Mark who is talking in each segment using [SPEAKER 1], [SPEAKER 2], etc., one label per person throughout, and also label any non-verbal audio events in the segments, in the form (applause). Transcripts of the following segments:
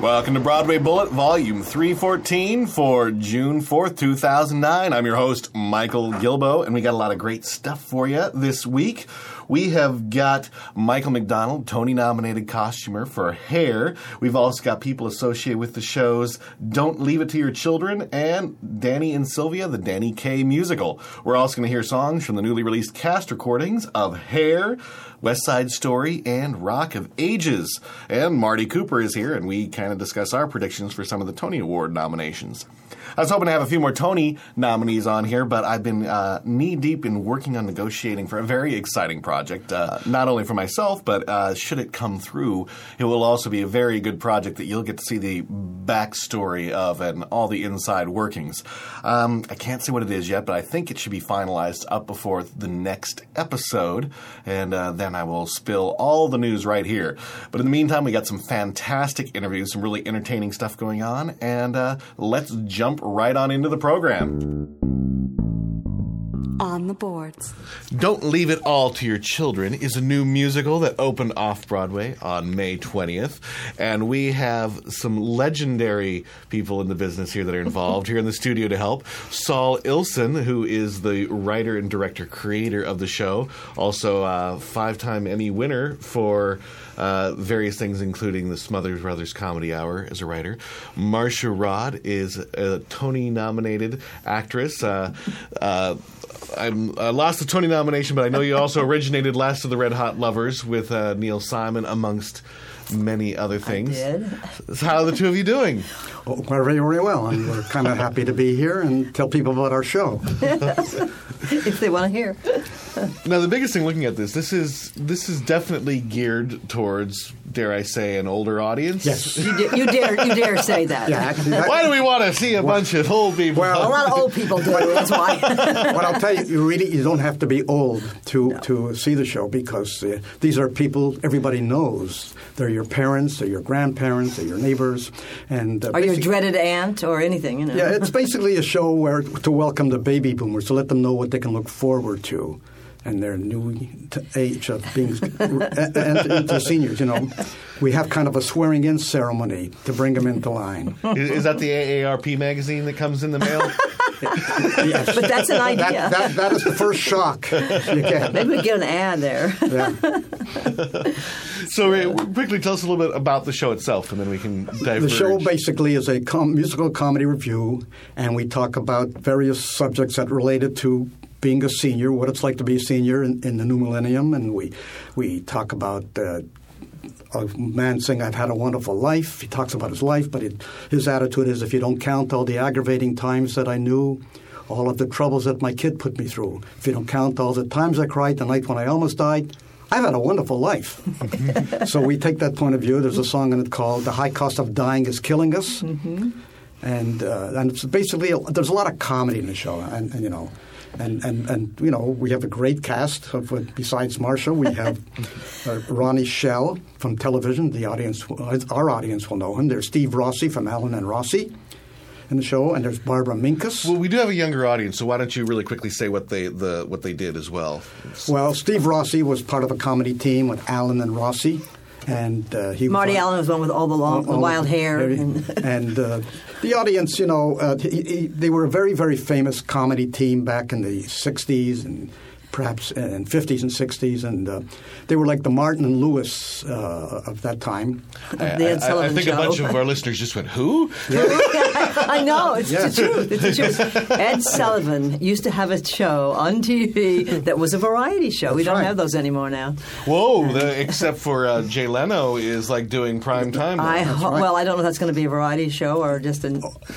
[SPEAKER 1] Welcome to Broadway Bullet, Volume 314 for June 4th, 2009. I'm your host, Michael Gilbo, and we got a lot of great stuff for you this week. We have got Michael McDonald, Tony nominated costumer for Hair. We've also got people associated with the shows Don't Leave It to Your Children and Danny and Sylvia, the Danny Kaye musical. We're also going to hear songs from the newly released cast recordings of Hair, West Side Story, and Rock of Ages. And Marty Cooper is here, and we kind of discuss our predictions for some of the Tony Award nominations. I was hoping to have a few more Tony nominees on here, but I've been uh, knee deep in working on negotiating for a very exciting project, uh, not only for myself, but uh, should it come through, it will also be a very good project that you'll get to see the backstory of and all the inside workings. Um, I can't say what it is yet, but I think it should be finalized up before the next episode, and uh, then I will spill all the news right here. But in the meantime, we got some fantastic interviews, some really entertaining stuff going on, and uh, let's jump right on into the program.
[SPEAKER 2] On the boards.
[SPEAKER 1] Don't Leave It All to Your Children is a new musical that opened off Broadway on May 20th. And we have some legendary people in the business here that are involved here in the studio to help. Saul Ilson, who is the writer and director creator of the show, also a five time Emmy winner for. Uh, various things, including the Smothers Brothers Comedy Hour, as a writer. Marcia Rodd is a Tony nominated actress. Uh, uh, I'm, I lost the Tony nomination, but I know you also originated Last of the Red Hot Lovers with uh, Neil Simon, amongst many other things.
[SPEAKER 3] did.
[SPEAKER 1] So how are the two of you doing?
[SPEAKER 4] We're very, very well, and we're (laughs) kind of happy to be here and tell people about our show. (laughs)
[SPEAKER 3] if they want to hear. (laughs)
[SPEAKER 1] Now, the biggest thing looking at this, this is this is definitely geared towards, dare I say, an older audience.
[SPEAKER 4] Yes.
[SPEAKER 3] You, da- you dare you dare say that.
[SPEAKER 4] Yeah, actually, that,
[SPEAKER 1] Why do we want to see a bunch of old people?
[SPEAKER 4] Well,
[SPEAKER 3] A lot of old people do. That's why.
[SPEAKER 4] what I'll tell you, you really you don't have to be old to to see the show because uh, these are people everybody knows. They're your parents, they're your grandparents, they're your neighbors, and uh,
[SPEAKER 3] or your
[SPEAKER 4] basic-
[SPEAKER 3] dreaded aunt or anything. You know.
[SPEAKER 4] Yeah, it's basically a show where to welcome the baby boomers to let them know what they can look forward to. And their new age of being (laughs) into seniors, you know, we have kind of a swearing-in ceremony to bring them into line.
[SPEAKER 1] is, is that the AARP magazine that comes in the mail? (laughs)
[SPEAKER 4] Yes.
[SPEAKER 3] But that's an idea.
[SPEAKER 4] That, that, that is the first shock you get. (laughs)
[SPEAKER 3] Maybe we get an ad there.
[SPEAKER 4] Yeah.
[SPEAKER 1] so, Ray, quickly tell us a little bit about the show itself, and then we can diverge.
[SPEAKER 4] The show basically is a com- musical comedy review, and we talk about various subjects that related to being a senior, what it's like to be a senior in, in the new millennium, and we we talk about. Uh, a man saying, I've had a wonderful life. He talks about his life, but it, his attitude is if you don't count all the aggravating times that I knew, all of the troubles that my kid put me through, if you don't count all the times I cried the night when I almost died, I've had a wonderful life. (laughs) so we take that point of view. There's a song in it called "The High Cost of Dying is Killing Us," and uh, and it's basically there's a lot of comedy in the show, and, and you know. And, and, and you know we have a great cast of uh, besides Marsha we have (laughs) uh, Ronnie Schell from television the audience our audience will know him there's Steve Rossi from Allen and Rossi in the show and there's Barbara Minkus
[SPEAKER 1] Well, we do have a younger audience, so why don't you really quickly say what they the what they did as well?
[SPEAKER 4] well Steve Rossi was part of a comedy team with Allen and Rossi and uh, he
[SPEAKER 3] Marty
[SPEAKER 4] was
[SPEAKER 3] Allen was one with all the long, the
[SPEAKER 4] all-
[SPEAKER 3] wild hair. And, (laughs)
[SPEAKER 4] and uh, the audience, you know, uh, he, he, they were a very, very famous comedy team back in the '60s and perhaps in 50s and 60s, and uh, they were like the Martin and Lewis uh, of that time.
[SPEAKER 3] The Ed
[SPEAKER 1] I, I think
[SPEAKER 3] Show.
[SPEAKER 1] a bunch of our listeners just went, "Who?" (laughs)
[SPEAKER 3] I know it's
[SPEAKER 4] Yes.
[SPEAKER 3] the truth. It's the truth. Ed Sullivan used to have a show on TV that was a variety show. we don't
[SPEAKER 4] right.
[SPEAKER 3] have those anymore now.
[SPEAKER 1] Whoa! The, except for uh, Jay Leno is like doing prime time.
[SPEAKER 3] I ho-
[SPEAKER 4] right.
[SPEAKER 3] well, I don't know if that's going to be a variety show or just a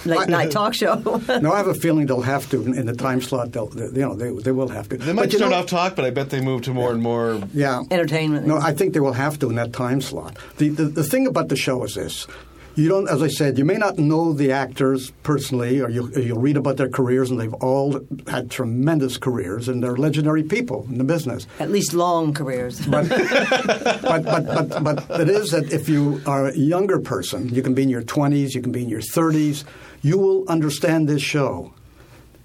[SPEAKER 3] late night talk show. (laughs)
[SPEAKER 4] no, I have a feeling they'll have to in the time slot. They'll, they, you know, they, they will have to.
[SPEAKER 1] they might
[SPEAKER 4] But you
[SPEAKER 1] start
[SPEAKER 4] know-
[SPEAKER 1] off talk, but I bet they move to more and more.
[SPEAKER 4] Yeah,
[SPEAKER 3] Entertainment.
[SPEAKER 4] No, I think they will have to in that time slot. The, the the thing about the show is this: you don't, as I said, you may not know the actors personally, or you, you'll read about their careers, and they've all had tremendous careers, and they're legendary people in the business.
[SPEAKER 3] At least long careers.
[SPEAKER 4] But, (laughs) but, but, but, but it is that if you are a younger person, you can be in your 20s, you can be in your 30s, you will understand this show.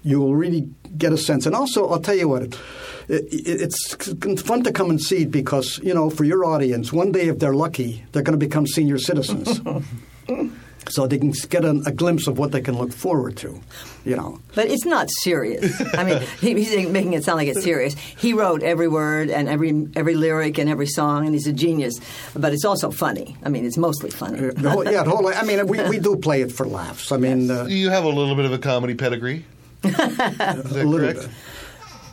[SPEAKER 4] You will really get a sense. And also, I'll tell you what, it, it, it's fun to come and see it because, you know, for your audience, one day if they're lucky, they're going to become senior citizens. (laughs) so they can get a, a glimpse of what they can look forward to, you know.
[SPEAKER 3] But it's not serious. I mean, (laughs) he, he's making it sound like it's serious. He wrote every word and every every lyric and every song, and he's a genius. But it's also funny. I mean, it's mostly funny.
[SPEAKER 4] The whole, yeah, the whole, I mean, we, we do play it for laughs. I mean, uh,
[SPEAKER 1] You have a little bit of a comedy pedigree. (laughs) Is that
[SPEAKER 4] a little
[SPEAKER 1] correct?
[SPEAKER 4] bit.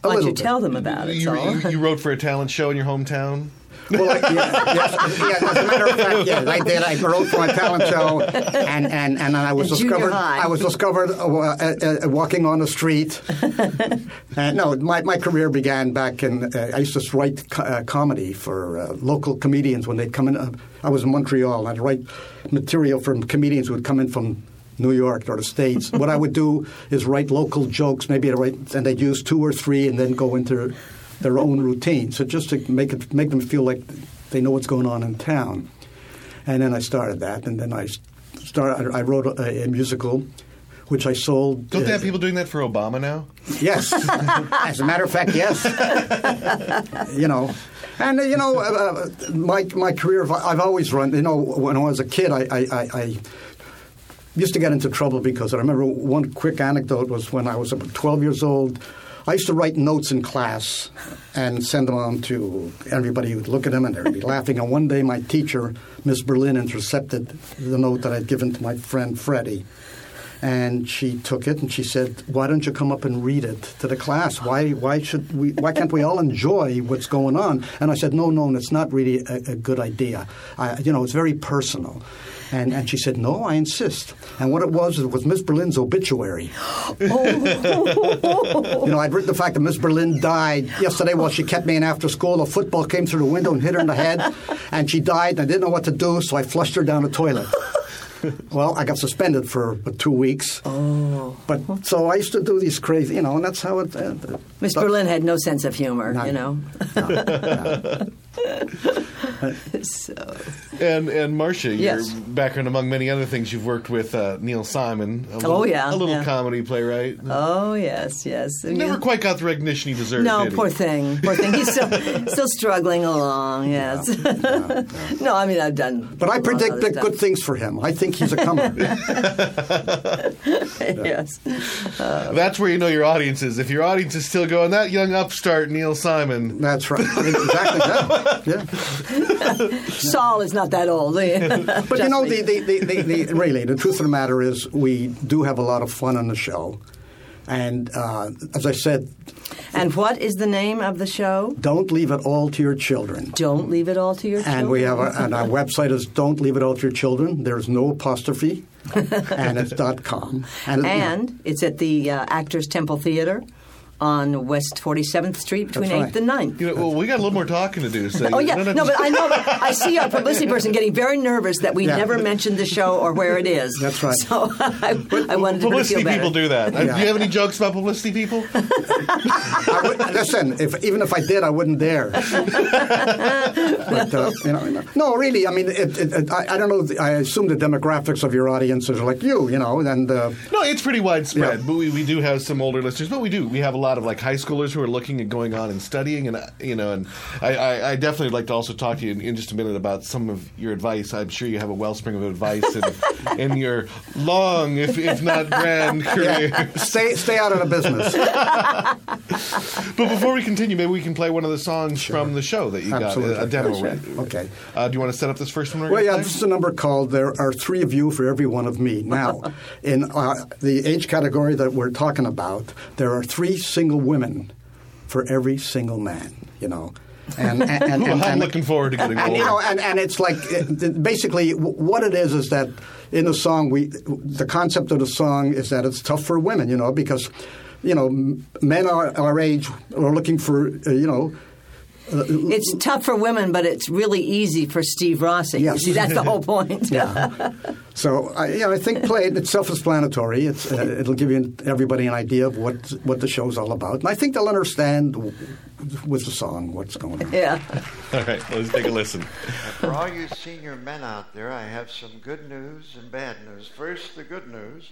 [SPEAKER 4] A
[SPEAKER 3] Why don't you
[SPEAKER 4] bit.
[SPEAKER 3] tell them about it?
[SPEAKER 1] You,
[SPEAKER 3] Saul?
[SPEAKER 1] you, you wrote for a talent show in your hometown.
[SPEAKER 4] Well, I, yeah, yes, yeah, as a matter of fact, yes, I did. I wrote for a talent show, and and, and I was
[SPEAKER 3] junior
[SPEAKER 4] discovered.
[SPEAKER 3] high.
[SPEAKER 4] I was discovered uh, uh, uh, walking on the street. (laughs) uh, no, my, my career began back in. Uh, I used to write co- uh, comedy for uh, local comedians when they'd come in. Uh, I was in Montreal. And I'd write material from comedians who would come in from. New York or the States. what I would do is write local jokes, maybe I'd write, and they'd use two or three, and then go into their own routine. So just to make it make them feel like they know what's going on in town. And then I started that, and then I started. I wrote a, a musical, which I sold.
[SPEAKER 1] Don't they
[SPEAKER 4] uh,
[SPEAKER 1] have people doing that for Obama now?
[SPEAKER 4] Yes, (laughs) as a matter of fact, yes. (laughs) you know, and uh, you know, uh, uh, my my career. I've always run. You know, when I was a kid, I. I, I, I used to get into trouble because I remember one quick anecdote was when I was about 12 years old. I used to write notes in class and send them on to everybody who would look at them and they'd be (laughs) laughing. And one day my teacher, Miss Berlin, intercepted the note that I'd given to my friend Freddie. And she took it and she said, "Why don't you come up and read it to the class? Why, why should we? Why can't we all enjoy what's going on?" And I said, "No, no, it's not really a, a good idea. I, you know, it's very personal." And, and she said, "No, I insist." And what it was, it was Miss Berlin's obituary. you know, I'd written the fact that Miss Berlin died yesterday while she kept me in after school. A football came through the window and hit her in the head, and she died. And I didn't know what to do, so I flushed her down the toilet. Well, I got suspended for two weeks. Oh. But so I used to do these crazy, you know, and that's how it. Uh,
[SPEAKER 3] Miss Berlin had no sense of humor,
[SPEAKER 4] None.
[SPEAKER 3] you know.
[SPEAKER 4] no, (laughs)
[SPEAKER 3] so,
[SPEAKER 1] And and Marcia,
[SPEAKER 3] Yes.
[SPEAKER 1] your background among many other things, you've worked with uh, Neil Simon. A
[SPEAKER 3] Oh,
[SPEAKER 1] little,
[SPEAKER 3] yeah,
[SPEAKER 1] a little
[SPEAKER 3] yeah.
[SPEAKER 1] comedy playwright.
[SPEAKER 3] oh yes, yes. And
[SPEAKER 1] Never
[SPEAKER 3] you-
[SPEAKER 1] quite got the recognition he deserved.
[SPEAKER 3] No,
[SPEAKER 1] did he?
[SPEAKER 3] poor thing. Poor thing. He's still still struggling along. Yes. no, I mean I've done.
[SPEAKER 4] But I
[SPEAKER 3] lot
[SPEAKER 4] predict
[SPEAKER 3] other
[SPEAKER 4] that good things for him. I think he's a comer. (laughs) (laughs)
[SPEAKER 3] yes.
[SPEAKER 1] That's where you know your audience is. If your audience is still going, that young upstart Neil Simon.
[SPEAKER 4] That's right. Exactly. Yeah. (laughs) yeah. (laughs)
[SPEAKER 3] Saul is not that old. (laughs)
[SPEAKER 4] But you know, the, the, the, the, really, the truth of the matter is, we do have a lot of fun on the show. And uh, as I said,
[SPEAKER 3] and what is the name of the show?
[SPEAKER 4] don't leave it all to your children.
[SPEAKER 3] Don't leave it all to your children.
[SPEAKER 4] And we have, a, and our website is "Don't Leave It All to Your Children." There's no apostrophe, (laughs) and it's dot .com. And,
[SPEAKER 3] And it's at the uh, Actors Temple Theater on West 47th Street between
[SPEAKER 4] That's
[SPEAKER 3] 8th and 9th.
[SPEAKER 1] You know, well, we got a little more talking to do. So
[SPEAKER 3] Oh yeah,
[SPEAKER 1] don't
[SPEAKER 3] no, but I know. But (laughs) I see our publicity person getting very nervous that we
[SPEAKER 4] Yeah.
[SPEAKER 3] never mentioned the show or where it is.
[SPEAKER 4] That's right.
[SPEAKER 3] So (laughs) I, I wanted to
[SPEAKER 1] publicity
[SPEAKER 3] feel better.
[SPEAKER 1] people do that. Uh,
[SPEAKER 4] Yeah.
[SPEAKER 1] Do you have any jokes about publicity people? (laughs)
[SPEAKER 4] I would, listen, if, even if I did, I wouldn't dare. but uh, you know, no, really. I mean, it, it, it, I, I don't know. I assume the demographics of your audience are like you, you know, and uh,
[SPEAKER 1] No, it's pretty widespread.
[SPEAKER 4] Yeah.
[SPEAKER 1] But we, we do have some older listeners. But we do. We have a lot of like high schoolers who are looking at going on and studying, and uh, you know, and I, I, I definitely like to also talk to you in, in just a minute about some of your advice. I'm sure you have a wellspring of advice in, (laughs) in your long, if if not grand (laughs) career.
[SPEAKER 4] Stay stay out of the business. (laughs)
[SPEAKER 1] But before we continue, maybe we can play one of the songs from the show that you
[SPEAKER 4] Absolutely.
[SPEAKER 1] got a demo.
[SPEAKER 4] Sure.
[SPEAKER 1] right?
[SPEAKER 4] Okay.
[SPEAKER 1] Uh, do you want to set up this first one?
[SPEAKER 4] Well, yeah,
[SPEAKER 1] play?
[SPEAKER 4] this is a number called "There Are Three of You for Every One of Me." Now, in uh, the age category that we're talking about, there are three single women for every single man. You know, and and, and, (laughs)
[SPEAKER 1] Well,
[SPEAKER 4] and-
[SPEAKER 1] I'm looking forward to getting
[SPEAKER 4] and, you know, and, and it's like it, basically what it is is that in the song we the concept of the song is that it's tough for women, you know, because you know men our, our age are looking for uh, you know.
[SPEAKER 3] It's tough for women, but it's really easy for Steve Rossi.
[SPEAKER 4] Yes.
[SPEAKER 3] see, that's the whole (laughs) point.
[SPEAKER 4] Yeah. so I, you know, I think play. It's self-explanatory. It's, uh, it'll give you everybody an idea of what what the show's all about, and I think they'll understand w- with the song what's going on.
[SPEAKER 3] yeah.
[SPEAKER 1] All right, let's take a listen.
[SPEAKER 5] For all you senior men out there, I have some good news and bad news. First, the good news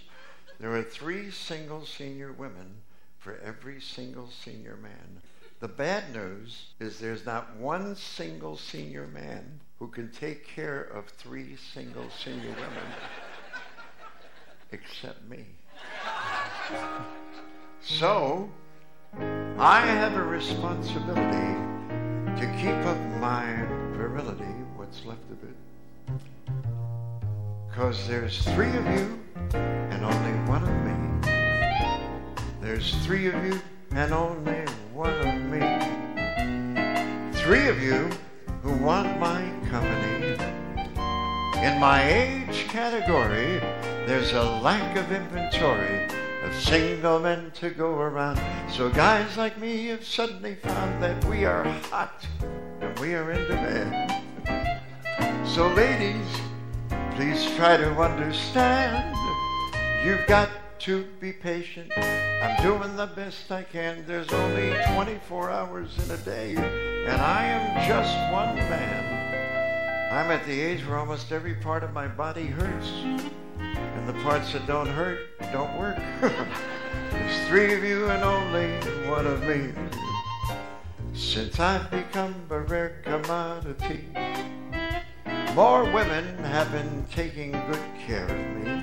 [SPEAKER 5] there are three single senior women for every single senior man. The bad news is there's not one single senior man who can take care of three single senior women (laughs) except me. So, I have a responsibility to keep up my virility, what's left of it. Because there's three of you and only one of me. There's three of you and only one of me. Three of you who want my company. In my age category, there's a lack of inventory of single men to go around. So guys like me have suddenly found that we are hot and we are in demand. So ladies, please try to understand. You've got to be patient. I'm doing the best I can. There's only 24 hours in a day, and I am just one man. I'm at the age where almost every part of my body hurts, and the parts that don't hurt don't work. (laughs) There's three of you and only one of me. Since I've become a rare commodity, more women have been taking good care of me.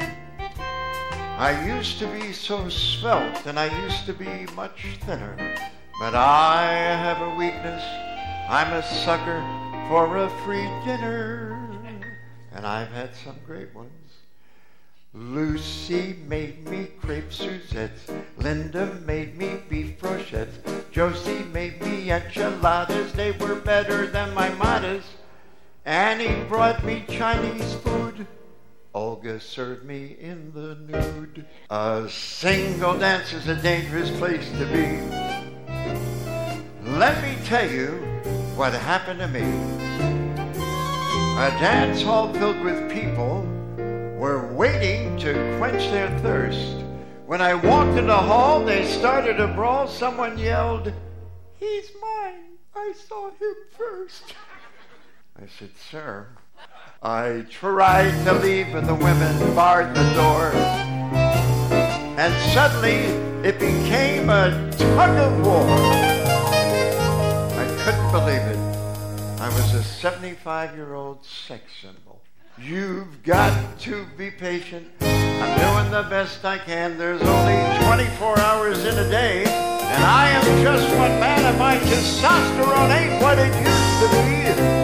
[SPEAKER 5] I used to be so svelte and I used to be much thinner, but I have a weakness. I'm a sucker for a free dinner, and I've had some great ones. Lucy made me crepe Suzettes. Linda made me beef brochettes. Josie made me enchiladas. They were better than my madas. Annie brought me Chinese food. Olga served me in the nude. A single dance is a dangerous place to be. Let me tell you what happened to me. A dance hall filled with people were waiting to quench their thirst. When I walked in the hall, they started a brawl. Someone yelled, He's mine. I saw him first. I said, Sir, I tried to leave, but the women barred the door. And suddenly it became a tug of war. I couldn't believe it. I was a 75 year old sex symbol. You've got to be patient. I'm doing the best I can. There's only 24 hours in a day. And I am just one man, and my testosterone ain't what it used to be.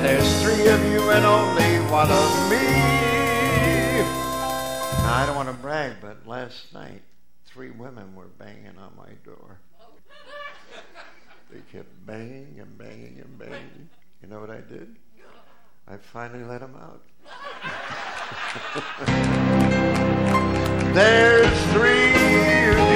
[SPEAKER 5] And there's three of you and only one of me. Now, I don't want to brag, but last night, three women were banging on my door. They kept banging and banging and banging. You know what I did? I finally let them out. (laughs) There's three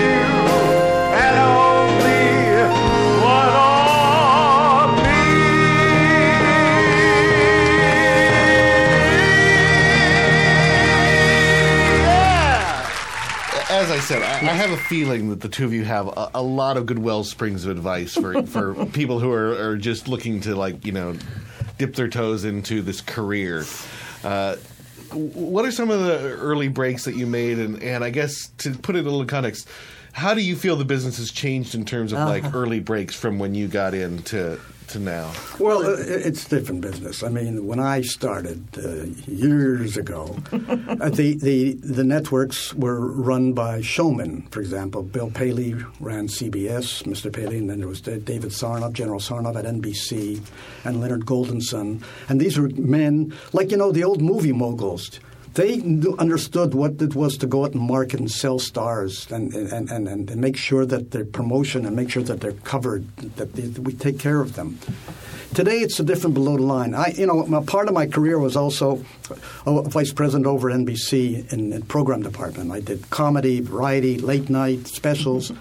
[SPEAKER 1] As I said, I, I have a feeling that the two of you have a, a lot of good well springs of advice for, (laughs) for people who are, are just looking to, like, you know, dip their toes into this career. Uh, what are some of the early breaks that you made? And, and I guess to put it in a little context, how do you feel the business has changed in terms of
[SPEAKER 3] Uh-huh.
[SPEAKER 1] like early breaks from when you got into to now?
[SPEAKER 4] Well, it's different business. I mean, when I started uh, years ago, (laughs) uh, the, the the networks were run by showmen. For example, Bill Paley ran CBS, Mr. Paley, and then there was David Sarnoff, General Sarnoff at NBC, and Leonard Goldenson. And these were men like you know the old movie moguls. They understood what it was to go out and market and sell stars and, and, and, and make sure that their promotion and make sure that they're covered, that, they, that we take care of them. Today, it's a different below the line. I, you know, part of my career was also a vice president over NBC in the program department. I did comedy, variety, late night specials,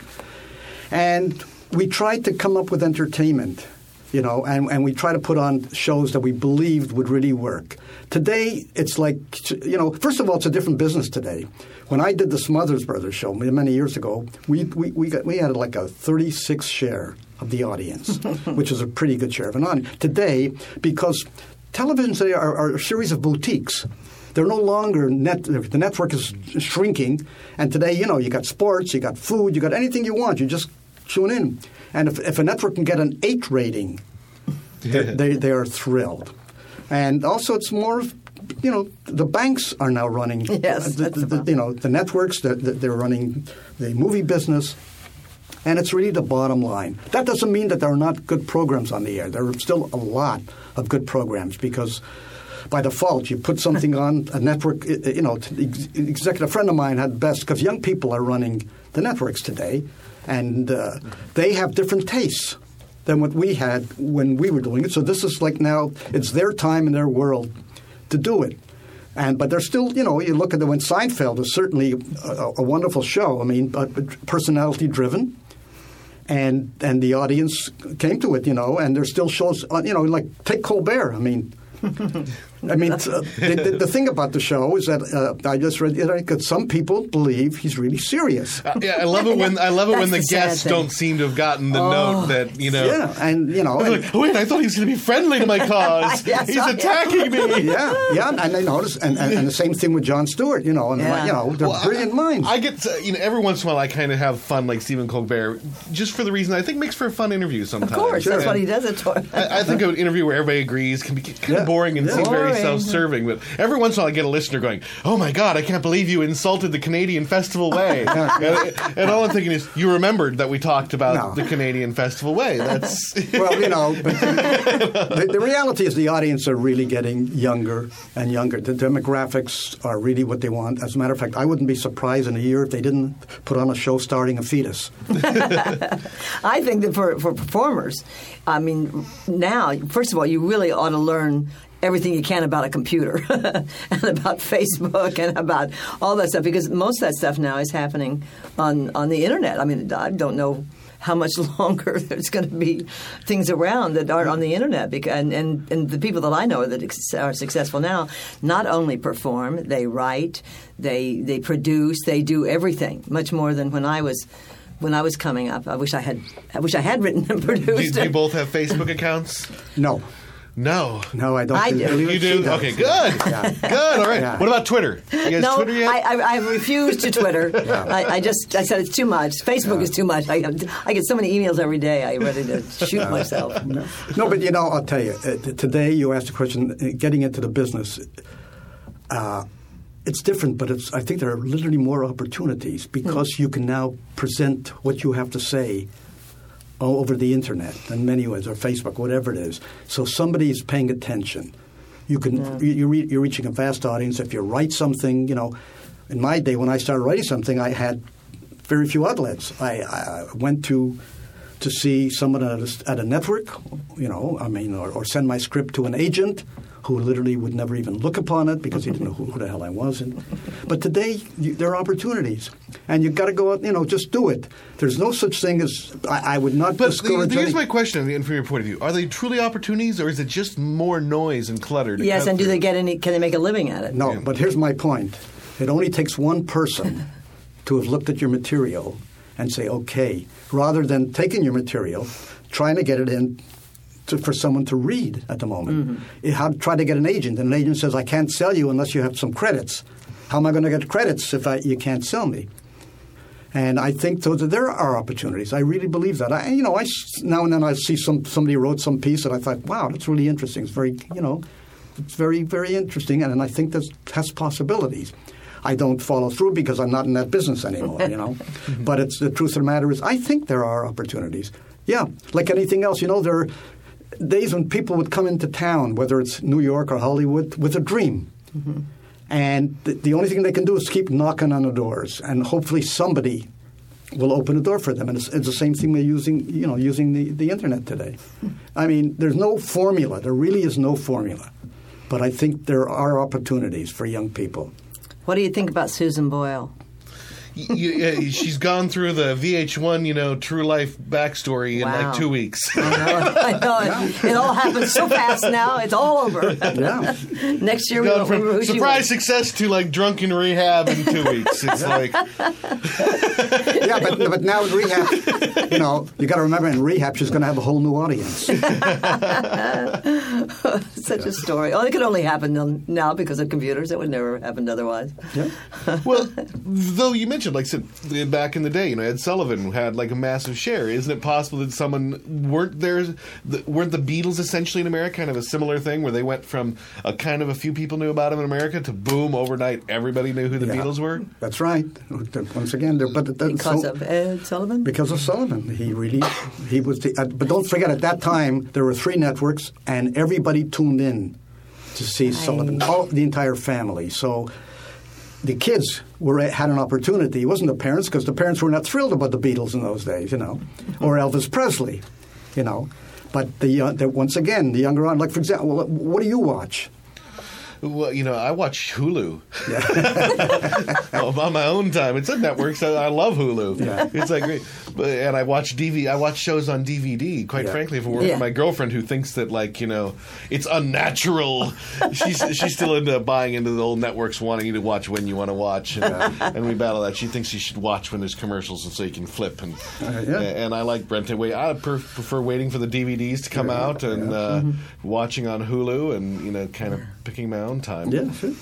[SPEAKER 4] and we tried to come up with entertainment. You know, and, and we try to put on shows that we believed would really work. Today, it's like, you know, first of all, it's a different business today. When I did the Smothers Brothers show many years ago, we, we, we, got, we had like a 36 share of the audience, (laughs) which is a pretty good share of an audience. Today, because television today are, are a series of boutiques. They're no longer net. The network is shrinking, and today, you know, you got sports, you got food, you got anything you want. You just tune in, and if, if a network can get an eight rating, they, (laughs) they they are thrilled. And also, it's more. You know, the banks are now running. (laughs)
[SPEAKER 3] Yes,
[SPEAKER 4] the, the- the- you know the networks. That they're running the movie business. And it's really the bottom line. That doesn't mean that there are not good programs on the air. There are still a lot of good programs because by default, you put something (laughs) on a network. i- i- You know, t- ex- executive friend of mine had best because young people are running the networks today, and uh, they have different tastes than what we had when we were doing it. So this is like now it's their time in their world to do it. And but there's still, you know, you look at the when Seinfeld is certainly a, a wonderful show. I mean, personality driven and and the audience came to it, you know. And there's still shows, you know, like take Colbert. I mean, (laughs) I mean, uh, the, the, the thing about the show is that uh, I just read it that some people believe he's really serious.
[SPEAKER 1] Uh, yeah, I love it when I love it when the
[SPEAKER 3] the
[SPEAKER 1] guests
[SPEAKER 3] thing.
[SPEAKER 1] don't seem to have gotten the note that you know.
[SPEAKER 4] Yeah, and you know,
[SPEAKER 1] I was
[SPEAKER 4] and-
[SPEAKER 1] like, wait, I thought he was going to be friendly to my (laughs) cause. (laughs)
[SPEAKER 3] Yes,
[SPEAKER 1] He's attacking me. (laughs)
[SPEAKER 4] yeah, yeah, and I noticed, and, and, and the same thing with Jon Stewart, you know, and
[SPEAKER 3] Yeah.
[SPEAKER 4] you know, they're
[SPEAKER 1] Well,
[SPEAKER 4] brilliant
[SPEAKER 1] I,
[SPEAKER 4] minds.
[SPEAKER 1] I get, to, you know, every once in a while I kind of have fun like Stephen Colbert, just for the reason I think makes for a fun interview sometimes.
[SPEAKER 3] Of course, that's
[SPEAKER 1] And
[SPEAKER 3] what he does it for.
[SPEAKER 1] I, I think an interview where everybody agrees can be kind
[SPEAKER 4] Yeah.
[SPEAKER 1] of boring and
[SPEAKER 4] Yeah.
[SPEAKER 1] seem very
[SPEAKER 3] Boring.
[SPEAKER 1] self-serving. But every once in a while I get a listener going, "Oh my God, I can't believe you insulted the Canadian Festival Way." (laughs) and, and all I'm thinking is, you remembered that we talked about
[SPEAKER 4] No.
[SPEAKER 1] the Canadian Festival Way. That's (laughs)
[SPEAKER 4] well, you know, (laughs) the, the reality is the audience are really getting younger and younger. The demographics are really what they want. As a matter of fact, I wouldn't be surprised in a year if they didn't put on a show starring a fetus.
[SPEAKER 3] I think that for, for performers, I mean, now, first of all, you really ought to learn everything you can about a computer (laughs) and about Facebook and about all that stuff because most of that stuff now is happening on, on the internet. I mean, I don't know how much (laughs) longer there's going to be things around that aren't on the internet. Because, and, and, and the people that I know that are successful now not only perform, they write, they, they produce, they do everything, much more than when I was when I was coming up. I wish I had. I wish I had written and (laughs) produced.
[SPEAKER 1] do you both have Facebook accounts?
[SPEAKER 4] No,
[SPEAKER 1] No.
[SPEAKER 4] no, I don't.
[SPEAKER 3] I do.
[SPEAKER 4] it.
[SPEAKER 1] You
[SPEAKER 4] She
[SPEAKER 1] do?
[SPEAKER 4] does.
[SPEAKER 1] Okay, good. Good. All right.
[SPEAKER 4] Yeah.
[SPEAKER 1] What about Twitter? You guys
[SPEAKER 3] no,
[SPEAKER 1] Twitter yet?
[SPEAKER 3] I, I, I refuse to Twitter. (laughs) I, I just I said it's too much. Facebook is too much. I, I get so many emails every day. I'm ready to (laughs) shoot myself.
[SPEAKER 4] No, but you know, I'll tell you. Uh, today, you asked the question. Uh, getting into the business, uh, it's different, but it's. I think there are literally more opportunities because you can now present what you have to say all over the internet in many ways, or Facebook, whatever it is. So somebody is paying attention. You can. You, you're, you're reaching a vast audience. If you write something, you know. In my day, when I started writing something, I had very few outlets. I, I went to to see someone at a, at a network, you know, I mean, or, or send my script to an agent who literally would never even look upon it because he didn't know who, who the hell I was. And, but today, you, there are opportunities, and you've got to go out, you know, just do it. There's no such thing as I, I would not
[SPEAKER 1] But the,
[SPEAKER 4] discourage.
[SPEAKER 1] here's
[SPEAKER 4] any-
[SPEAKER 1] my question, and from your point of view: Are they truly opportunities, or is it just more noise and clutter? To
[SPEAKER 3] Yes,
[SPEAKER 1] cut
[SPEAKER 3] and do
[SPEAKER 1] through?
[SPEAKER 3] they get any? Can they make a living at it?
[SPEAKER 4] No, but here's my point. It only takes one person (laughs) to have looked at your material and say, okay, rather than taking your material, trying to get it in to, for someone to read at the moment. Mm-hmm. It- how to try to get an agent, and an agent says, "I can't sell you unless you have some credits." How am I going to get credits if I, you can't sell me? And I think that there are opportunities. I really believe that. I, you know, I now and then I see some somebody wrote some piece and I thought, wow, that's really interesting. It's very, you know, it's very very interesting, and, and I think that has possibilities. I don't follow through because I'm not in that business anymore, you know. (laughs) but it's the truth of the matter is, I think there are opportunities. Yeah, like anything else, you know, there are days when people would come into town, whether it's New York or Hollywood, with a dream. Mm-hmm. And the, the only thing they can do is keep knocking on the doors, and hopefully somebody will open a door for them. And it's, it's the same thing they're using, you know, using the, the internet today. (laughs) I mean, there's no formula. There really is no formula. But I think there are opportunities for young people.
[SPEAKER 3] What do you think about Susan Boyle?
[SPEAKER 1] Y- y- yeah, she's gone through the VH1, you know, true life backstory in
[SPEAKER 3] Wow.
[SPEAKER 1] like two weeks.
[SPEAKER 3] I know, (laughs) I know. It, it all happens so fast now. It's all over.
[SPEAKER 4] Yeah. (laughs)
[SPEAKER 3] Next year we
[SPEAKER 1] gone
[SPEAKER 3] won't remember
[SPEAKER 1] from
[SPEAKER 3] who
[SPEAKER 1] surprise
[SPEAKER 3] was.
[SPEAKER 1] success to like drunken rehab in two weeks. It's like (laughs)
[SPEAKER 4] yeah, but, but now in rehab, you know, you got to remember in rehab she's going to have a whole new audience.
[SPEAKER 3] Such a story. Oh, it could only happen now because of computers. It would never have happened otherwise.
[SPEAKER 4] Yeah.
[SPEAKER 1] well, though you mentioned, like said, back in the day, you know, Ed Sullivan had like a massive share. Isn't it possible that someone weren't there? The, weren't the Beatles essentially in America kind of a similar thing, where they went from a kind of a few people knew about them in America to boom overnight, everybody knew who the
[SPEAKER 4] Yeah.
[SPEAKER 1] Beatles were.
[SPEAKER 4] That's right. Once again, there- but that's
[SPEAKER 3] Because
[SPEAKER 4] so-
[SPEAKER 3] of Ed Sullivan?
[SPEAKER 4] because of Sullivan. He really he was the. Uh, but don't forget, at that time there were three networks, and everybody tuned in to see Sullivan. All the entire family. So the kids were had an opportunity. It wasn't the parents because the parents were not thrilled about the Beatles in those days, you know, or Elvis Presley, you know. But the, uh, the once again the younger on, like for example, what, what do you watch?
[SPEAKER 1] Well, you know, I watch Hulu Oh, on (laughs) my own time. It's a network, so I love Hulu.
[SPEAKER 4] Yeah.
[SPEAKER 1] It's like, great. but and I watch DV. I watch shows on DVD. Quite
[SPEAKER 4] Yeah.
[SPEAKER 1] frankly, if it were
[SPEAKER 3] Yeah.
[SPEAKER 1] for my girlfriend who thinks that like you know it's unnatural, she's she's still into buying into the old networks, wanting you to watch when you want to watch, and, and we battle that. She thinks you should watch when there's commercials, and so you can flip. And
[SPEAKER 4] Uh, yeah.
[SPEAKER 1] and I like renting. Wait, I prefer waiting for the DVDs to come out and uh,
[SPEAKER 4] Mm-hmm.
[SPEAKER 1] watching on Hulu, and you know, kind of picking my own time.
[SPEAKER 4] Yeah, sure.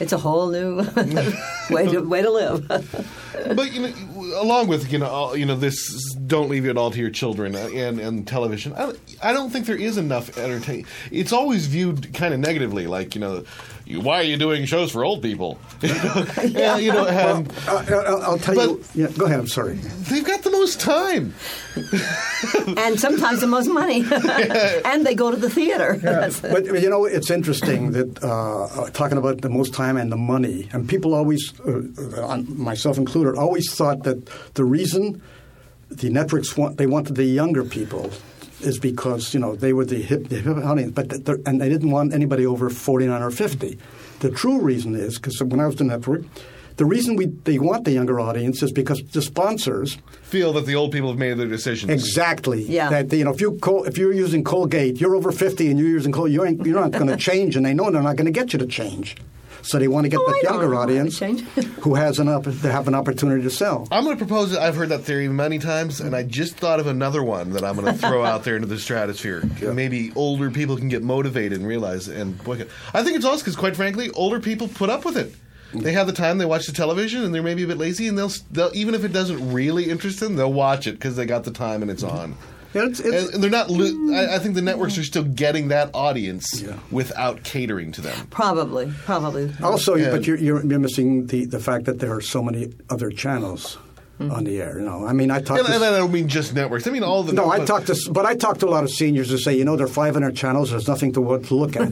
[SPEAKER 3] It's a whole new (laughs) way to way to live.
[SPEAKER 1] but you know, along with you know, all, you know, this don't leave it all to your children and and television. I, I don't think there is enough entertainment. It's always viewed kind of negatively, like you know, you, why are you doing shows for old people? (laughs) yeah, you know, and
[SPEAKER 4] Uh, I'll, I'll tell you. Yeah, go ahead. I'm sorry.
[SPEAKER 1] they've got the most time.
[SPEAKER 3] and sometimes the most money. (laughs) (laughs) and they go to the theater. That's-
[SPEAKER 4] But you know, it's interesting that uh, uh, talking about the most time and the money, and people always, uh, uh, myself included, always thought that the reason the networks want they wanted the younger people is because you know they were the hip, the hip audience, but the, and they didn't want anybody over forty nine or fifty. The true reason is because when I was the network. The reason we they want the younger audience is because the sponsors
[SPEAKER 1] Feel that the old people have made their decisions.
[SPEAKER 4] Exactly.
[SPEAKER 3] Yeah.
[SPEAKER 4] That you know, if you Col- if you're using Colgate, you're over fifty, and you're using Colgate, you ain't, you're not going (laughs) to change, and they know they're not going to get you to change. So they want to get
[SPEAKER 3] Oh,
[SPEAKER 4] the
[SPEAKER 3] I
[SPEAKER 4] younger
[SPEAKER 3] know how to
[SPEAKER 4] audience (laughs) who has an opp- to have an opportunity to sell.
[SPEAKER 1] I'm going to propose it. I've heard that theory many times, and I just thought of another one that I'm going to throw out there into the stratosphere. (laughs) Maybe older people can get motivated and realize and boy, I think it's also because, quite frankly, older people put up with it. They have the time. They watch the television, and they're maybe a bit lazy, and they'll, they'll even if it doesn't really interest them, they'll watch it because they got the time and it's on.
[SPEAKER 4] Yeah, it's, it's,
[SPEAKER 1] And, and they're not. Lo- I, I think the networks are still getting that audience
[SPEAKER 4] Yeah.
[SPEAKER 1] without catering to them.
[SPEAKER 3] probably, probably.
[SPEAKER 4] also,
[SPEAKER 1] Yeah.
[SPEAKER 4] but you're, you're, you're missing the, the fact that there are so many other channels on the air. You know, I mean, I talk.
[SPEAKER 1] And,
[SPEAKER 4] to,
[SPEAKER 1] and I don't mean just networks. I mean all the.
[SPEAKER 4] no, I talk to, but I talk to a lot of seniors who say, you know, there are 500 channels. There's nothing to, to look at.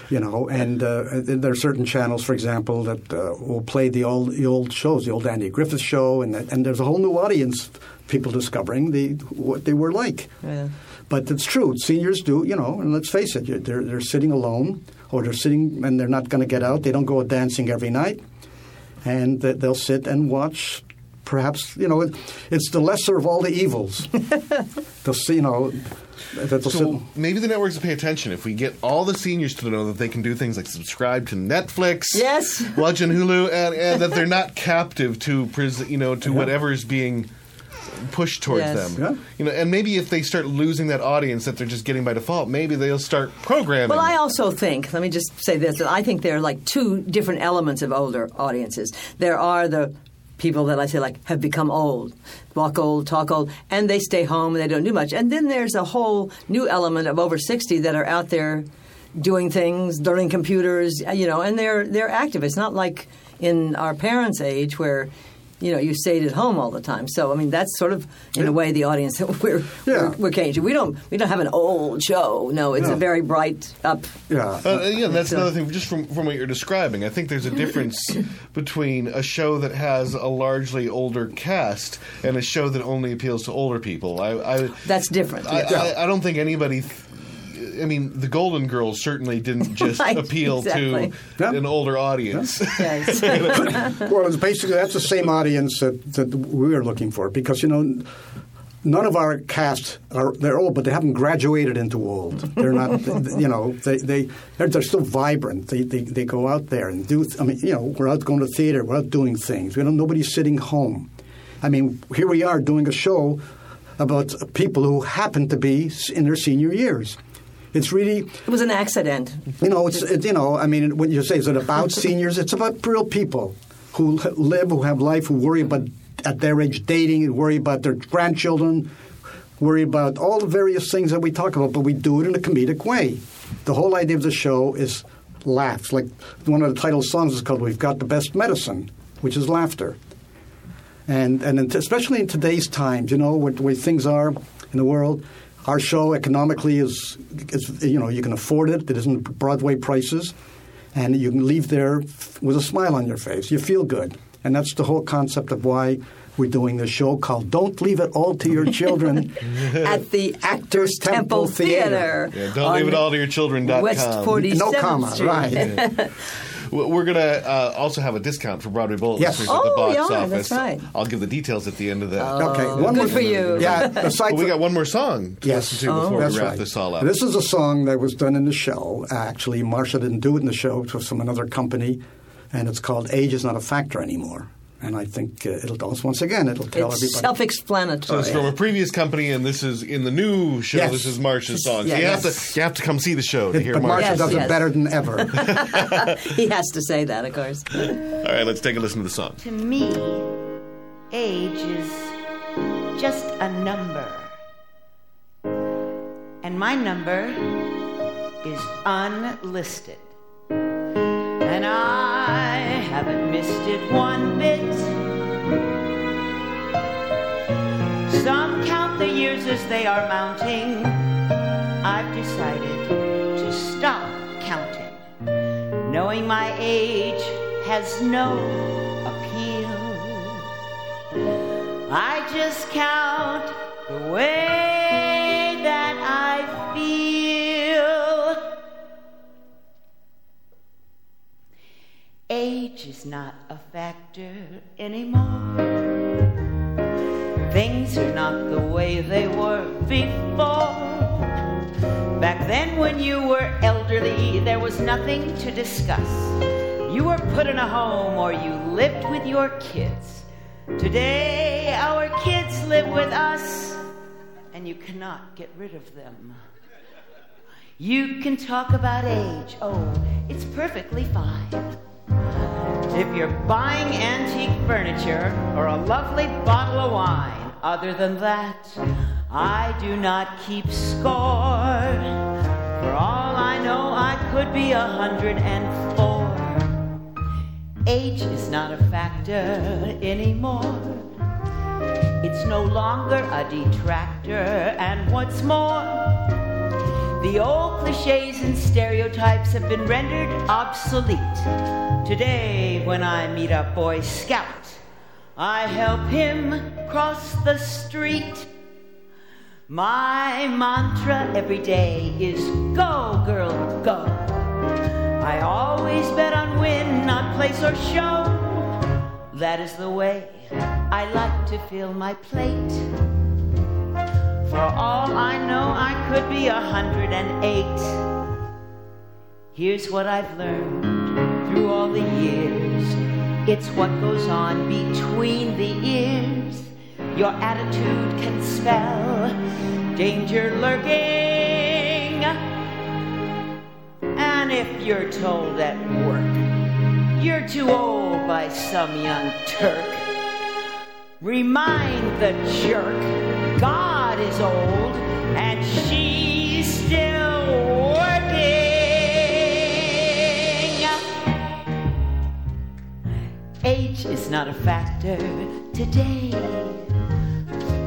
[SPEAKER 4] (laughs) you know, and uh, there are certain channels, for example, that uh, will play the old the old shows, the old Andy Griffith show, and and there's a whole new audience, people discovering the what they were like.
[SPEAKER 3] Yeah.
[SPEAKER 4] But it's true, seniors do, you know, and let's face it, they're they're sitting alone, or they're sitting and they're not going to get out. They don't go dancing every night, and they'll sit and watch. Perhaps you know it's the lesser of all the evils. (laughs) they'll see, you know, that sit.
[SPEAKER 1] So maybe the networks will pay attention if we get all the seniors to know that they can do things like subscribe to Netflix,
[SPEAKER 3] Yes.
[SPEAKER 1] watch on Hulu, and, and that they're not captive to pres- you know to whatever is being push towards
[SPEAKER 3] Yes.
[SPEAKER 1] them.
[SPEAKER 4] Yeah.
[SPEAKER 1] You know, and maybe if they start losing that audience that they're just getting by default, maybe they'll start programming.
[SPEAKER 3] Well, I also think, let me just say this, that I think there are like two different elements of older audiences. There are the people that I say like have become old, walk old, talk old, and they stay home and they don't do much. And then there's a whole new element of over 60 that are out there doing things, learning computers, you know, and they're they're active. It's not like in our parents' age where you know, you stayed at home all the time. So, I mean, that's sort of, in a way, the audience that we're
[SPEAKER 4] Yeah.
[SPEAKER 3] we're, we're changing. We don't we don't have an old show. No, it's
[SPEAKER 4] No.
[SPEAKER 3] a very bright up.
[SPEAKER 4] Yeah.
[SPEAKER 1] Uh, yeah, that's
[SPEAKER 3] So-
[SPEAKER 1] another thing. Just from, from what you're describing, I think there's a (laughs) difference between a show that has a largely older cast and a show that only appeals to older people. I, I,
[SPEAKER 3] That's different.
[SPEAKER 1] I,
[SPEAKER 3] yes.
[SPEAKER 1] I, I don't think anybody. Th- I mean, the Golden Girls certainly didn't (laughs) just
[SPEAKER 3] Right,
[SPEAKER 1] appeal
[SPEAKER 3] exactly.
[SPEAKER 1] to
[SPEAKER 4] Yeah.
[SPEAKER 1] an older audience. (laughs)
[SPEAKER 3] Yes. (laughs)
[SPEAKER 4] Well, it's basically that's the same audience that, that we are looking for because you know none of our cast are they're old, but they haven't graduated into old. They're not, you know, they they they're, they're still vibrant. They, they they go out there and do. I mean, you know, we're out going to theater. We're out doing things. We don't. Nobody's sitting home. I mean, here we are doing a show about people who happen to be in their senior years. It's really
[SPEAKER 3] it was an accident.
[SPEAKER 4] you know, it's it, you know, I mean, when you say is it about (laughs) seniors, it's about real people who live, who have life, who worry about at their age dating, and worry about their grandchildren, worry about all the various things that we talk about, but we do it in a comedic way. The whole idea of the show is laughs. Like one of the title songs is called "We've Got the Best Medicine," which is laughter. And and especially in today's times, you know, where, where things are in the world, our show economically is, is you know you can afford it. It isn't Broadway prices, and you can leave there with a smile on your face. You feel good, and that's the whole concept of why we're doing this show called "Don't Leave It All to Your Children." (laughs)
[SPEAKER 3] At the Actors Temple,
[SPEAKER 4] Temple
[SPEAKER 3] Theater.
[SPEAKER 4] Theater.
[SPEAKER 1] Yeah, don't leave it all to your children.com.
[SPEAKER 3] West 47th
[SPEAKER 4] no comma,
[SPEAKER 3] Street.
[SPEAKER 4] right? (laughs)
[SPEAKER 1] Well, We're going to uh, also have a discount for Broadway Bullet
[SPEAKER 4] Yes.
[SPEAKER 1] listeners at the
[SPEAKER 3] Oh,
[SPEAKER 1] box
[SPEAKER 3] yeah,
[SPEAKER 1] office.
[SPEAKER 3] that's right.
[SPEAKER 1] I'll give the details at the end of that.
[SPEAKER 4] okay, one
[SPEAKER 3] good
[SPEAKER 4] more
[SPEAKER 3] for you.
[SPEAKER 4] Yeah, (laughs) aside
[SPEAKER 1] But we got one more song to
[SPEAKER 4] Yes.
[SPEAKER 1] listen to before
[SPEAKER 4] That's
[SPEAKER 1] we wrap
[SPEAKER 4] right.
[SPEAKER 1] this all up.
[SPEAKER 4] This is a song that was done in the show. Actually, Marsha didn't do it in the show. It was from another company, and it's called "Age Is Not a Factor Anymore." And I think uh, it'll tell us once again. It'll tell
[SPEAKER 3] It's
[SPEAKER 4] everybody.
[SPEAKER 3] self-explanatory.
[SPEAKER 1] So it's from a previous company, and this is in the new show.
[SPEAKER 4] Yes.
[SPEAKER 1] This is Marsha's song. So you
[SPEAKER 3] yes.
[SPEAKER 1] have to you have to come see the show to
[SPEAKER 4] It-
[SPEAKER 1] hear
[SPEAKER 4] but Marsha
[SPEAKER 1] Marsha.
[SPEAKER 3] Yes,
[SPEAKER 4] does
[SPEAKER 3] yes.
[SPEAKER 4] it better than ever. (laughs) (laughs)
[SPEAKER 3] he has to say that, of course.
[SPEAKER 1] All right, let's take a listen to the song.
[SPEAKER 6] To me, age is just a number. And my number is unlisted. And I haven't missed it one bit. Some count the years as they are mounting. I've decided to stop counting knowing my age has no appeal. I just count the way Age is not a factor anymore. Things are not the way they were before. Back then, when you were elderly, there was nothing to discuss. You were put in a home or you lived with your kids. Today, our kids live with us, and you cannot get rid of them. You can talk about age. Oh, it's perfectly fine. If you're buying antique furniture or a lovely bottle of wine, other than that, I do not keep score. For all I know, I could be a hundred and four. Age is not a factor anymore. It's no longer a detractor, and what's more, the old cliches and stereotypes have been rendered obsolete. Today, when I meet a Boy Scout, I help him cross the street. My mantra every day is go, girl, go. I always bet on win, not place or show. That is the way I like to fill my plate. For all I know, I could be a hundred and eight. Here's what I've learned through all the years. It's what goes on between the ears. your attitude can spell danger lurking. And if you're told at work you're too old by some young Turk, remind the jerk is old and she's still working. Age is not a factor today,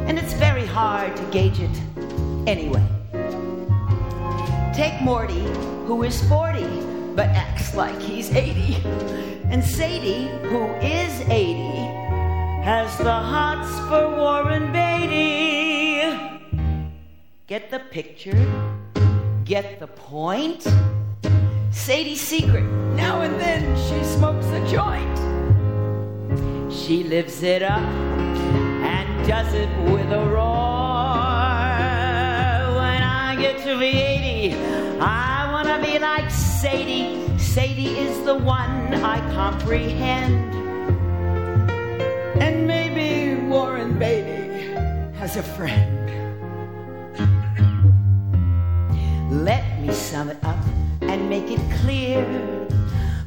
[SPEAKER 6] and it's very hard to gauge it anyway. Take Morty, who is 40 but acts like he's 80, and Sadie, who is 80, has the hots for Warren Beatty. Get the picture? Get the point? Sadie's secret. Now and then she smokes a joint. She lives it up and does it with a roar. When I get to be 80, I want to be like Sadie. Sadie is the one I comprehend. And maybe Warren Beatty has a friend. Let me sum it up and make it clear.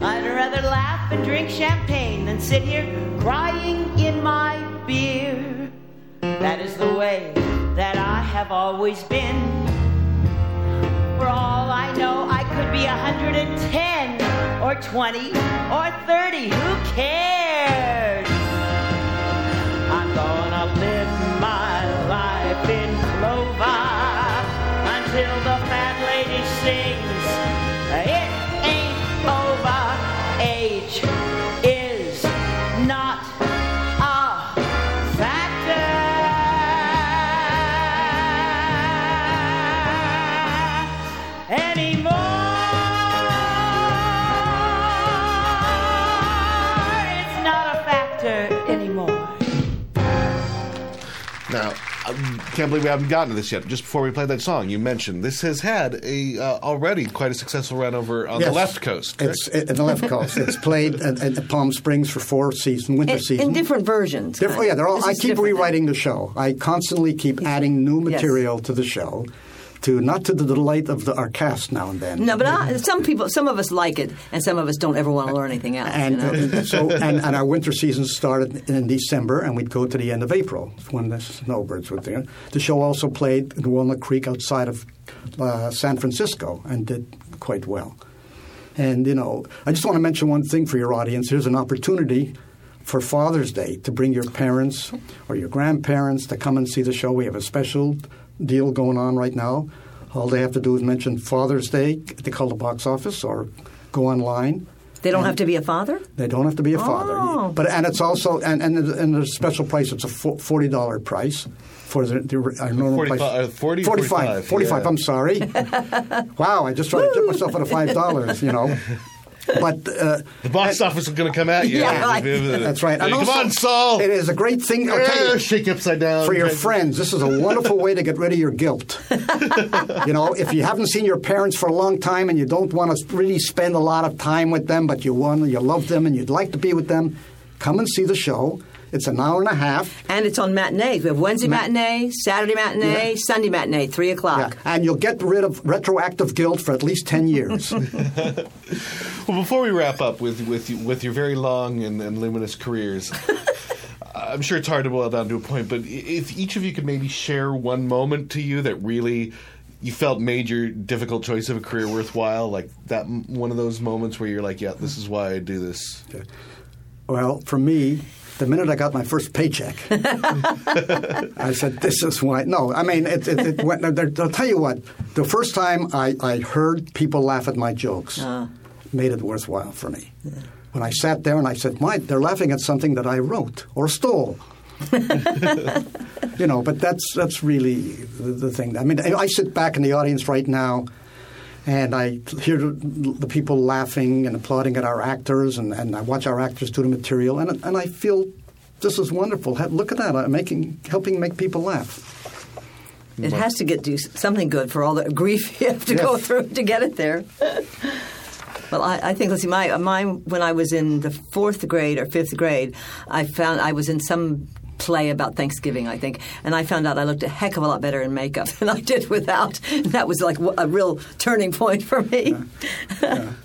[SPEAKER 6] I'd rather laugh and drink champagne than sit here crying in my beer. That is the way that I have always been. For all I know, I could be 110 or 20 or 30. Who cares?
[SPEAKER 1] Can't believe we haven't gotten to this yet. Just before we play that song, you mentioned this has had a uh, already quite a successful run over on the left coast. correct?
[SPEAKER 4] It's it, the left coast. It's played at, at Palm Springs for four seasons, winter
[SPEAKER 3] In,
[SPEAKER 4] season.
[SPEAKER 3] in different versions.
[SPEAKER 4] Diff- oh, yeah, they're all.
[SPEAKER 3] This
[SPEAKER 4] I keep
[SPEAKER 3] different.
[SPEAKER 4] rewriting the show. I constantly keep adding new
[SPEAKER 3] Yes.
[SPEAKER 4] material to the show, to not to the delight of the, our cast now and then.
[SPEAKER 3] No, but I, some people, some of us like it, and some of us don't ever want to learn anything else.
[SPEAKER 4] And,
[SPEAKER 3] you know?
[SPEAKER 4] so, and, and our winter season started in December, and we'd go to the end of April when the snowbirds were there. The show also played in Walnut Creek outside of uh, San Francisco and did quite well. And you know, I just want to mention one thing for your audience. Here's an opportunity for Father's Day to bring your parents or your grandparents to come and see the show. We have a special deal going on right now. All they have to do is mention Father's Day. They call the box office or go online.
[SPEAKER 3] they don't have to be a father.
[SPEAKER 4] They don't have to be a father,
[SPEAKER 3] Oh.
[SPEAKER 4] but and it's also and and, and there's a special price. It's a forty dollar price for the, the our normal
[SPEAKER 1] 45
[SPEAKER 4] price.
[SPEAKER 1] uh, 40,
[SPEAKER 4] 45,
[SPEAKER 1] 45,
[SPEAKER 4] 45,
[SPEAKER 1] yeah.
[SPEAKER 4] I'm sorry. (laughs) wow, I just tried to get myself out of five dollars. You know, (laughs) but uh,
[SPEAKER 1] the box office is going to come at you.
[SPEAKER 3] Yeah, right.
[SPEAKER 4] that's right. And
[SPEAKER 1] come
[SPEAKER 4] also,
[SPEAKER 1] on, Saul.
[SPEAKER 4] It is a great thing. I'll you,
[SPEAKER 1] shake upside down.
[SPEAKER 4] for your friends, this is a wonderful way to get rid of your guilt. (laughs) you know, if you haven't seen your parents for a long time and you don't want to really spend a lot of time with them, but you want, you love them and you'd like to be with them, come and see the show. It's an hour and a half.
[SPEAKER 3] And it's on matinees. We have Wednesday
[SPEAKER 4] Ma-
[SPEAKER 3] matinee, Saturday matinee,
[SPEAKER 4] Yeah.
[SPEAKER 3] Sunday matinee, three
[SPEAKER 4] Yeah,
[SPEAKER 3] o'clock.
[SPEAKER 4] and you'll get rid of retroactive guilt for at least 10 years. (laughs) (laughs)
[SPEAKER 1] Well, before we wrap up with with with your very long and, and luminous careers, (laughs) I'm sure it's hard to boil down to a point. But if each of you could maybe share one moment to you that really you felt made your difficult choice of a career worthwhile, like that one of those moments where you're like, yeah, this is why I do this.
[SPEAKER 4] well, for me, the minute I got my first paycheck, (laughs) I said, "This is why." No, I mean, it, it, it went, I'll tell you what. The first time I, I heard people laugh at my jokes, ah. made it worthwhile for me. When I sat there and I said, "My, they're laughing at something that I wrote or stole." (laughs) you know, but that's that's really the, the thing. I mean, I sit back in the audience right now, and I hear the, people laughing and applauding at our actors, and, and I watch our actors do the material, and and I feel this is wonderful. Look at that, I'm making helping make people laugh.
[SPEAKER 3] It has to get do something good for all the grief (laughs) you have to go through to get it there. well, I, I think let's see, my mine when I was in the fourth grade or fifth grade, I found I was in some play about Thanksgiving, I think. And I found out I looked a heck of a lot better in makeup (laughs) than I did without. And that was like a real turning point for me.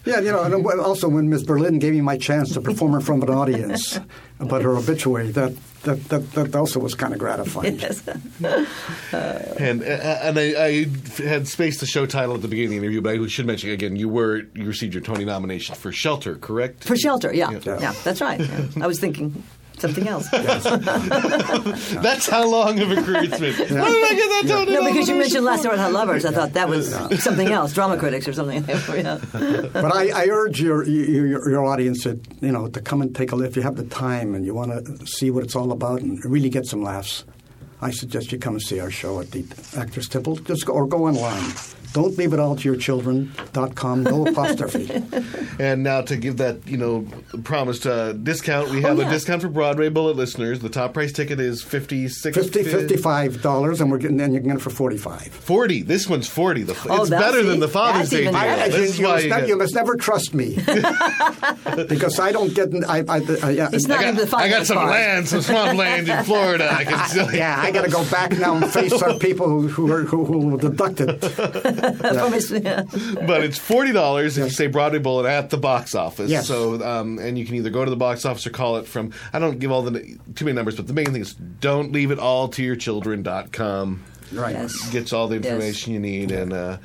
[SPEAKER 4] Yeah, you know, and also when Miss Berlin gave me my chance to perform in front of an audience (laughs) about her obituary, that that, that, that also was kind of gratifying.
[SPEAKER 3] Yes. (laughs)
[SPEAKER 1] And uh, and I, I had spaced the show title at the beginning of the interview, but I should mention again, you were you received your Tony nomination for Shelter, correct?
[SPEAKER 3] For shelter, yeah.
[SPEAKER 1] Yeah.
[SPEAKER 3] Yeah, that's right. Yeah. I was thinking something else. (laughs) (laughs)
[SPEAKER 1] That's how long of a career it's been. Why did I get that Tony
[SPEAKER 3] No, because you mentioned
[SPEAKER 1] for?
[SPEAKER 3] Last Night Hot Lovers. I thought that was something (laughs) else, drama critics or something. yeah.
[SPEAKER 4] But I, I urge your, your your audience that you know to come and take a look if you have the time and you want to see what it's all about and really get some laughs. I suggest you come and see our show at the Actors Temple. Just go, or go online. Don't leave it all to your children.com. No (laughs) apostrophe.
[SPEAKER 1] And now to give that, you know, promised uh, discount, we have
[SPEAKER 3] Oh, yeah.
[SPEAKER 1] a discount for Broadway Bullet listeners. The top price ticket is 56
[SPEAKER 4] 50 $55, and we're getting, then you can get it for 45
[SPEAKER 1] 40. This one's 40. The,
[SPEAKER 3] Oh,
[SPEAKER 1] it's
[SPEAKER 3] that's
[SPEAKER 1] better than the Father's Day deal.
[SPEAKER 3] better.
[SPEAKER 4] I,
[SPEAKER 1] This is
[SPEAKER 4] you,
[SPEAKER 1] why
[SPEAKER 4] must
[SPEAKER 1] you
[SPEAKER 4] ne- you must never trust me (laughs) because I don't get. I, I, I, yeah,
[SPEAKER 3] It's not
[SPEAKER 1] I
[SPEAKER 3] even the
[SPEAKER 1] got, I got some
[SPEAKER 3] part.
[SPEAKER 1] land, some swamp land in Florida. I can (laughs) still.
[SPEAKER 4] yeah, I got to go back now and face our people who who, are, who, who will deduct it. (laughs)
[SPEAKER 3] From yeah.
[SPEAKER 1] But it's forty dollars if you say Broadway Bullet at the box office.
[SPEAKER 4] Yes.
[SPEAKER 1] So, um, and you can either go to the box office or call it from. I don't give all the too many numbers, but the main thing is don't leave it all to your children.com.
[SPEAKER 4] Right.
[SPEAKER 3] Yes.
[SPEAKER 1] Gets all the
[SPEAKER 3] Yes.
[SPEAKER 1] information you need, and uh,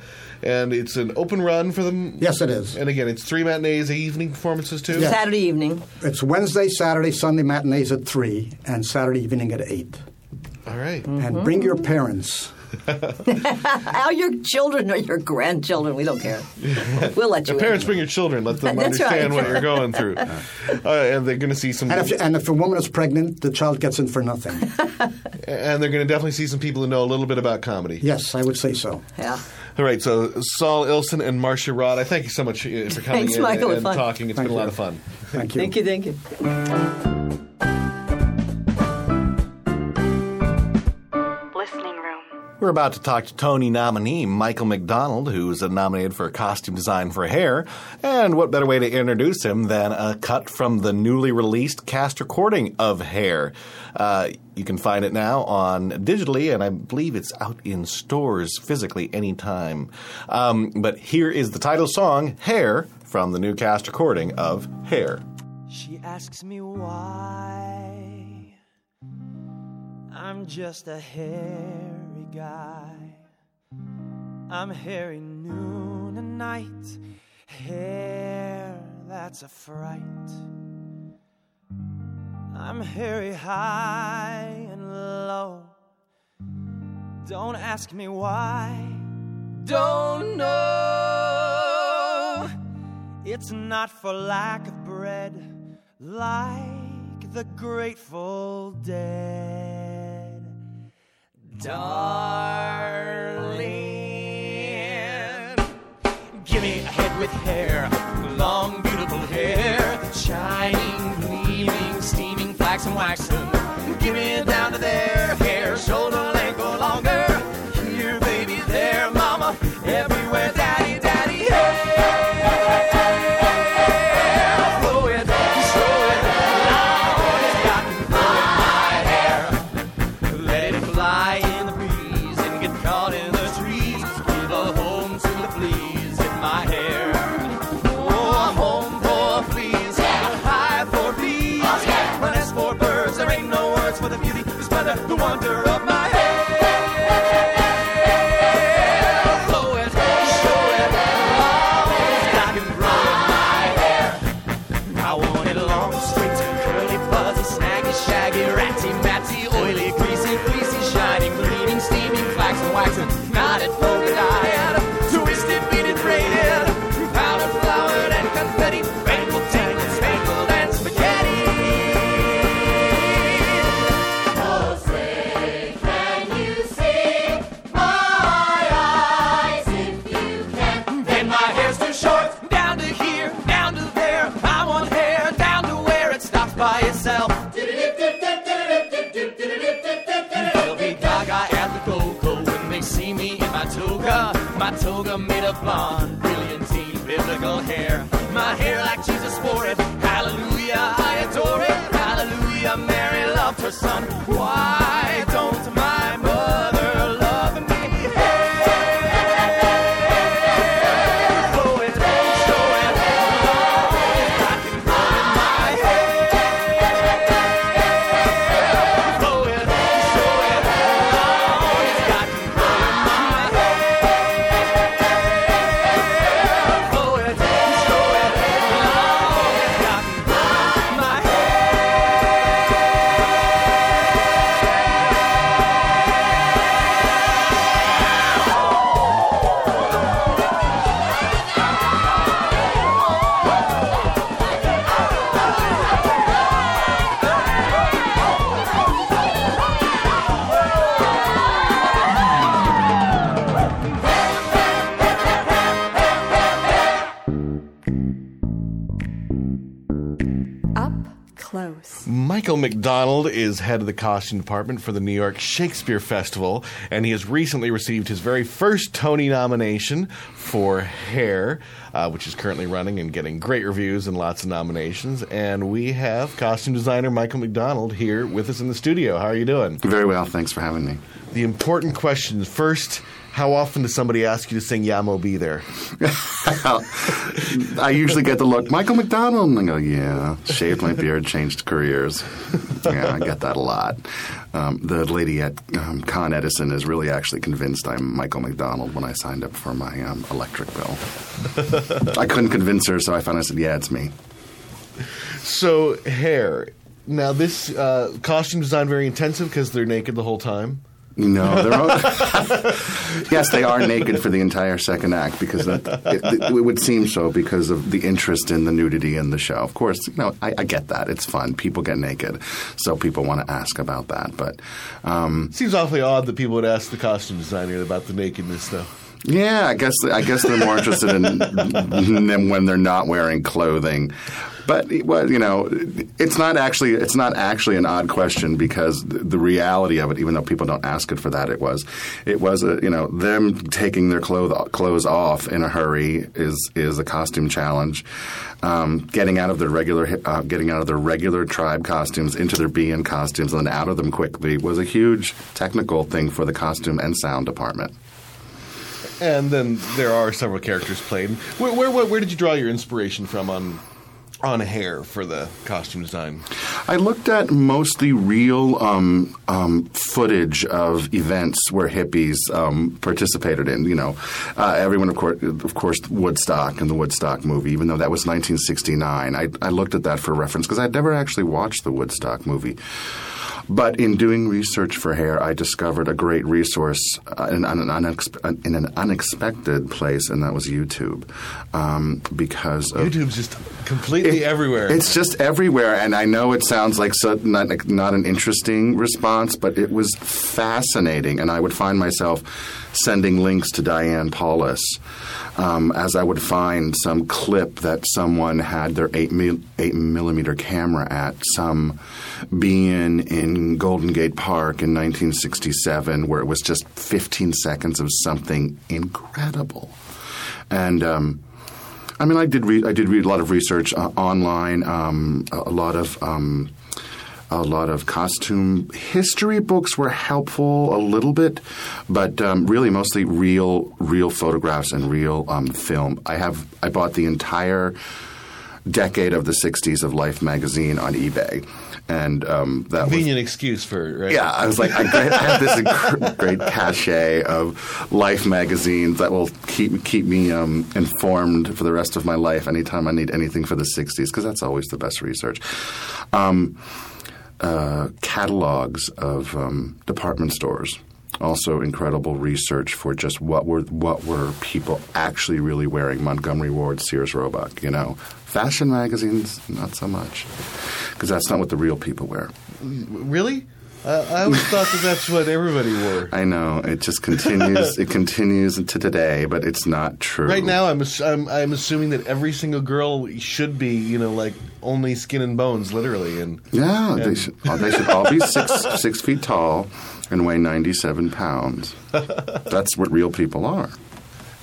[SPEAKER 1] and it's an open run for them.
[SPEAKER 4] Yes, it is.
[SPEAKER 1] And again, it's three matinees, evening performances too.
[SPEAKER 4] Yeah.
[SPEAKER 3] Saturday evening.
[SPEAKER 4] It's Wednesday, Saturday, Sunday matinees at three, and Saturday evening at eight.
[SPEAKER 1] All right.
[SPEAKER 3] Mm-hmm.
[SPEAKER 4] And bring your parents. (laughs)
[SPEAKER 3] How your children or your grandchildren, we don't care. We'll let you. in.
[SPEAKER 1] Parents, bring your children. Let them (laughs)
[SPEAKER 3] That's
[SPEAKER 1] understand
[SPEAKER 3] right.
[SPEAKER 1] what you're going through. (laughs) Uh, and they're going to see some.
[SPEAKER 4] And if, and if a woman is pregnant, the child gets in for nothing.
[SPEAKER 1] and they're going to definitely see some people who know a little bit about comedy.
[SPEAKER 4] Yes, I would say so.
[SPEAKER 3] Yeah.
[SPEAKER 1] All right, so Saul Ilson and Marcia Rodd, I thank you so much uh, for coming
[SPEAKER 3] Thanks,
[SPEAKER 1] in
[SPEAKER 3] Michael.
[SPEAKER 1] and,
[SPEAKER 3] It was fun.
[SPEAKER 1] talking. It's
[SPEAKER 4] Thank
[SPEAKER 1] been a lot of fun.
[SPEAKER 4] Thank you.
[SPEAKER 3] Thank you. Thank you.
[SPEAKER 7] We're about to talk to Tony nominee Michael McDonald, who's nominated for costume design for Hair. And what better way to introduce him than a cut from the newly released cast recording of Hair? Uh, you can find it now on digitally, and I believe it's out in stores physically anytime. Um, but here is the title song, Hair, from the new cast recording of Hair.
[SPEAKER 8] She asks me why I'm just a hairy guy. I'm hairy noon and night, hair that's a fright. I'm hairy high and low. Don't ask me why. Don't know. It's not for lack of bread, like the Grateful Dead. Darling, give me a head with hair, long, beautiful hair, shining, gleaming, steaming, flaxen, waxen. Give me it down to there, toga
[SPEAKER 1] McDonald is head of the costume department for the New York Shakespeare Festival, and he has recently received his very first Tony nomination for Hair, uh, which is currently running and getting great reviews and lots of nominations. And we have costume designer Michael McDonald here with us in the studio. How are you doing?
[SPEAKER 9] Very well, thanks for having me.
[SPEAKER 1] The important questions first. How often does somebody ask you to sing Yah Mo B There? (laughs)
[SPEAKER 9] I usually get the look, Michael McDonald, and I go, yeah, shaved my beard, changed careers. Yeah, I get that a lot. Um, the lady at um, Con Edison is really actually convinced I'm Michael McDonald when I signed up for my um, electric bill. I couldn't convince her, so I finally said, yeah, it's me.
[SPEAKER 1] So, Hair. Now, this uh, costume design very intensive because they're naked the whole time.
[SPEAKER 9] No, they're all, (laughs) yes, they are naked for the entire second act because that, it, it would seem so because of the interest in the nudity in the show. Of course, you know, I, I get that. It's fun. People get naked, so people want to ask about that. But um,
[SPEAKER 1] Seems awfully odd that people would ask the costume designer about the nakedness, though.
[SPEAKER 9] Yeah, I guess I guess they're more interested in (laughs) them when they're not wearing clothing. But well, you know, it's not actually it's not actually an odd question because the, reality of it, even though people don't ask it for that, it was it was a you know them taking their clothes clothes off in a hurry is is a costume challenge. Um, getting out of their regular uh, getting out of their regular tribe costumes into their Be-In costumes and then out of them quickly was a huge technical thing for the costume and sound department.
[SPEAKER 1] And then there are several characters played. Where, where, where, where did you draw your inspiration from on on hair for the costume design?
[SPEAKER 9] I looked at mostly real um, um, footage of events where hippies um, participated in. You know, uh, everyone, of course, of course, Woodstock and the Woodstock movie. Even though that was 1969, I, I looked at that for reference because I'd never actually watched the Woodstock movie. But in doing research for hair, I discovered a great resource uh, in, an unexpe- in an unexpected place, and that was YouTube. Um, because of,
[SPEAKER 1] YouTube's just completely
[SPEAKER 9] it-
[SPEAKER 1] everywhere.
[SPEAKER 9] It's just everywhere, and I know it sounds like so, not not an interesting response, but it was fascinating, and I would find myself sending links to Diane Paulus. Um, as I would find some clip that someone had their eight, mil- eight millimeter camera at some being in Golden Gate Park in 1967, where it was just 15 seconds of something incredible, and um, I mean, I did read. I did read a lot of research uh, online, um, a, a lot of. Um, a lot of costume history books were helpful a little bit, but um, really mostly real, real photographs and real um, film. I have I bought the entire decade of the '60s of Life magazine on eBay, and um, that was
[SPEAKER 1] Convenient excuse for right.
[SPEAKER 9] yeah, I was like, I, I have this (laughs) inc- great cachet of Life magazines that will keep keep me um, informed for the rest of my life. Anytime I need anything for the '60s, because that's always the best research. Um, uh, catalogs of um, department stores. Also, incredible research for just what were what were people actually really wearing. Montgomery Ward, Sears Roebuck. You know, fashion magazines, not so much, because that's not what the real people wear.
[SPEAKER 1] Really? Uh, I always thought that that's what everybody wore.
[SPEAKER 9] I know it just continues. it continues to today, but it's not true.
[SPEAKER 1] Right now, I'm, ass- I'm I'm assuming that every single girl should be, you know, like only skin and bones, literally. And
[SPEAKER 9] yeah, they should. oh, They should all be six (laughs) six feet tall and weigh ninety seven pounds. That's what real people are.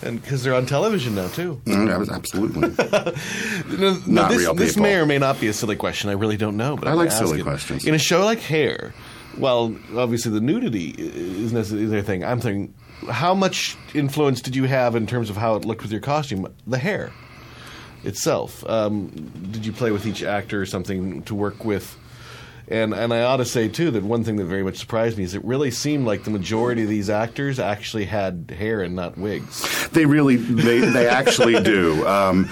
[SPEAKER 1] and because they're on television now too.
[SPEAKER 9] Mm, absolutely. (laughs)
[SPEAKER 1] No, no,
[SPEAKER 9] Not
[SPEAKER 1] this, this may or may not be a silly question. I really don't know, but
[SPEAKER 9] I
[SPEAKER 1] I'm
[SPEAKER 9] like silly
[SPEAKER 1] it.
[SPEAKER 9] questions.
[SPEAKER 1] In a show like Hair, well, obviously the nudity is necessarily their thing. I'm thinking, how much influence did you have in terms of how it looked with your costume? The hair itself. Um, did you play with each actor or something to work with? And and I ought to say too that one thing that very much surprised me is it really seemed like the majority of these actors actually had hair and not wigs.
[SPEAKER 9] They really, they, they actually do. Um,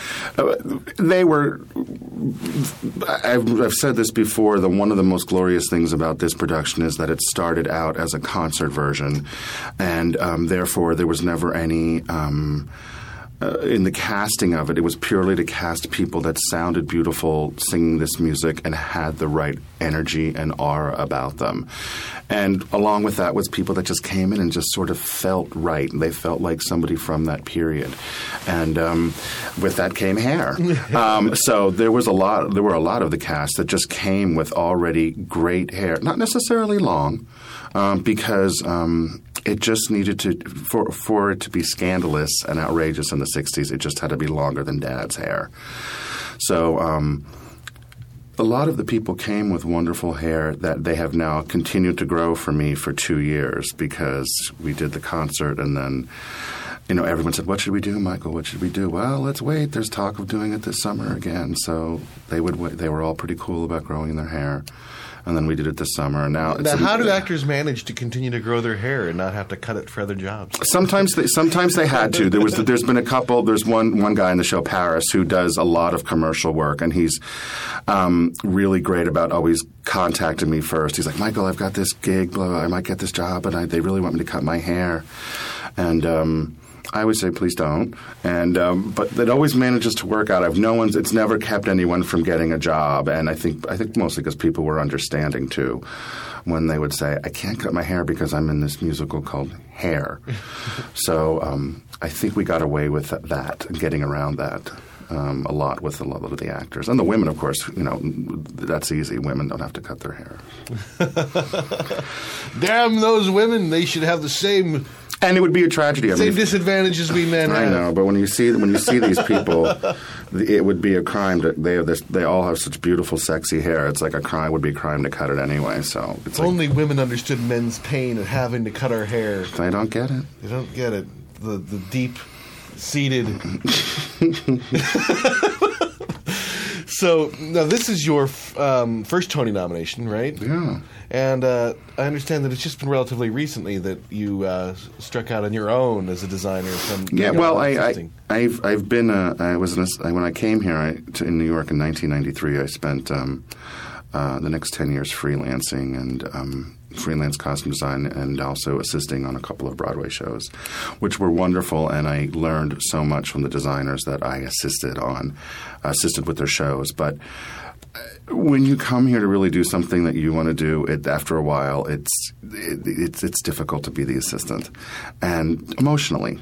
[SPEAKER 9] they were. I've, I've said this before. The one of the most glorious things about this production is that it started out as a concert version, and um, therefore there was never any. Um, uh, in the casting of it, it was purely to cast people that sounded beautiful singing this music and had the right energy and aura about them. And along with that was people that just came in and just sort of felt right. They felt like somebody from that period. And um, with that came hair. (laughs) um, so there was a lot. There were a lot of the cast that just came with already great hair, not necessarily long, um, because. Um, it just needed to for for it to be scandalous and outrageous in the '60s. It just had to be longer than Dad's hair. So um, a lot of the people came with wonderful hair that they have now continued to grow for me for two years because we did the concert and then. You know, everyone said, "What should we do, Michael? What should we do?" Well, let's wait. There's talk of doing it this summer again, so they would. They were all pretty cool about growing their hair, and then we did it this summer. And now, it's
[SPEAKER 1] Now,
[SPEAKER 9] a-
[SPEAKER 1] how do actors manage to continue to grow their hair and not have to cut it for other jobs?
[SPEAKER 9] Sometimes they, sometimes they had to. There was there's been a couple. There's one one guy in the show Paris who does a lot of commercial work, and he's um, really great about always contacting me first. He's like, Michael, I've got this gig. Blah, blah, I might get this job, and I, they really want me to cut my hair, and. Um, I always say, please don't, and um, but it always manages to work out. I've no one's. It's never kept anyone from getting a job, and I think I think mostly because people were understanding too, when they would say, I can't cut my hair because I'm in this musical called Hair. (laughs) so um, I think we got away with that getting around that. Um, a lot with a lot of the actors and the women, of course. You know, that's easy. Women don't have to cut their hair. (laughs)
[SPEAKER 1] Damn those women! They should have the same
[SPEAKER 9] And it would be a tragedy. I
[SPEAKER 1] same
[SPEAKER 9] mean,
[SPEAKER 1] disadvantages we men
[SPEAKER 9] I
[SPEAKER 1] have.
[SPEAKER 9] know, but when you see when you see these people, (laughs) it would be a crime that they have this. They all have such beautiful, sexy hair. It's like a crime. Would be a crime to cut it anyway. So it's
[SPEAKER 1] If
[SPEAKER 9] like,
[SPEAKER 1] only women understood men's pain of having to cut our hair.
[SPEAKER 9] they don't get it.
[SPEAKER 1] They don't get it. The the deep seated. (laughs) so now this is your f- um, first Tony nomination, right?
[SPEAKER 9] Yeah.
[SPEAKER 1] And uh, I understand that it's just been relatively recently that you uh, struck out on your own as a designer. From
[SPEAKER 9] Yeah, well, I, I, I've I've been a, I was an, I, when I came here I, to, in New York in 1993. I spent um, uh, the next 10 years freelancing and um, freelance costume design and also assisting on a couple of Broadway shows, which were wonderful. And I learned so much from the designers that I assisted on, assisted with their shows. But when you come here to really do something that you want to do, it, after a while, it's it, it's it's difficult to be the assistant, and emotionally.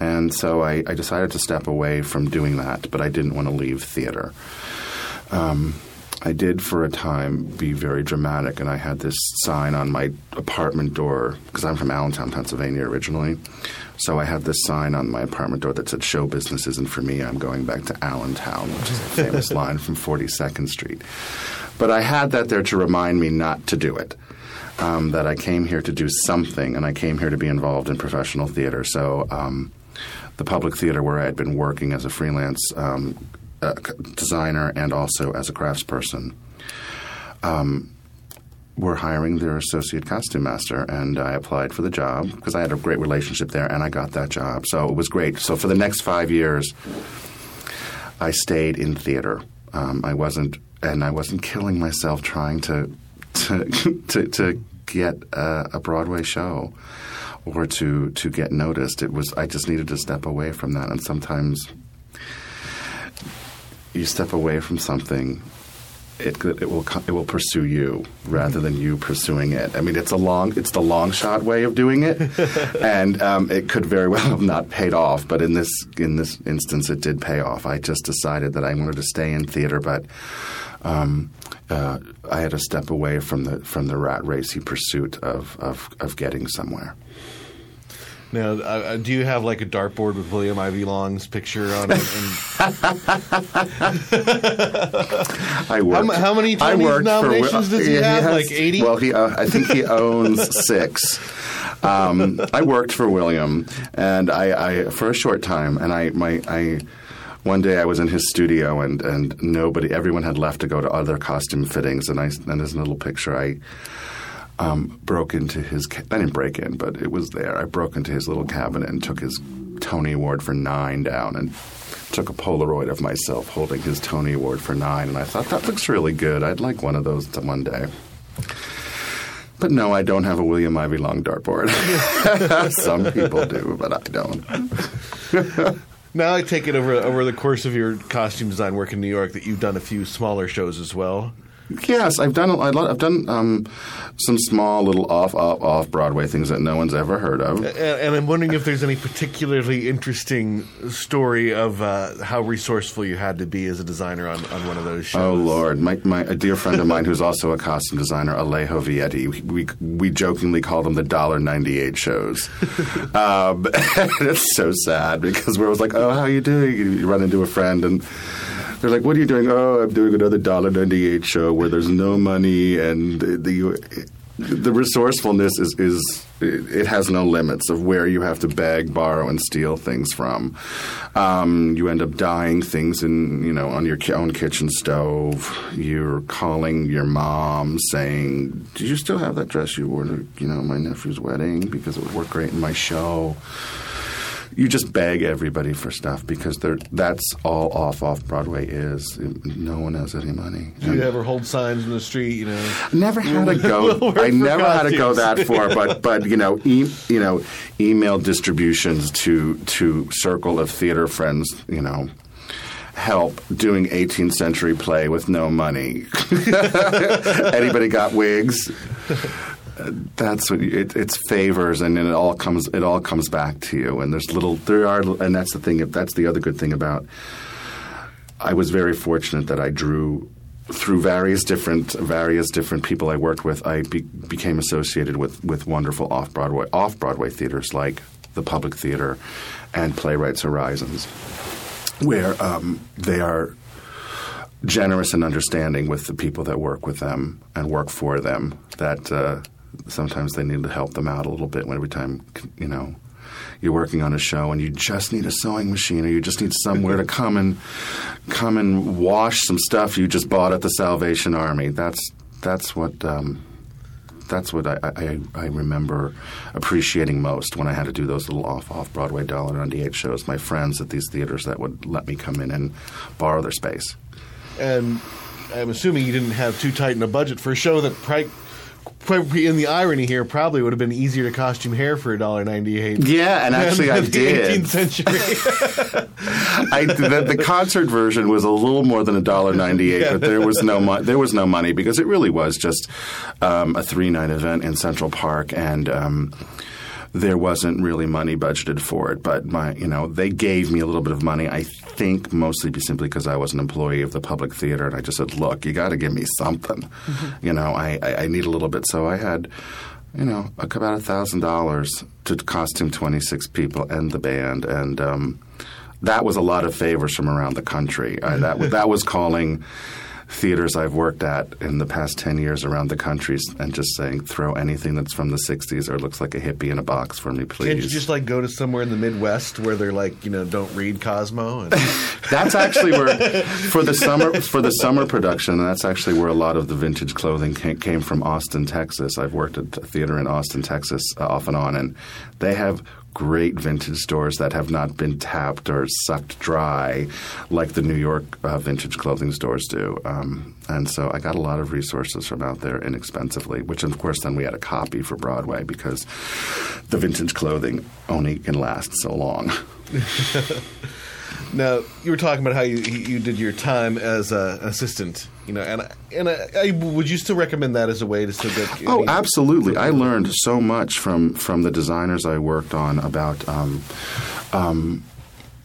[SPEAKER 9] And so I, I decided to step away from doing that, but I didn't want to leave theater. Um, I did for a time be very dramatic, and I had this sign on my apartment door because I'm from Allentown, Pennsylvania originally. So I had this sign on my apartment door that said "Show business isn't for me. I'm going back to Allentown," which is a famous (laughs) line from 42nd Street. But I had that there to remind me not to do it. Um, that I came here to do something, and I came here to be involved in professional theater. So, um, the public theater where I had been working as a freelance um, uh, c- designer and also as a craftsperson, um, were hiring their associate costume master, and I applied for the job because I had a great relationship there, and I got that job. So it was great. So for the next five years, I stayed in theater. Um, I wasn't, and I wasn't killing myself trying to to (laughs) to, to get a, a Broadway show or to to get noticed. It was I just needed to step away from that, and sometimes you step away from something. It, it will it will pursue you rather than you pursuing it. I mean, it's a long it's the long shot way of doing it, (laughs) and um, it could very well have not paid off. But in this in this instance, it did pay off. I just decided that I wanted to stay in theater, but um, uh, I had to step away from the from the rat racy pursuit of of, of getting somewhere.
[SPEAKER 1] Now, uh, do you have like a dartboard with William Ivey Long's picture on it? And (laughs)
[SPEAKER 9] I worked.
[SPEAKER 1] mu- how many Tony
[SPEAKER 9] worked for
[SPEAKER 1] nominations does he have? Like 80?
[SPEAKER 9] Well, he. Uh, I think he owns six. Um, I worked for William, and I, I for a short time, and I my I. One day I was in his studio and, and nobody, everyone had left to go to other costume fittings, and I and there's a little picture I um, broke into his. Ca- I didn't break in, but it was there. I broke into his little cabinet and took his Tony Award for Nine down and took a Polaroid of myself holding his Tony Award for Nine, and I thought that looks really good. I'd like one of those one day. But no, I don't have a William Ivey Long dartboard. (laughs) Some people do, but I don't. (laughs)
[SPEAKER 1] now I take it over over the course of your costume design work in New York that you've done a few smaller shows as well.
[SPEAKER 9] Yes, I've done. a lot- I've done um, some small little off off off Broadway things that no one's ever heard of.
[SPEAKER 1] And, and I'm wondering if there's any particularly interesting story of uh, how resourceful you had to be as a designer on, on one of those shows.
[SPEAKER 9] Oh Lord, my, my a dear friend of mine who's also a costume designer, Alejo Vietti. We, we we jokingly called them the dollar ninety eight shows. (laughs) um, (laughs) it's so sad because we're always like, oh, how you doing? You run into a friend and. They're like, "What are you doing?" Oh, I'm doing another dollar ninety eight show where there's no money and the the resourcefulness is is it has no limits of where you have to beg, borrow, and steal things from. Um, you end up dyeing things in you know on your own kitchen stove. You're calling your mom saying, "Do you still have that dress you wore to you know my nephew's wedding because it would work great in my show?" You just beg everybody for stuff because they're, that's all off off Broadway is. No one has any money.
[SPEAKER 1] Do you ever hold signs in the street? You know,
[SPEAKER 9] Never had to go. (laughs) I never had to go that far, but (laughs) but you know, e- you know, email distributions to to circle of theater friends. You know, help doing 18th century play with no money. (laughs) Anybody got wigs? That's what you- it, it's favors, and then it all comes. It all comes back to you. And there's little. There are, and that's the thing. That's the other good thing about. I was very fortunate that I drew through various different various different people I worked with. I be, became associated with with wonderful off Broadway off Broadway theaters like the Public Theater and Playwrights Horizons, where um, they are generous and understanding with the people that work with them and work for them. That uh, sometimes they need to help them out a little bit every time you know you're working on a show and you just need a sewing machine or you just need somewhere to come and come and wash some stuff you just bought at the Salvation Army. That's that's what. Um, that's what I, I, I remember appreciating most when I had to do those little off off Broadway dollar ninety eight shows. My friends at these theaters that would let me come in and borrow their space.
[SPEAKER 1] and I'm assuming you didn't have too tight in a budget for a show that, pri- in the irony here, probably would have been easier to costume hair for a dollar ninety eight.
[SPEAKER 9] Yeah, and actually I did.
[SPEAKER 1] 18th century. (laughs)
[SPEAKER 9] I, the, the concert version was a little more than a dollar ninety eight, but there was no mo- there was no money because it really was just um, a three night event in Central Park, and um, there wasn't really money budgeted for it. But my, you know, they gave me a little bit of money. I think mostly be simply because I was an employee of the public theater, and I just said, "Look, you got to give me something." You know, I, I, I need a little bit, so I had. You know, about a thousand dollars to costume twenty six people and the band, and um, that was a lot of favors from around the country. I, that (laughs) that was calling theaters I've worked at in the past ten years around the country and just saying, throw anything that's from the '60s or looks like a hippie in a box for me, please.
[SPEAKER 1] Can't you just like go to somewhere in the Midwest where they're like, you know, don't read Cosmo? And (laughs)
[SPEAKER 9] That's actually where for the summer for the summer production. That's actually where a lot of the vintage clothing came, came from Austin, Texas. I've worked at a theater in Austin, Texas, uh, off and on, and they have great vintage stores that have not been tapped or sucked dry like the New York uh, vintage clothing stores do. Um, and so I got a lot of resources from out there inexpensively, which of course then we had a copy for Broadway because the vintage clothing only can last so long. (laughs)
[SPEAKER 1] now you were talking about how you you did your time as an assistant, you know, and and I, I, would you still recommend that as a way to still get?
[SPEAKER 9] Oh, absolutely! I learned so much from from the designers I worked on about um, um,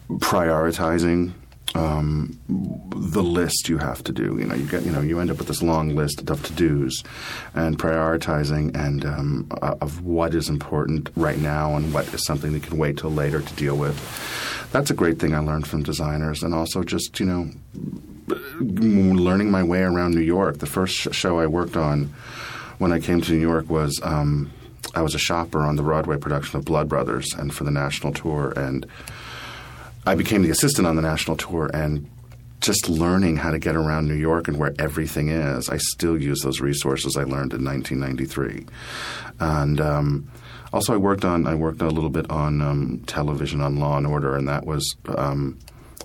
[SPEAKER 9] prioritizing um, the list you have to do. You know, you get you know you end up with this long list of to dos, and prioritizing and um, of what is important right now and what is something that can wait till later to deal with. That's a great thing I learned from designers, and also just you know learning my way around New York. The first sh- show I worked on when I came to New York was um, I was a shopper on the Broadway production of Blood Brothers and for the national tour, and I became the assistant on the national tour and just learning how to get around New York and where everything is. I still use those resources I learned in 1993, and um, also I worked on I worked a little bit on um, television on Law and Order, and that was. Um,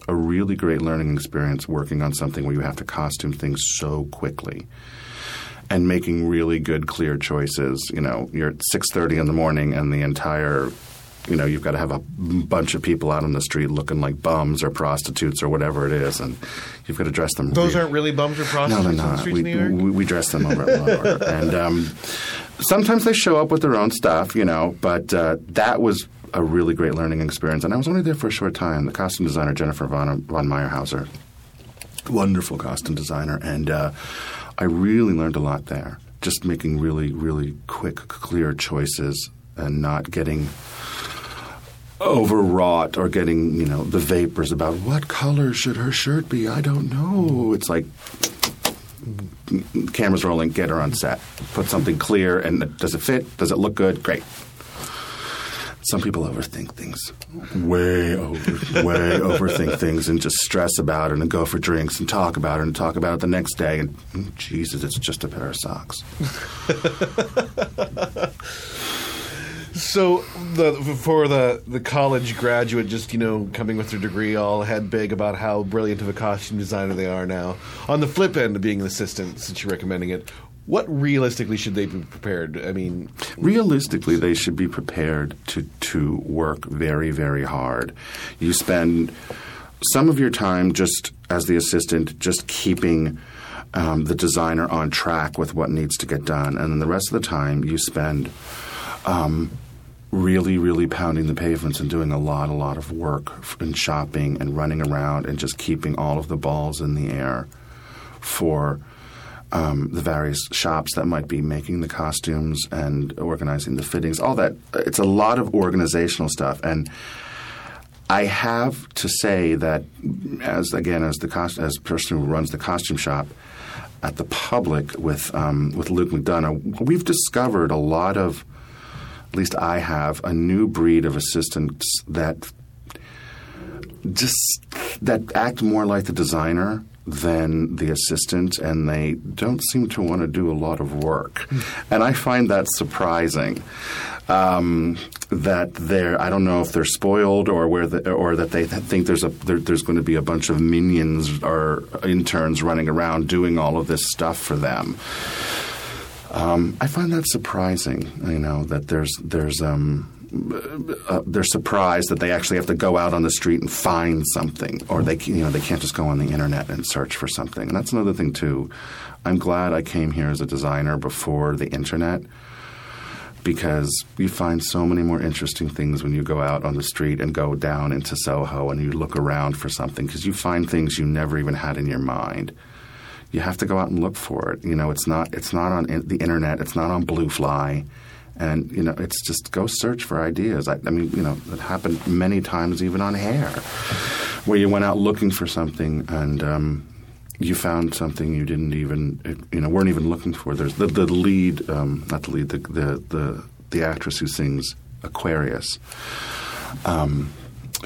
[SPEAKER 9] a really great learning experience working on something where you have to costume things so quickly and making really good clear choices you know you're at 6.30 in the morning and the entire you know you've got to have a bunch of people out on the street looking like bums or prostitutes or whatever it is and you've got to dress them
[SPEAKER 1] Those
[SPEAKER 9] re-
[SPEAKER 1] aren't really bums or prostitutes.
[SPEAKER 9] no, they're
[SPEAKER 1] on the
[SPEAKER 9] not.
[SPEAKER 1] streets
[SPEAKER 9] We,
[SPEAKER 1] of New York?
[SPEAKER 9] we, we dress them over at Law and Order. And um, sometimes they show up with their own stuff, you know, but uh, that was a really great learning experience. And I was only there for a short time. The costume designer, Jennifer von, von Mayrhauser, wonderful costume designer. And uh, I really learned a lot there. Just making really, really quick, clear choices and not getting overwrought or getting, you know, the vapors about what color should her shirt be. I don't know. It's like cameras rolling, get her on set. Put something clear, and does it fit? Does it look good? Great. Some people overthink things, way over, way (laughs) overthink things, and just stress about it, and go for drinks, and talk about it, and talk about it the next day, and mm, Jesus, it's just a pair of socks. (laughs)
[SPEAKER 1] So the for the the college graduate, just you know, coming with their degree, all head big about how brilliant of a costume designer they are now. On the flip end of being an assistant, since you're recommending it, what realistically should they be prepared? I mean,
[SPEAKER 9] realistically, they should be prepared to to work very, very hard. You spend some of your time just as the assistant, just keeping um, the designer on track with what needs to get done, and then the rest of the time you spend. Um, really, really pounding the pavements and doing a lot, a lot of work and shopping and running around and just keeping all of the balls in the air for um, the various shops that might be making the costumes and organizing the fittings, all that. It's a lot of organizational stuff. And I have to say that, as again, as the cost, as person who runs the costume shop at the public with um, with Luke McDonough, we've discovered a lot of, at least I have, a new breed of assistants that just that act more like the designer than the assistant, and they don't seem to want to do a lot of work. and I find that surprising. Um, that they're I don't know if they're spoiled or where the, or that they think there's a there, there's going to be a bunch of minions or interns running around doing all of this stuff for them. Um, I find that surprising. You know that there's there's um, uh, they're surprised that they actually have to go out on the street and find something, or they you know they can't just go on the internet and search for something. And that's another thing too. I'm glad I came here as a designer before the internet because you find so many more interesting things when you go out on the street and go down into Soho and you look around for something because you find things you never even had in your mind. You have to go out and look for it. You know, it's not it's not on the internet. It's not on Bluefly, and you know, it's just go search for ideas. I, I mean, you know, it happened many times even on hair, where you went out looking for something and. Um, you found something you didn't even you know weren't even looking for. There's the, the lead, um, not the lead, the, the the the actress who sings Aquarius, um,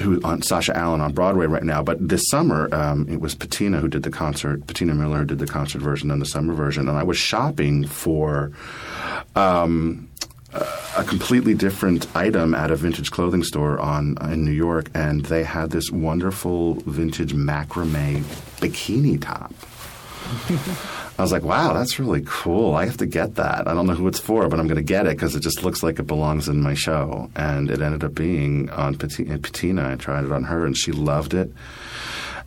[SPEAKER 9] who on Sasha Allen on Broadway right now. But this summer um, it was Patina who did the concert. Patina Miller did the concert version and the summer version. And I was shopping for. Um, a completely different item at a vintage clothing store on in New York, and they had this wonderful vintage macrame bikini top. (laughs) I was like, "Wow, that's really cool. I have to get that. I don't know who it's for, but I'm going to get it because it just looks like it belongs in my show." And it ended up being on Patina. Uh, Patina. I tried it on her, and she loved it.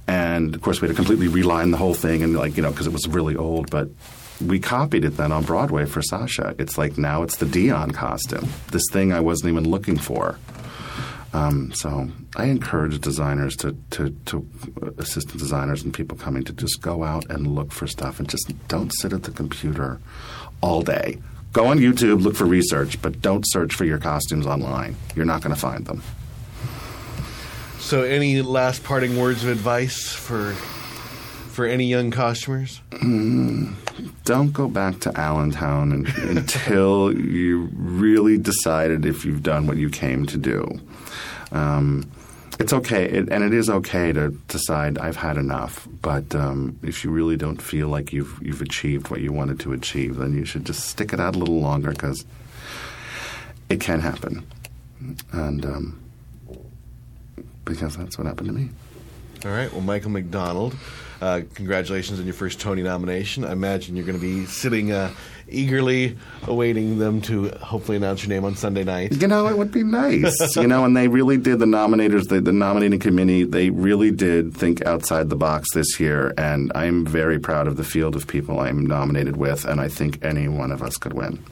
[SPEAKER 9] And of course, we had to completely reline the whole thing, and like you know, because it was really old, but we copied it then on Broadway for Sasha. It's like now it's the Dionne costume, this thing I wasn't even looking for. Um, so I encourage designers to, to, to assistant designers and people coming to just go out and look for stuff and just don't sit at the computer all day. Go on YouTube, look for research, but don't search for your costumes online. You're not going to find them.
[SPEAKER 1] So, any last parting words of advice for for any young costumers?
[SPEAKER 9] Mm, don't go back to Allentown and, (laughs) until you really decided if you've done what you came to do. Um, it's okay, it, and it is okay to decide I've had enough. But um, if you really don't feel like you've you've achieved what you wanted to achieve, then you should just stick it out a little longer because it can happen, and um, because that's what happened to me.
[SPEAKER 1] All right. Well, Michael McDonald, uh, congratulations on your first Tony nomination. I imagine you're going to be sitting uh, eagerly awaiting them to hopefully announce your name on Sunday night.
[SPEAKER 9] You know, it would be nice. (laughs) you know, and they really did, the nominators, the, the nominating committee, they really did think outside the box this year. And I'm very proud of the field of people I'm nominated with. And I think any one of us could win.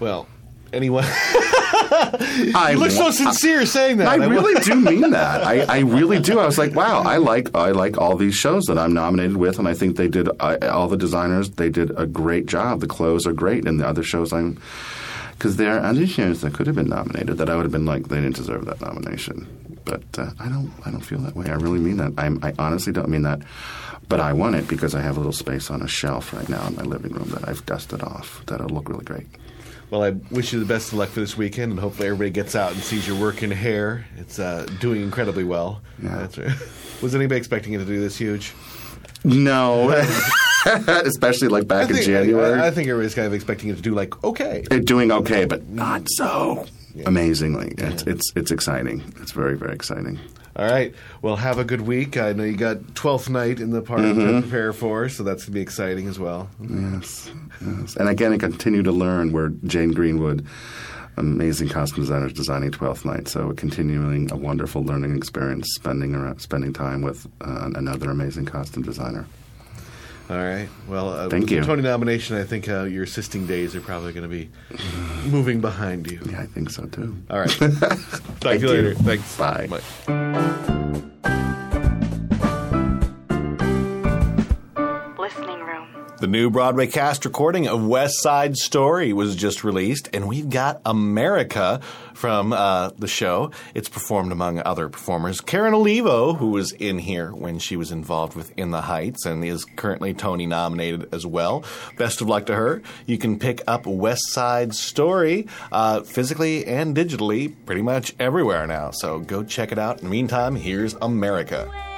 [SPEAKER 1] Well, anyone. (laughs) (laughs)
[SPEAKER 9] I
[SPEAKER 1] you look so sincere saying that.
[SPEAKER 9] I really do mean (laughs) that. I, I really do. I was like, wow, I like I like all these shows that I'm nominated with, and I think they did I, all the designers. They did a great job. The clothes are great, and the other shows I'm because there are other shows that could have been nominated that I would have been like they didn't deserve that nomination. But uh, I don't I don't feel that way. I really mean that. I'm, I honestly don't mean that. But I won it because I have a little space on a shelf right now in my living room that I've dusted off. That'll look really great.
[SPEAKER 1] Well, I wish you the best of luck for this weekend, and hopefully everybody gets out and sees your work in hair. It's uh, doing incredibly well.
[SPEAKER 9] Yeah.
[SPEAKER 1] That's right. (laughs) Was anybody expecting it to do this huge?
[SPEAKER 9] No. (laughs) Especially like back
[SPEAKER 1] think,
[SPEAKER 9] in January.
[SPEAKER 1] I, I think everybody's kind of expecting it to do like okay.
[SPEAKER 9] They're doing okay, but not so amazingly. It's, it's it's exciting. It's very very exciting.
[SPEAKER 1] All right. Well, have a good week. I know you got Twelfth Night in the park to
[SPEAKER 9] Mhm.
[SPEAKER 1] prepare for, so that's going to be exciting as well.
[SPEAKER 9] Yes, yes. And again, I continue to learn where Jane Greenwood, amazing costume designer, is designing Twelfth Night. So continuing a wonderful learning experience, spending around, spending time with uh, another amazing costume designer.
[SPEAKER 1] All right. Well, uh,
[SPEAKER 9] Thank
[SPEAKER 1] with the
[SPEAKER 9] you.
[SPEAKER 1] Tony nomination, I think uh, your assisting days are probably going to be moving behind you.
[SPEAKER 9] Yeah, I think so too.
[SPEAKER 1] All right. (laughs) Talk to
[SPEAKER 9] Thank
[SPEAKER 1] you
[SPEAKER 9] you.
[SPEAKER 1] later. Thanks.
[SPEAKER 9] Bye.
[SPEAKER 10] Listening
[SPEAKER 7] The new Broadway cast recording of West Side Story was just released, and we've got America from uh, the show. It's performed among other performers. Karen Olivo, who was in here when she was involved with In the Heights and is currently Tony nominated as well. Best of luck to her. You can pick up West Side Story uh, physically and digitally pretty much everywhere now, so go check it out. In the meantime, here's America.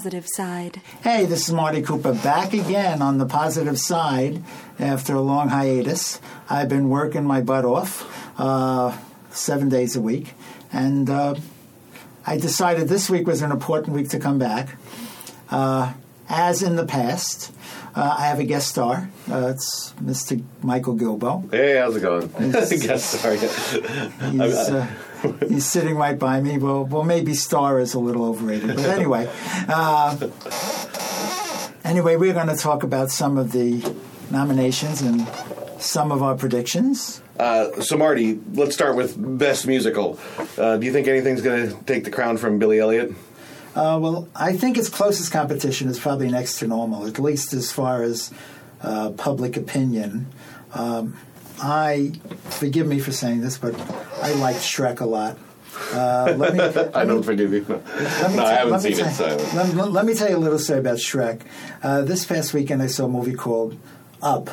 [SPEAKER 2] Positive side.
[SPEAKER 11] Hey, this is Marty Cooper back again on the positive side after a long hiatus. I've been working my butt off uh, seven days a week, and uh, I decided this week was an important week to come back. Uh, as in the past, uh, I have a guest star. Uh, it's Mr. Michael Gilbo.
[SPEAKER 12] Hey, how's it going?
[SPEAKER 11] It's-
[SPEAKER 12] Guess sorry. (laughs)
[SPEAKER 11] He's, sitting right by me. Well, well, maybe star is a little overrated, but anyway. Uh, (laughs) anyway, we're going to talk about some of the nominations and some of our predictions.
[SPEAKER 12] Uh, so, Marty, let's start with best musical. Uh, do you think anything's going to take the crown from Billy Elliot?
[SPEAKER 11] Uh, well, I think its closest competition is probably next to normal, at least as far as uh, public opinion. Um, I forgive me for saying this, but I liked Shrek a lot. Uh, let me, (laughs)
[SPEAKER 12] I don't forgive you.
[SPEAKER 11] Let me
[SPEAKER 12] no,
[SPEAKER 11] tell-
[SPEAKER 12] I haven't
[SPEAKER 11] let me
[SPEAKER 12] seen it. So.
[SPEAKER 11] Let, let- let me tell you a little story about Shrek. Uh, this past weekend, I saw a movie called Up,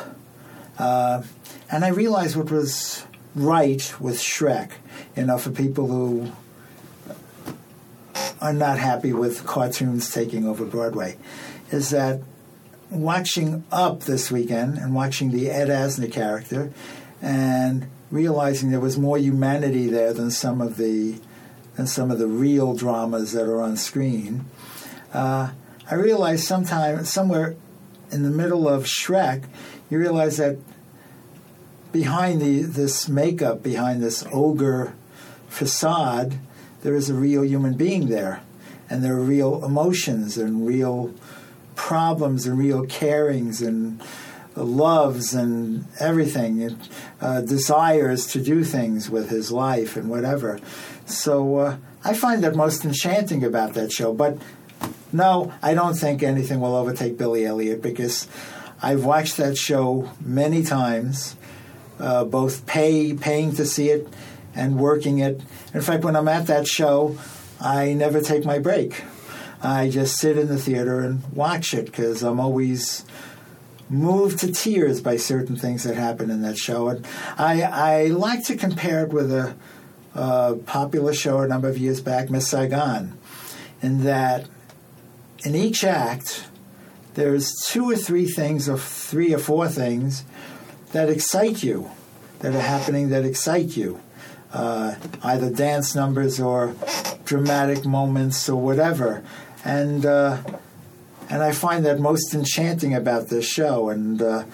[SPEAKER 11] uh, and I realized what was right with Shrek. You know, for people who are not happy with cartoons taking over Broadway, is that watching Up this weekend and watching the Ed Asner character and realizing there was more humanity there than some of the than some of the real dramas that are on screen. Uh, I realized sometime somewhere in the middle of Shrek, you realize that behind the this makeup, behind this ogre facade, there is a real human being there, and there are real emotions and real problems and real carings and loves and everything, uh, desires to do things with his life and whatever. So uh, I find that most enchanting about that show. But no, I don't think anything will overtake Billy Elliot because I've watched that show many times, uh, both pay paying to see it and working it. In fact, when I'm at that show, I never take my break. I just sit in the theater and watch it because I'm always moved to tears by certain things that happen in that show. And I, I like to compare it with a, a popular show a number of years back, Miss Saigon, in that in each act, there's two or three things, or three or four things that excite you, that are happening that excite you. Uh, either dance numbers or dramatic moments or whatever. And uh, and I find that most enchanting about this show. And uh,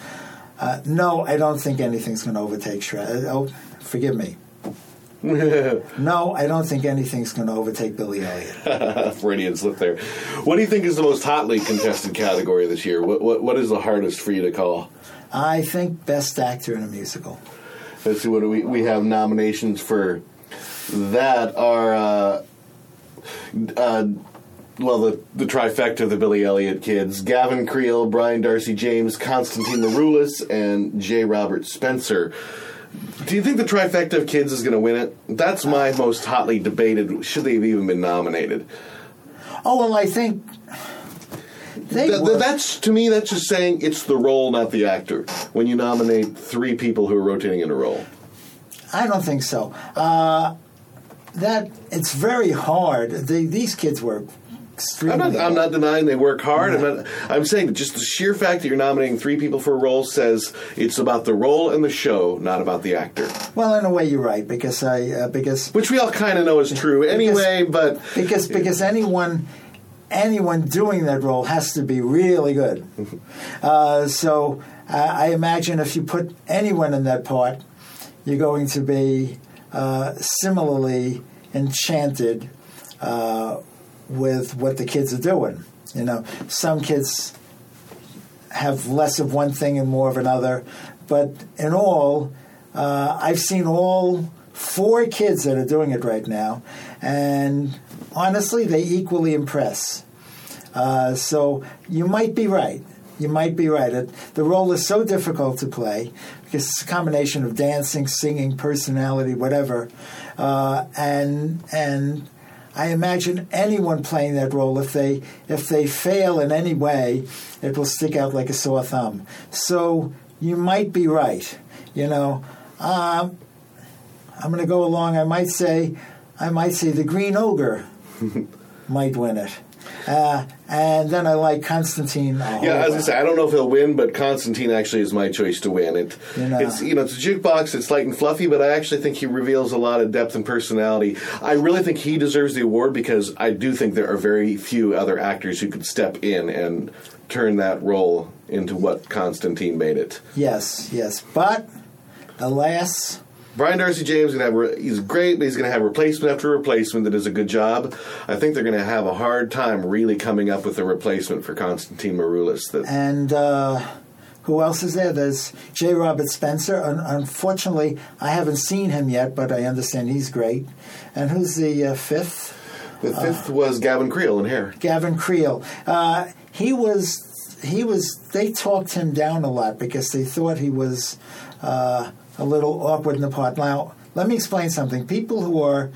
[SPEAKER 11] uh, no, I don't think anything's going to overtake Shrek. Oh, forgive me. (laughs) no, I don't think anything's going to overtake Billy Elliot. (laughs)
[SPEAKER 1] Freudian slip there. What do you think is the most hotly contested category this year? What, what, what is the hardest for you to call?
[SPEAKER 11] I think best actor in a musical.
[SPEAKER 1] Let's see what do we we have nominations for that are uh, uh, well the the trifecta of the Billy Elliot kids: Gavin Creel, Brian Darcy James, Constantine Maroulis, and J. Robert Spencer. Do you think the trifecta of kids is going to win it? That's my most hotly debated. Should they have even been nominated?
[SPEAKER 11] Oh well, I think they
[SPEAKER 1] Th- th- that's to me. That's just saying it's the role, not the actor. When you nominate three people who are rotating in a role,
[SPEAKER 11] I don't think so. Uh, that it's very hard. The, these kids were.
[SPEAKER 1] I'm not. I'm not denying they work hard. I'm, not, I'm saying just the sheer fact that you're nominating three people for a role says it's about the role and the show, not about the actor.
[SPEAKER 11] Well, in a way, you're right because I uh, because
[SPEAKER 1] which we all kind of know is true anyway. but
[SPEAKER 11] because because anyone anyone doing that role has to be really good. Uh, so uh, I imagine if you put anyone in that part, you're going to be uh, similarly enchanted uh, with what the kids are doing. You know, some kids have less of one thing and more of another, but in all, uh, I've seen all four kids that are doing it right now, and honestly, they equally impress. Uh, so you might be right. You might be right. It, the role is so difficult to play because it's a combination of dancing, singing, personality, whatever, uh, and and I imagine anyone playing that role, if they if they fail in any way, it will stick out like a sore thumb. So you might be right. You know, um, I'm going to go along. I might say, I might say the Green Ogre (laughs) might win it. Uh, and then I like Constantine.
[SPEAKER 1] Yeah, as I say, I don't know if he'll win, but Constantine actually is my choice to win. It,
[SPEAKER 11] You know.
[SPEAKER 1] it's you know, it's a jukebox. It's light and fluffy, but I actually think he reveals a lot of depth and personality. I really think he deserves the award because I do think there are very few other actors who could step in and turn that role into what Constantine made it.
[SPEAKER 11] Yes, yes. But alas,
[SPEAKER 1] Brian Darcy James is gonna have re- he's great, but he's gonna have replacement after replacement that does a good job. I think they're gonna have a hard time really coming up with a replacement for Constantine Maroulis. That
[SPEAKER 11] and uh, who else is there? There's J. Robert Spencer. Un- unfortunately, I haven't seen him yet, but I understand he's great. And who's the uh, fifth?
[SPEAKER 1] the fifth was Gavin Creel in Hair.
[SPEAKER 11] Gavin Creel. Uh, he was. He was. They talked him down a lot because they thought he was uh, a little awkward in the part. Now, let me explain something. People who are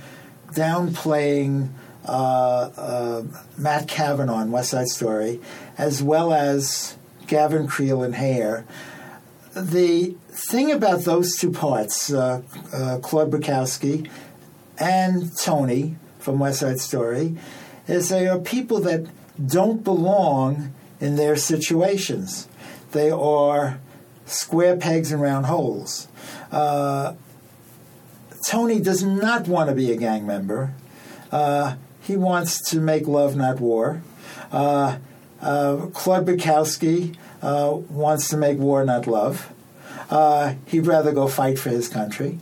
[SPEAKER 11] downplaying uh, uh, Matt Cavenaugh in West Side Story, as well as Gavin Creel and Hair, the thing about those two parts, uh, uh, Claude Bukowski and Tony from West Side Story, is they are people that don't belong in their situations. They are square pegs and round holes. Uh, Tony does not want to be a gang member. Uh, he wants to make love, not war. Uh, uh, Claude Bukowski uh, wants to make war, not love. Uh, he'd rather go fight for his country.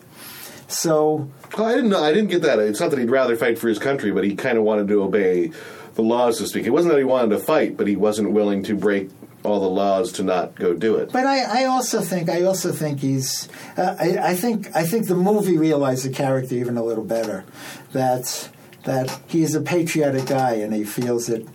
[SPEAKER 11] So
[SPEAKER 1] Well, I didn't know. I didn't get that. It's not that he'd rather fight for his country, but he kind of wanted to obey the laws, to speak. It wasn't that he wanted to fight, but he wasn't willing to break all the laws to not go do it.
[SPEAKER 11] But I, I also think I also think he's uh, I, I think I think the movie realized the character even a little better that that he's a patriotic guy and he feels it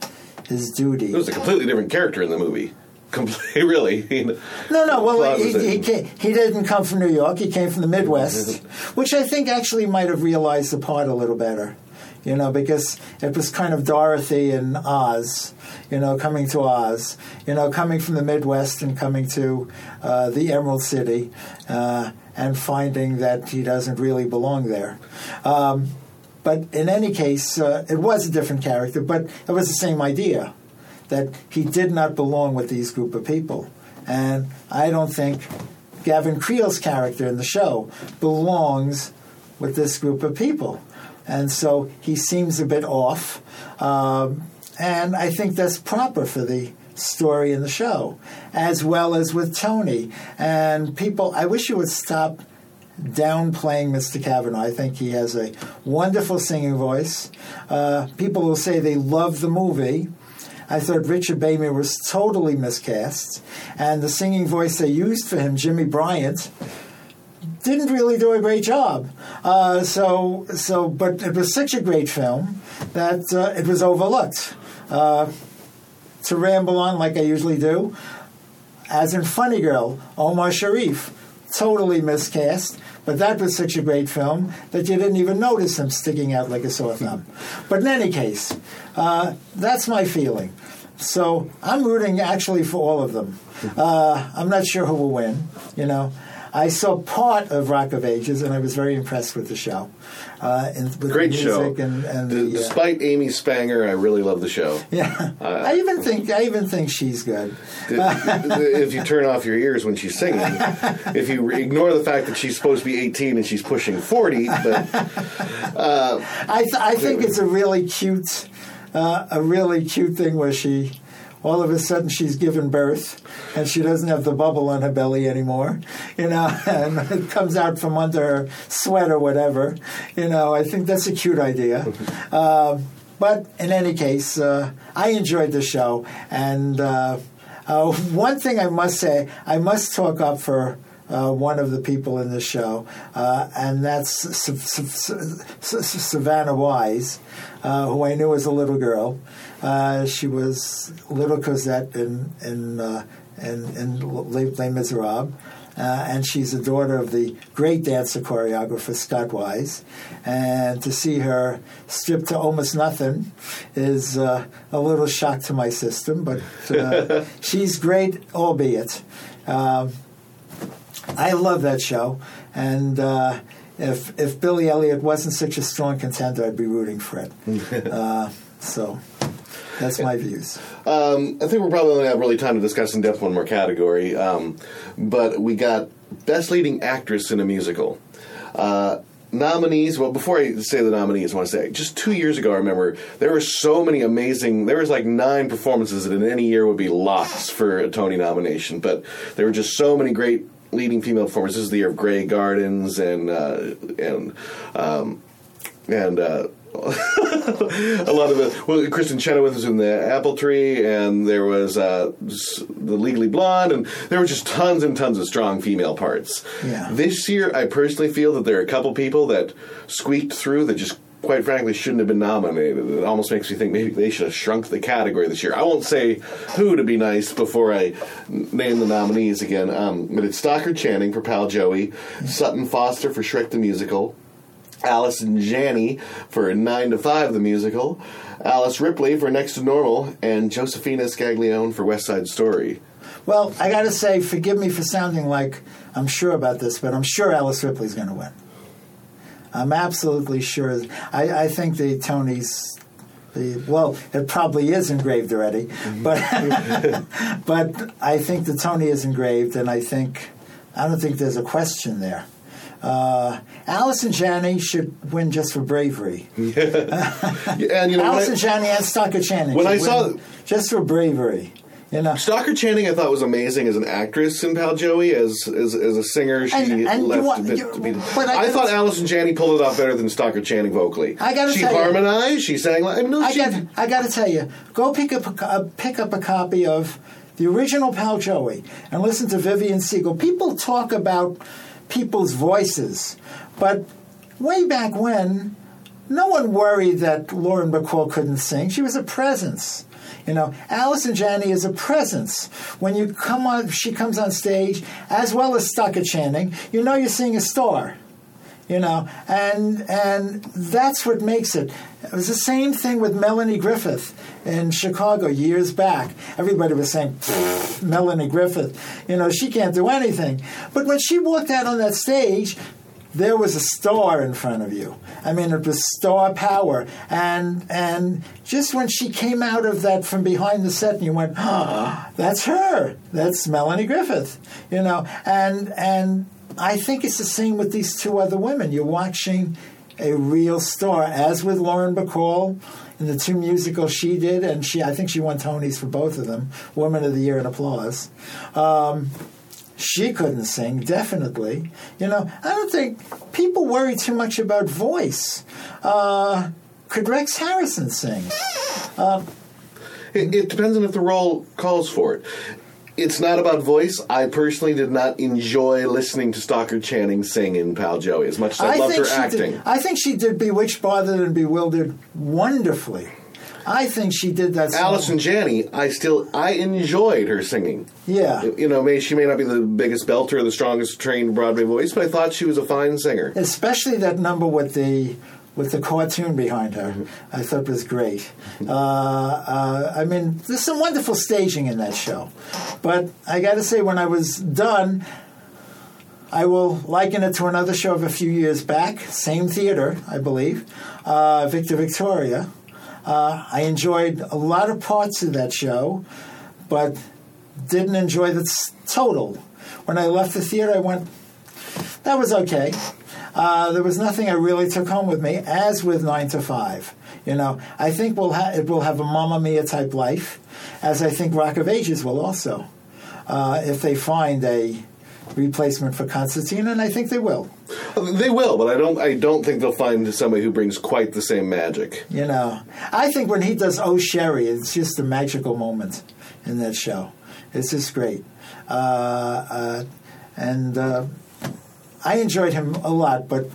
[SPEAKER 11] his duty.
[SPEAKER 1] It was a completely different character in the movie. (laughs) Completely, really. (laughs)
[SPEAKER 11] No, no. Well, he, he,
[SPEAKER 1] a-
[SPEAKER 11] ca- he didn't come from New York. He came from the Midwest, (laughs) which I think actually might have realized the part a little better. you know, because it was kind of Dorothy and Oz, you know, coming to Oz, you know, coming from the Midwest and coming to uh, the Emerald City uh, and finding that he doesn't really belong there. Um, but in any case, uh, it was a different character, but it was the same idea that he did not belong with these group of people. And I don't think Gavin Creel's character in the show belongs with this group of people. And so he seems a bit off. Um, and I think that's proper for the story in the show, as well as with Tony. And people, I wish you would stop downplaying Mr. Cavenaugh. I think he has a wonderful singing voice. Uh, people will say they love the movie. I thought Richard Bateman was totally miscast, and the singing voice they used for him, Jimmy Bryant, didn't really do a great job. Uh, so, so, but it was such a great film that uh, it was overlooked. Uh, to ramble on like I usually do, as in Funny Girl, Omar Sharif, totally miscast. But that was such a great film that you didn't even notice him sticking out like a sore thumb. (laughs) But in any case, uh, that's my feeling. So I'm rooting actually for all of them. Uh, I'm not sure who will win. You know, I saw part of Rock of Ages and I was very impressed with the show. Uh, and with
[SPEAKER 1] Great
[SPEAKER 11] the
[SPEAKER 1] show.
[SPEAKER 11] and, and
[SPEAKER 1] D-
[SPEAKER 11] the, uh,
[SPEAKER 1] Despite Amy Spanger, I really love the show.
[SPEAKER 11] yeah,
[SPEAKER 1] Uh, (laughs)
[SPEAKER 11] I even think I even think she's good.
[SPEAKER 1] if you turn off your ears when she's singing, (laughs) if you ignore the fact that she's supposed to be 18 and she's pushing 40, but uh, (laughs)
[SPEAKER 11] I, th- I think it's a really cute, uh, a really cute thing where she, all of a sudden, she's given birth and she doesn't have the bubble on her belly anymore, you know, and it comes out from under her sweat or whatever. You know, I think that's a cute idea. Um but in any case, uh, I enjoyed the show, and uh, uh, one thing I must say, I must talk up for. Uh, one of the people in the show, uh, and that's S- S- S- S- Savannah Wise, uh, who I knew as a little girl. Uh, she was little Cosette in in uh, in, in Les, Les Miserables. Uh, and she's the daughter of the great dancer choreographer Scott Wise. And to see her stripped to almost nothing is uh, a little shock to my system, but uh, (laughs) she's great, albeit. Um, I love that show, and uh, if if Billy Elliot wasn't such a strong contender, I'd be rooting for it. (laughs) uh, so that's my views.
[SPEAKER 1] Um, I think we're probably have really time to discuss in depth one more category. Um, but we got best leading actress in a musical. Uh, nominees. Well, before I say the nominees, I want to say just two years ago, I remember there were so many amazing. There was like nine performances that in any year would be locks for a Tony nomination. But there were just so many great leading female performances. This is the year of Grey Gardens and uh, and um, and. Uh, (laughs) a lot of it. Well, Kristin Chenoweth was in the Apple Tree, and there was uh, the Legally Blonde, and there were just tons and tons of strong female parts.
[SPEAKER 11] Yeah.
[SPEAKER 1] This year, I personally feel that there are a couple people that squeaked through that just. Quite frankly, shouldn't have been nominated. It almost makes me think maybe they should have shrunk the category this year. I won't say who to be nice before I name the nominees again. Um, but it's Stockard Channing for Pal Joey, Sutton Foster for Shrek the Musical, Allison Janney for Nine to Five the musical, Alice Ripley for Next to Normal, and Josefina Scaglione for West Side Story.
[SPEAKER 11] Well, I got to say, forgive me for sounding like I'm sure about this, but I'm sure Alice Ripley's going to win. I'm absolutely sure. I, I think the Tonys. The, well, it probably is engraved already, mm-hmm. but (laughs) but I think the Tony is engraved, and I think I don't think there's a question there. Uh, and Janney should win just for bravery. (laughs)
[SPEAKER 1] Yeah, and you know,
[SPEAKER 11] Allison
[SPEAKER 1] I-
[SPEAKER 11] Janney and Stockard Channing.
[SPEAKER 1] When I saw-
[SPEAKER 11] just for bravery, you know.
[SPEAKER 1] Stockard Channing, I thought was amazing as an actress in Pal Joey. As as, as a singer, she
[SPEAKER 11] And- and
[SPEAKER 1] left
[SPEAKER 11] want-
[SPEAKER 1] a bit to be.
[SPEAKER 11] but I
[SPEAKER 1] I, thought Allison Janney pulled it off better than Stockard Channing vocally.
[SPEAKER 11] I gotta
[SPEAKER 1] she
[SPEAKER 11] tell you-
[SPEAKER 1] harmonized. She sang like no,
[SPEAKER 11] I
[SPEAKER 1] she,
[SPEAKER 11] got I got to tell you, go pick up a, uh, pick up a copy of the original Pal Joey and listen to Vivienne Segal. People talk about people's voices, but way back when, no one worried that Lauren Bacall couldn't sing. She was a presence. You know, Allison Janney is a presence. When you come on, she comes on stage, as well as Stockard Channing. You know you're seeing a star. You know, and and that's what makes it. It was the same thing with Melanie Griffith in Chicago years back. Everybody was saying, Melanie Griffith, you know, she can't do anything. But when she walked out on that stage, there was a star in front of you. I mean, it was star power, and and just when she came out of that from behind the set, and you went, "Ah, that's her. That's Melanie Griffith," you know, and and I think it's the same with these two other women. You're watching a real star, as with Lauren Bacall in the two musicals she did, and she I think she won Tonys for both of them, Woman of the Year and Applause. Um, she couldn't sing, definitely. You know, I don't think people worry too much about voice. Uh, could Rex Harrison sing? Uh,
[SPEAKER 1] It, it depends on if the role calls for it. It's not about voice. I personally did not enjoy listening to Stockard Channing sing in Pal Joey as much as I, loved her acting.
[SPEAKER 11] Did, I think she did Bewitched, Bothered, and Bewildered wonderfully. I think she did that. Song.
[SPEAKER 1] Allison Janney, I still I enjoyed her singing.
[SPEAKER 11] Yeah.
[SPEAKER 1] You know, may, she may not be the biggest belter or the strongest trained Broadway voice, but I thought she was a fine singer.
[SPEAKER 11] Especially that number with the with the cartoon behind her. I thought was great. Uh, uh, I mean, there's some wonderful staging in that show, but I got to say, when I was done, I will liken it to another show of a few years back, same theater, I believe, uh, Victor Victoria. Uh, I enjoyed a lot of parts of that show, but didn't enjoy the total. When I left the theater, I went, that was okay. Uh, there was nothing I really took home with me, as with Nine to Five. You know, I think we'll ha- it will have a Mamma Mia type life, as I think Rock of Ages will also, uh, if they find a replacement for Constantine, and I think they will.
[SPEAKER 1] They will, but I don't. I don't think they'll find somebody who brings quite the same magic.
[SPEAKER 11] You know, I think when he does Oh Sherrie, it's just a magical moment in that show. It's just great. Uh, uh, and uh, I enjoyed him a lot, but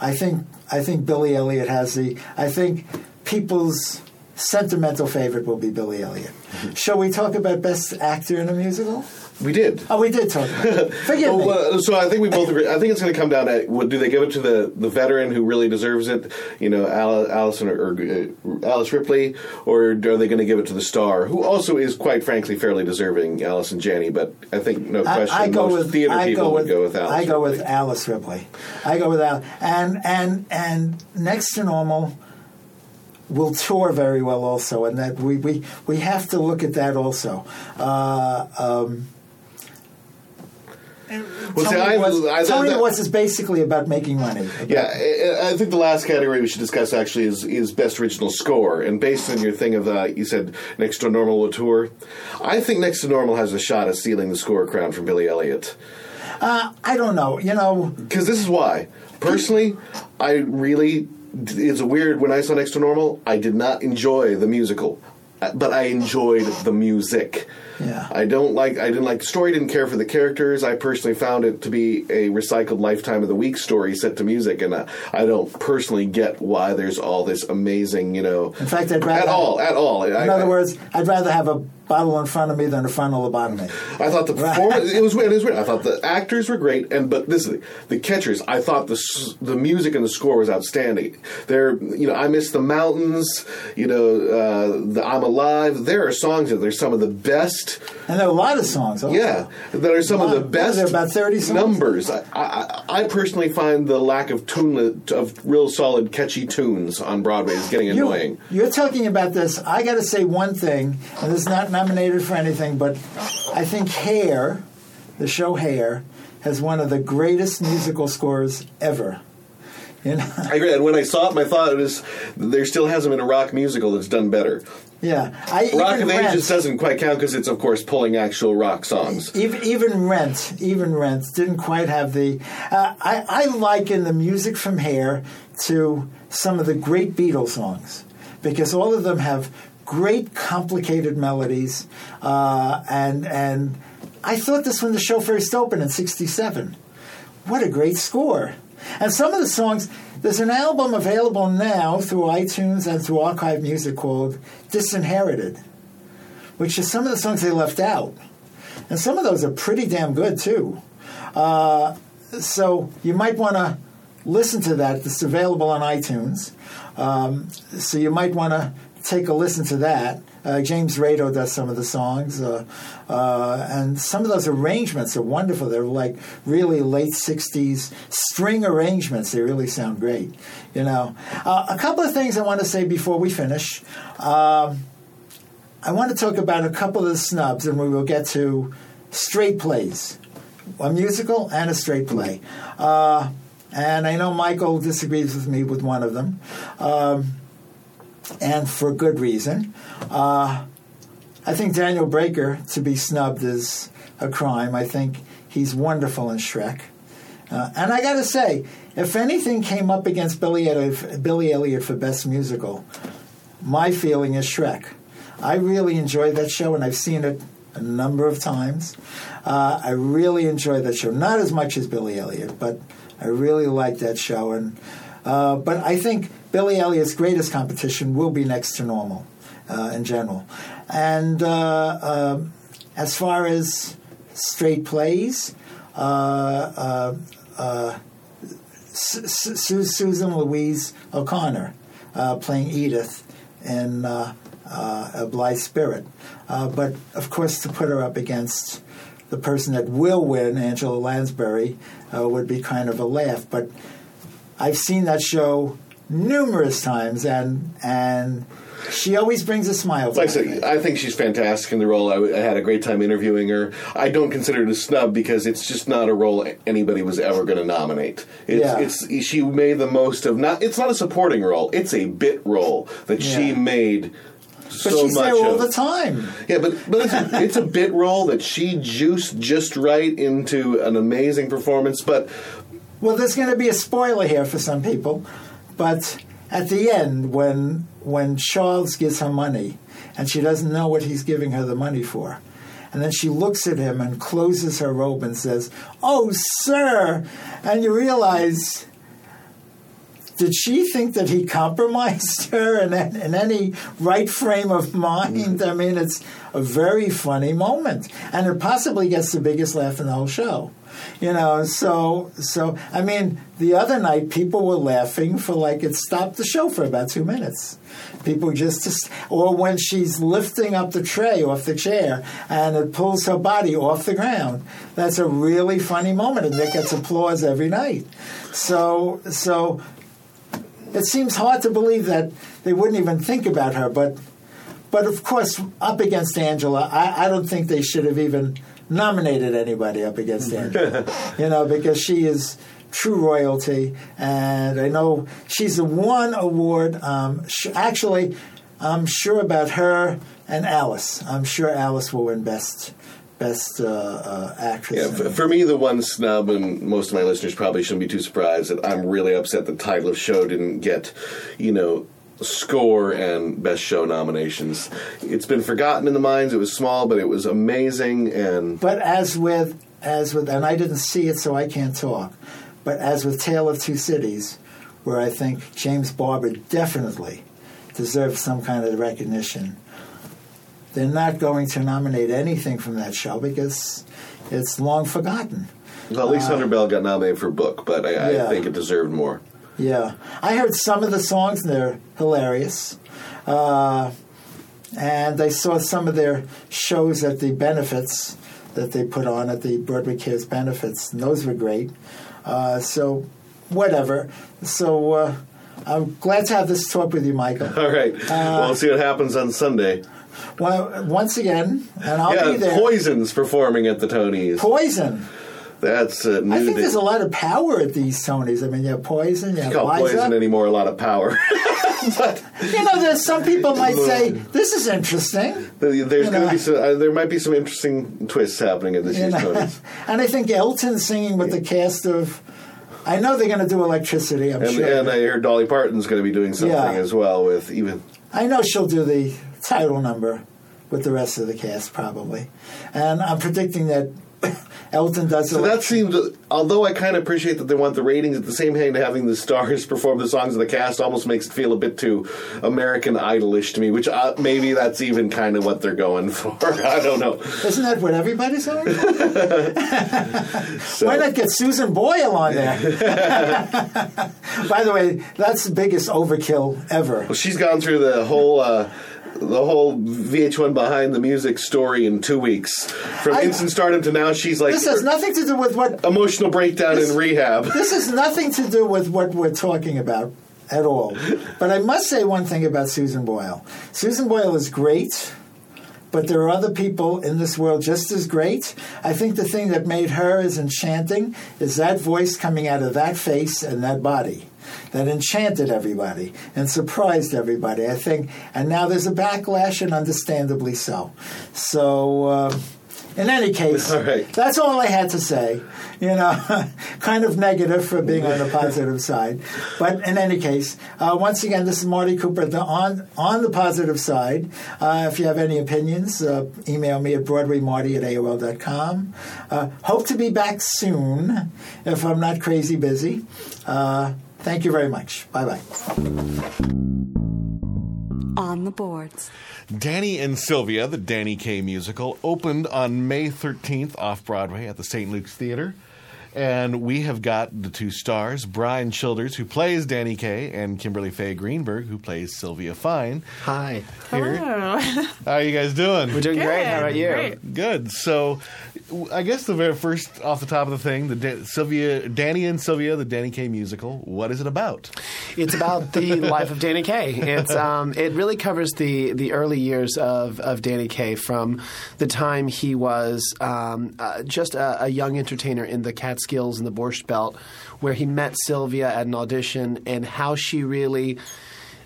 [SPEAKER 11] I think I think Billy Elliot has the. I think people's sentimental favorite will be Billy Elliot. Mm-hmm. Shall we talk about best actor in a musical?
[SPEAKER 1] We did.
[SPEAKER 11] Oh, we did talk. About it. Forgive me.
[SPEAKER 1] Uh, so I think we both agree. I think it's going to come down to what, do they give it to the, the veteran who really deserves it, you know, Al, Allison or, or uh, Alice Ripley, or are they going to give it to the star, who also is quite frankly fairly deserving, Allison Janney? But I think no question,
[SPEAKER 11] I, go
[SPEAKER 1] most
[SPEAKER 11] with
[SPEAKER 1] theater
[SPEAKER 11] I
[SPEAKER 1] people
[SPEAKER 11] go
[SPEAKER 1] would go with Alice.
[SPEAKER 11] I go
[SPEAKER 1] Ripley.
[SPEAKER 11] with Alice Ripley. I go with Alice, and and and next to normal will tour very well also, and that we we, we have to look at that also. Uh, um,
[SPEAKER 1] Well, see,
[SPEAKER 11] Tony
[SPEAKER 1] I-
[SPEAKER 11] Watts,
[SPEAKER 1] I-
[SPEAKER 11] Tony
[SPEAKER 1] that-
[SPEAKER 11] is basically about making money.
[SPEAKER 1] Yeah, I I think the last category we should discuss actually is, is best original score. And based on your thing of uh, you said next to normal tour, I think next to normal has a shot at stealing the score crown from Billy Elliot.
[SPEAKER 11] Uh, I don't know. You know,
[SPEAKER 1] Because this is why. Personally, I really. It's weird when I saw Next to Normal, I did not enjoy the musical, but I enjoyed the music.
[SPEAKER 11] Yeah.
[SPEAKER 1] I don't like. I didn't like the story. Didn't care for the characters. I personally found it to be a recycled Lifetime of the Week story set to music, and uh, I don't personally get why there's all this amazing, you know.
[SPEAKER 11] in fact, I'd rather
[SPEAKER 1] at all, at all.
[SPEAKER 11] In
[SPEAKER 1] I-
[SPEAKER 11] other
[SPEAKER 1] I-
[SPEAKER 11] words, I'd rather have a bottle in front of me than a frontal lobotomy.
[SPEAKER 1] I thought the performance it was (laughs) weird. It was weird. I thought the actors were great, and but this is the, the catchers. I thought the the music and the score was outstanding. There, you know, I miss the mountains. You know, uh, the I'm alive. There are songs that they're some of the best.
[SPEAKER 11] And there are a lot of songs. Also.
[SPEAKER 1] Yeah, that are some of the best.
[SPEAKER 11] There are about 30 songs?
[SPEAKER 1] numbers. I, I, I personally find the lack of tune of real solid catchy tunes on Broadway is getting
[SPEAKER 11] You-
[SPEAKER 1] annoying.
[SPEAKER 11] You're talking about this. I got to say one thing, and it's not nominated for anything, but I think Hair, the show Hair, has one of the greatest musical scores ever. You know?
[SPEAKER 1] I agree. And when I saw it, my thought was there still hasn't been a rock musical that's done better.
[SPEAKER 11] Yeah, I
[SPEAKER 1] Rock of
[SPEAKER 11] Rent,
[SPEAKER 1] Ages doesn't quite count because it's, of course, pulling actual rock songs.
[SPEAKER 11] even, even Rent, even Rent didn't quite have the. Uh, I, I liken the music from Hair to some of the great Beatles songs because all of them have great, complicated melodies, uh, and and I thought this when the show first opened in '67. What a great score! And some of the songs. There's an album available now through iTunes and through ArkivMusic called Disinherited, which is some of the songs they left out. And some of those are pretty damn good too. Uh, so you might want to listen to that. It's available on iTunes, um, so you might want to take a listen to that. Uh, James Rado does some of the songs, uh, uh, and some of those arrangements are wonderful. They're like really late '60s string arrangements. They really sound great. You know, uh, a couple of things I want to say before we finish. Um, I want to talk about a couple of the snubs, and we will get to straight plays, a musical and a straight play. Uh, and I know Michael disagrees with me with one of them, um, and for good reason. Uh, I think Daniel Breaker to be snubbed is a crime. I think he's wonderful in Shrek. Uh, and I got to say, if anything came up against Billy Elliot, Billy Elliot for Best Musical, my feeling is Shrek. I really enjoyed that show, and I've seen it a number of times. Uh, I really enjoyed that show, not as much as Billy Elliot, but I really liked that show. And uh, but I think Billy Elliot's greatest competition will be Next to Normal uh, in general. And uh, um, as far as straight plays, uh, uh, uh, Su- Su- Susan Louise O'Connor uh, playing Edith in uh, uh, A Blithe Spirit. Uh, but of course, to put her up against the person that will win, Angela Lansbury, uh, would be kind of a laugh. But I've seen that show numerous times, and and she always brings a smile. To
[SPEAKER 1] Like I
[SPEAKER 11] my
[SPEAKER 1] said, I think she's fantastic in the role. I, w- I had a great time interviewing her. I don't consider it a snub because it's just not a role anybody was ever going to nominate. It's,
[SPEAKER 11] Yeah.
[SPEAKER 1] it's she made the most of not. It's not a supporting role. It's a bit role that she
[SPEAKER 11] Yeah.
[SPEAKER 1] made.
[SPEAKER 11] But
[SPEAKER 1] so
[SPEAKER 11] she's
[SPEAKER 1] much
[SPEAKER 11] there all
[SPEAKER 1] of.
[SPEAKER 11] the time.
[SPEAKER 1] Yeah, but but it's a, it's a bit role that she juiced just right into an amazing performance. But
[SPEAKER 11] Well, there's going to be a spoiler here for some people, but at the end, when when Charles gives her money, and she doesn't know what he's giving her the money for, and then she looks at him and closes her robe and says, "Oh, sir," and you realize. Did she think that he compromised (laughs) her in, in any right frame of mind? Mm. I mean, it's a very funny moment, and it possibly gets the biggest laugh in the whole show. You know, so so I mean, the other night people were laughing for like it stopped the show for about two minutes. People just, or when she's lifting up the tray off the chair and it pulls her body off the ground. That's a really funny moment, and that gets applause every night. So so it seems hard to believe that they wouldn't even think about her, but but of course, up against Angela, I, I don't think they should have even nominated anybody up against (laughs) Angela. you know, because she is true royalty, and I know she's the one award. Um, sh- actually, I'm sure about her and Alice. I'm sure Alice will win best best uh, uh, actress.
[SPEAKER 1] Yeah, f- for me, the one snub, and most of my listeners probably shouldn't be too surprised that I'm really upset the title of show didn't get, you know, score and best show nominations. It's been forgotten in the minds. It was small, but it was amazing, and
[SPEAKER 11] But as with as with and I didn't see it, so I can't talk. But as with Tale of Two Cities, where I think James Barbour definitely deserves some kind of recognition, they're not going to nominate anything from that show because it's long forgotten.
[SPEAKER 1] well, at least Hunter Bell got nominated for book, but I,
[SPEAKER 11] Uh, yeah.
[SPEAKER 1] I think it deserved more.
[SPEAKER 11] Yeah, I heard some of the songs and they're hilarious. Uh, and I saw some of their shows at the benefits that they put on at the Broadway Cares benefits, and those were great. Uh, so, whatever. So, uh, I'm glad to have this talk with you, Michael.
[SPEAKER 1] All right, well, let's see what happens on Sunday.
[SPEAKER 11] Well, once again, and I'll
[SPEAKER 1] yeah,
[SPEAKER 11] be there.
[SPEAKER 1] Poison's performing at the Tonys.
[SPEAKER 11] Poison.
[SPEAKER 1] That's uh, new.
[SPEAKER 11] I think there's a lot of power at these Tonys. I mean, you have Poison, you have
[SPEAKER 1] call
[SPEAKER 11] Liza.
[SPEAKER 1] poison anymore a lot of power. (laughs)
[SPEAKER 11] but, You know, there's some people might say this is interesting.
[SPEAKER 1] There's going to be some, uh, there might be some interesting twists happening at this year's? Tonys. (laughs)
[SPEAKER 11] and I think Elton singing with the cast of. I know they're going to do electricity. I'm
[SPEAKER 1] And,
[SPEAKER 11] sure.
[SPEAKER 1] and I hear Dolly Parton's going to be doing something
[SPEAKER 11] Yeah.
[SPEAKER 1] as well with even.
[SPEAKER 11] I know she'll do the title number with the rest of the cast probably, and I'm predicting that (coughs) Elton does
[SPEAKER 12] So that seems, although I kind of appreciate that they want the ratings, at the same time, having the stars (laughs) perform the songs of the cast almost makes it feel a bit too American Idolish to me. Which uh, maybe that's even kind of what they're going (laughs) for. I don't know.
[SPEAKER 11] Isn't that what everybody's going for? (laughs) Why not get Susan Boyle on there? By the way, that's the biggest overkill ever.
[SPEAKER 12] Well, she's gone through the whole. Uh, the whole VH1 behind the music story in two weeks. From
[SPEAKER 11] I-
[SPEAKER 12] instant stardom to now, she's like
[SPEAKER 11] This has nothing to do with what
[SPEAKER 12] emotional breakdown in rehab.
[SPEAKER 11] this has nothing to do with what we're talking about at all. But I must say one thing about Susan Boyle. Susan Boyle is great, but there are other people in this world just as great. I think the thing that made her as enchanting is that voice coming out of that face and that body. That enchanted everybody and surprised everybody, I think. And now there's a backlash, and understandably so. So, uh, in any case, (laughs)
[SPEAKER 12] All right.
[SPEAKER 11] that's all I had to say. You know, (laughs) kind of negative for being on the (laughs) positive side. But in any case, uh, once again, this is Marty Cooper the, on, on the positive side. Uh, if you have any opinions, uh, email me at BroadwayMarty at AOL.com. Uh, hope to be back soon if I'm not crazy busy. Thank you very much. Bye bye.
[SPEAKER 2] On the boards.
[SPEAKER 1] Danny and Sylvia, the Danny Kaye musical, opened on May 13th off Broadway at the St. Luke's Theater. And we have got the two stars, Brian Childers, who plays Danny Kaye, and Kimberly Faye Greenberg, who plays Sylvia Fine.
[SPEAKER 13] Hi.
[SPEAKER 1] Here.
[SPEAKER 14] Hello. (laughs)
[SPEAKER 1] How are you guys doing?
[SPEAKER 13] We're doing great. How about you?
[SPEAKER 14] Great.
[SPEAKER 1] Good. So, I guess the very first off the top of the thing, the da- Sylvia, Danny and Sylvia, the Danny Kaye musical. What is it about?
[SPEAKER 13] It's about the (laughs) life of Danny Kaye. It's um, it really covers the the early years of, of Danny Kaye from the time he was um, uh, just a, a young entertainer in the Catskills and the Borscht Belt, where he met Sylvia at an audition, and how she really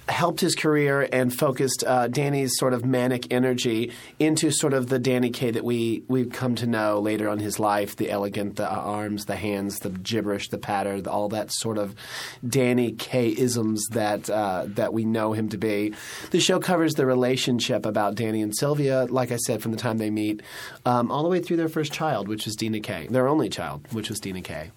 [SPEAKER 13] helped his career and focused uh, Danny's sort of manic energy into sort of the Danny Kaye that we we've come to know later on his life, the elegant, the arms, the hands, the gibberish, the patter, the, all that sort of Danny Kaye isms that uh, that we know him to be. The show covers the relationship about Danny and Sylvia, like I said, from the time they meet, um, all the way through their first child, which was Dena Kaye, their only child, which was Dena Kaye.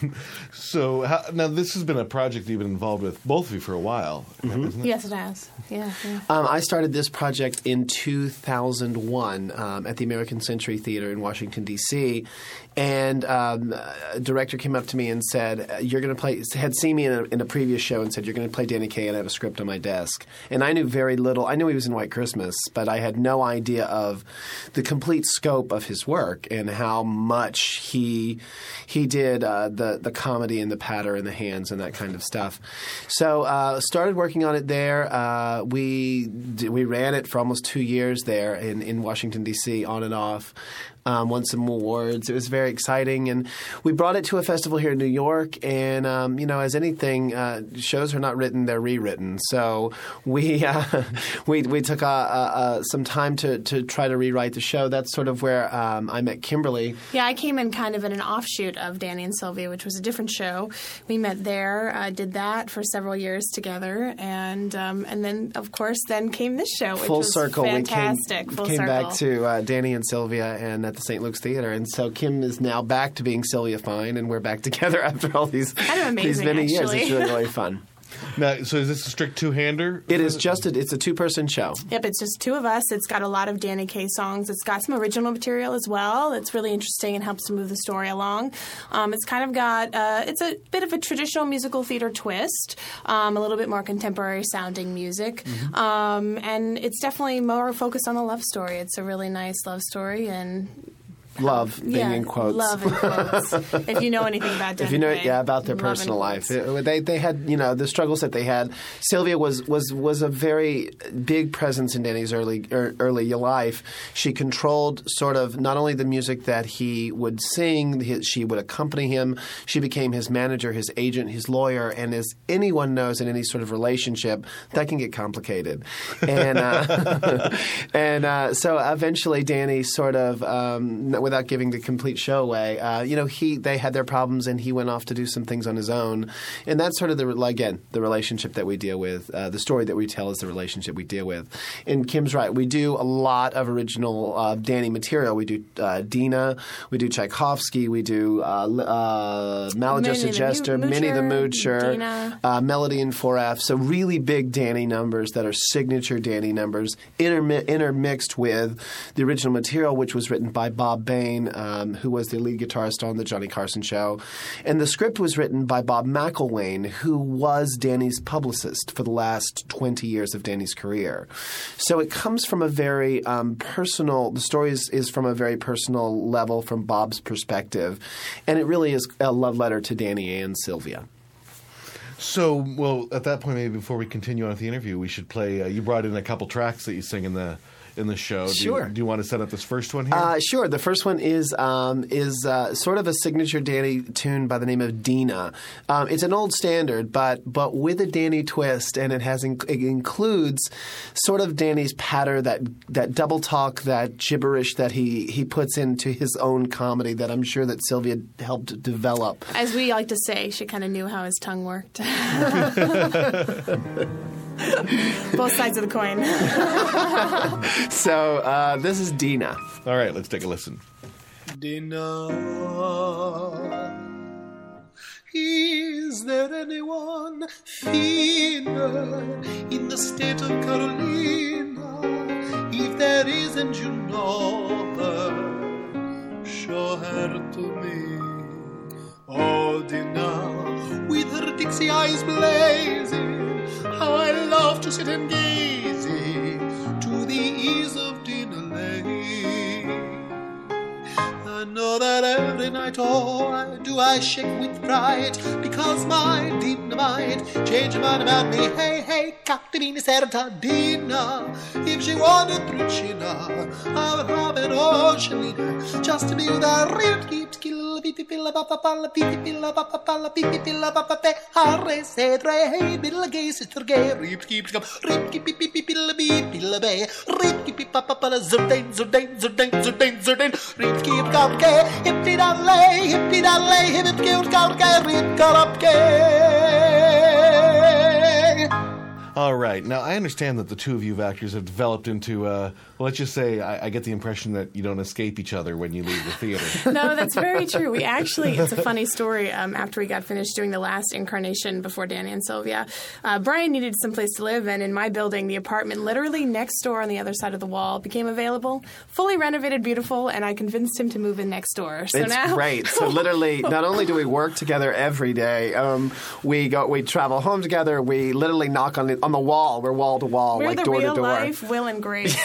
[SPEAKER 13] (laughs)
[SPEAKER 1] So how, now this has been a project you've been involved with, both of you, for a while. isn't it?
[SPEAKER 14] Yes, it has. Yeah. yeah.
[SPEAKER 13] Um, I started this project in 2001 um, at the American Century Theater in Washington D.C. And um, a director came up to me and said, uh, "You're going to play." Had seen me in a, in a previous show and said, "You're going to play Danny Kaye," and I have a script on my desk. And I knew very little. I knew he was in White Christmas, but I had no idea of the complete scope of his work and how much he he did uh, the the comedy and the patter and the hands and that kind of stuff. So uh, started working on it there. Uh, we we ran it for almost two years there in in Washington D.C. on and off. Um, won some awards. It was very exciting, and we brought it to a festival here in New York. And um, you know, as anything, uh, shows are not written; they're rewritten. So we uh, (laughs) we we took uh, uh, uh, some time to to try to rewrite the show. That's sort of where um, I met Kimberly.
[SPEAKER 14] Yeah, I came in kind of in an offshoot of Danny and Sylvia, which was a different show. We met there, uh, did that for several years together, and um, and then of course then came this show, which
[SPEAKER 13] full
[SPEAKER 14] was
[SPEAKER 13] circle.
[SPEAKER 14] fantastic.
[SPEAKER 13] We came,
[SPEAKER 14] Full
[SPEAKER 13] came
[SPEAKER 14] circle.
[SPEAKER 13] back to Danny and Sylvia and at the St. Luke's Theater, and so Kim is now back to being Sylvia Fine, and we're back (laughs) together after all these
[SPEAKER 14] Kind of
[SPEAKER 13] these
[SPEAKER 14] amazing,
[SPEAKER 13] many years. It's really really fun.
[SPEAKER 1] Now, so is this a strict two-hander?
[SPEAKER 13] It is just a, it's a two person show.
[SPEAKER 14] Yep, it's just two of us. It's got a lot of Danny Kaye songs. It's got some original material as well. It's really interesting and helps to move the story along. Um, it's kind of got uh, it's a bit of a traditional musical theater twist, um, a little bit more contemporary sounding music,
[SPEAKER 13] Mm-hmm.
[SPEAKER 14] um, and it's definitely more focused on the love story. It's a really nice love story and.
[SPEAKER 13] Love being
[SPEAKER 14] yeah,
[SPEAKER 13] in quotes.
[SPEAKER 14] Love in quotes. (laughs) if you know anything about Danny
[SPEAKER 13] if you know, yeah, about their personal life. It- they they had you know the struggles that they had. Sylvia was was was a very big presence in Danny's early er, early life. She controlled sort of not only the music that he would sing, his, she would accompany him. She became his manager, his agent, his lawyer, and as anyone knows in any sort of relationship, that can get complicated. And uh, (laughs) and uh, so eventually, Danny sort of um, without giving the complete show away, uh, you know, he they had their problems, and he went off to do some things on his own, and that's sort of the again the relationship that we deal with. Uh, the story that we tell is the relationship we deal with. And Kim's right. We do a lot of original uh, Danny material. We do uh, Dinah, we do Tchaikovsky, we do uh, uh, Maladjusted Jester,
[SPEAKER 14] Mo-
[SPEAKER 13] Minnie the
[SPEAKER 14] Moocher,
[SPEAKER 13] uh, Melody in 4F. So really big Danny numbers that are signature Danny numbers intermi- intermixed with the original material, which was written by Bob Um, who was the lead guitarist on the Johnny Carson show. And the script was written by Bob McElwain, who was Danny's publicist for the last 20 years of Danny's career. So it comes from a very um, personal, the story is, is from a very personal level from Bob's perspective. And it really is a love letter to Danny and Sylvia.
[SPEAKER 1] So, well, at that point, maybe before we continue on with the interview, we should play. Uh, you brought in a couple tracks that you sing in the in the show. Do you-
[SPEAKER 13] Sure.
[SPEAKER 1] Do you, want to set up this first one here?
[SPEAKER 13] Uh, sure. The first one is um, is uh, sort of a signature Danny tune by the name of Dinah. Um, it's an old standard, but but with a Danny twist, and it has inc- it includes sort of Danny's patter that that double talk, that gibberish that he he puts into his own comedy that I'm sure that Sylvia helped develop.
[SPEAKER 14] As we like to say, she kind of knew how his tongue worked. (laughs) (laughs) (laughs) Both sides of the coin. (laughs)
[SPEAKER 13] so uh, this is Dinah.
[SPEAKER 1] All right, let's take a listen.
[SPEAKER 15] Dinah. Is there anyone thinner in the state of Carolina? If there isn't, you know her. Show her to me. Oh, Dinah, with her Dixie eyes blazing, how I love to sit and gaze to the ease of dinner Lane. I know that every night, oh, I do I shake with pride because my dynamite changed her mind about me. Hey, hey, Captain Caterina Sertadina, if she wanted Trucina, I would have an oceanina just to be with her. Real keeps kill,
[SPEAKER 1] All right. Now, I understand that the two of you actors have developed into, uh, let's just say I, I get the impression that you don't escape each other when you leave the theater. (laughs)
[SPEAKER 14] no, that's very true. We actually, it's a funny story. Um, after we got finished doing the last incarnation before Danny and Sylvia, uh, Brian needed some place to live, and in my building, the apartment literally next door on the other side of the wall became available, fully renovated, beautiful, and I convinced him to move in next door. So
[SPEAKER 13] it's
[SPEAKER 14] now,
[SPEAKER 13] great. So literally, (laughs) not only do we work together every day, um, we go, we travel home together. We literally knock on the on the wall. We're wall to wall,
[SPEAKER 14] we're
[SPEAKER 13] like
[SPEAKER 14] the
[SPEAKER 13] door
[SPEAKER 14] real
[SPEAKER 13] to door.
[SPEAKER 14] life Will and Grace. (laughs)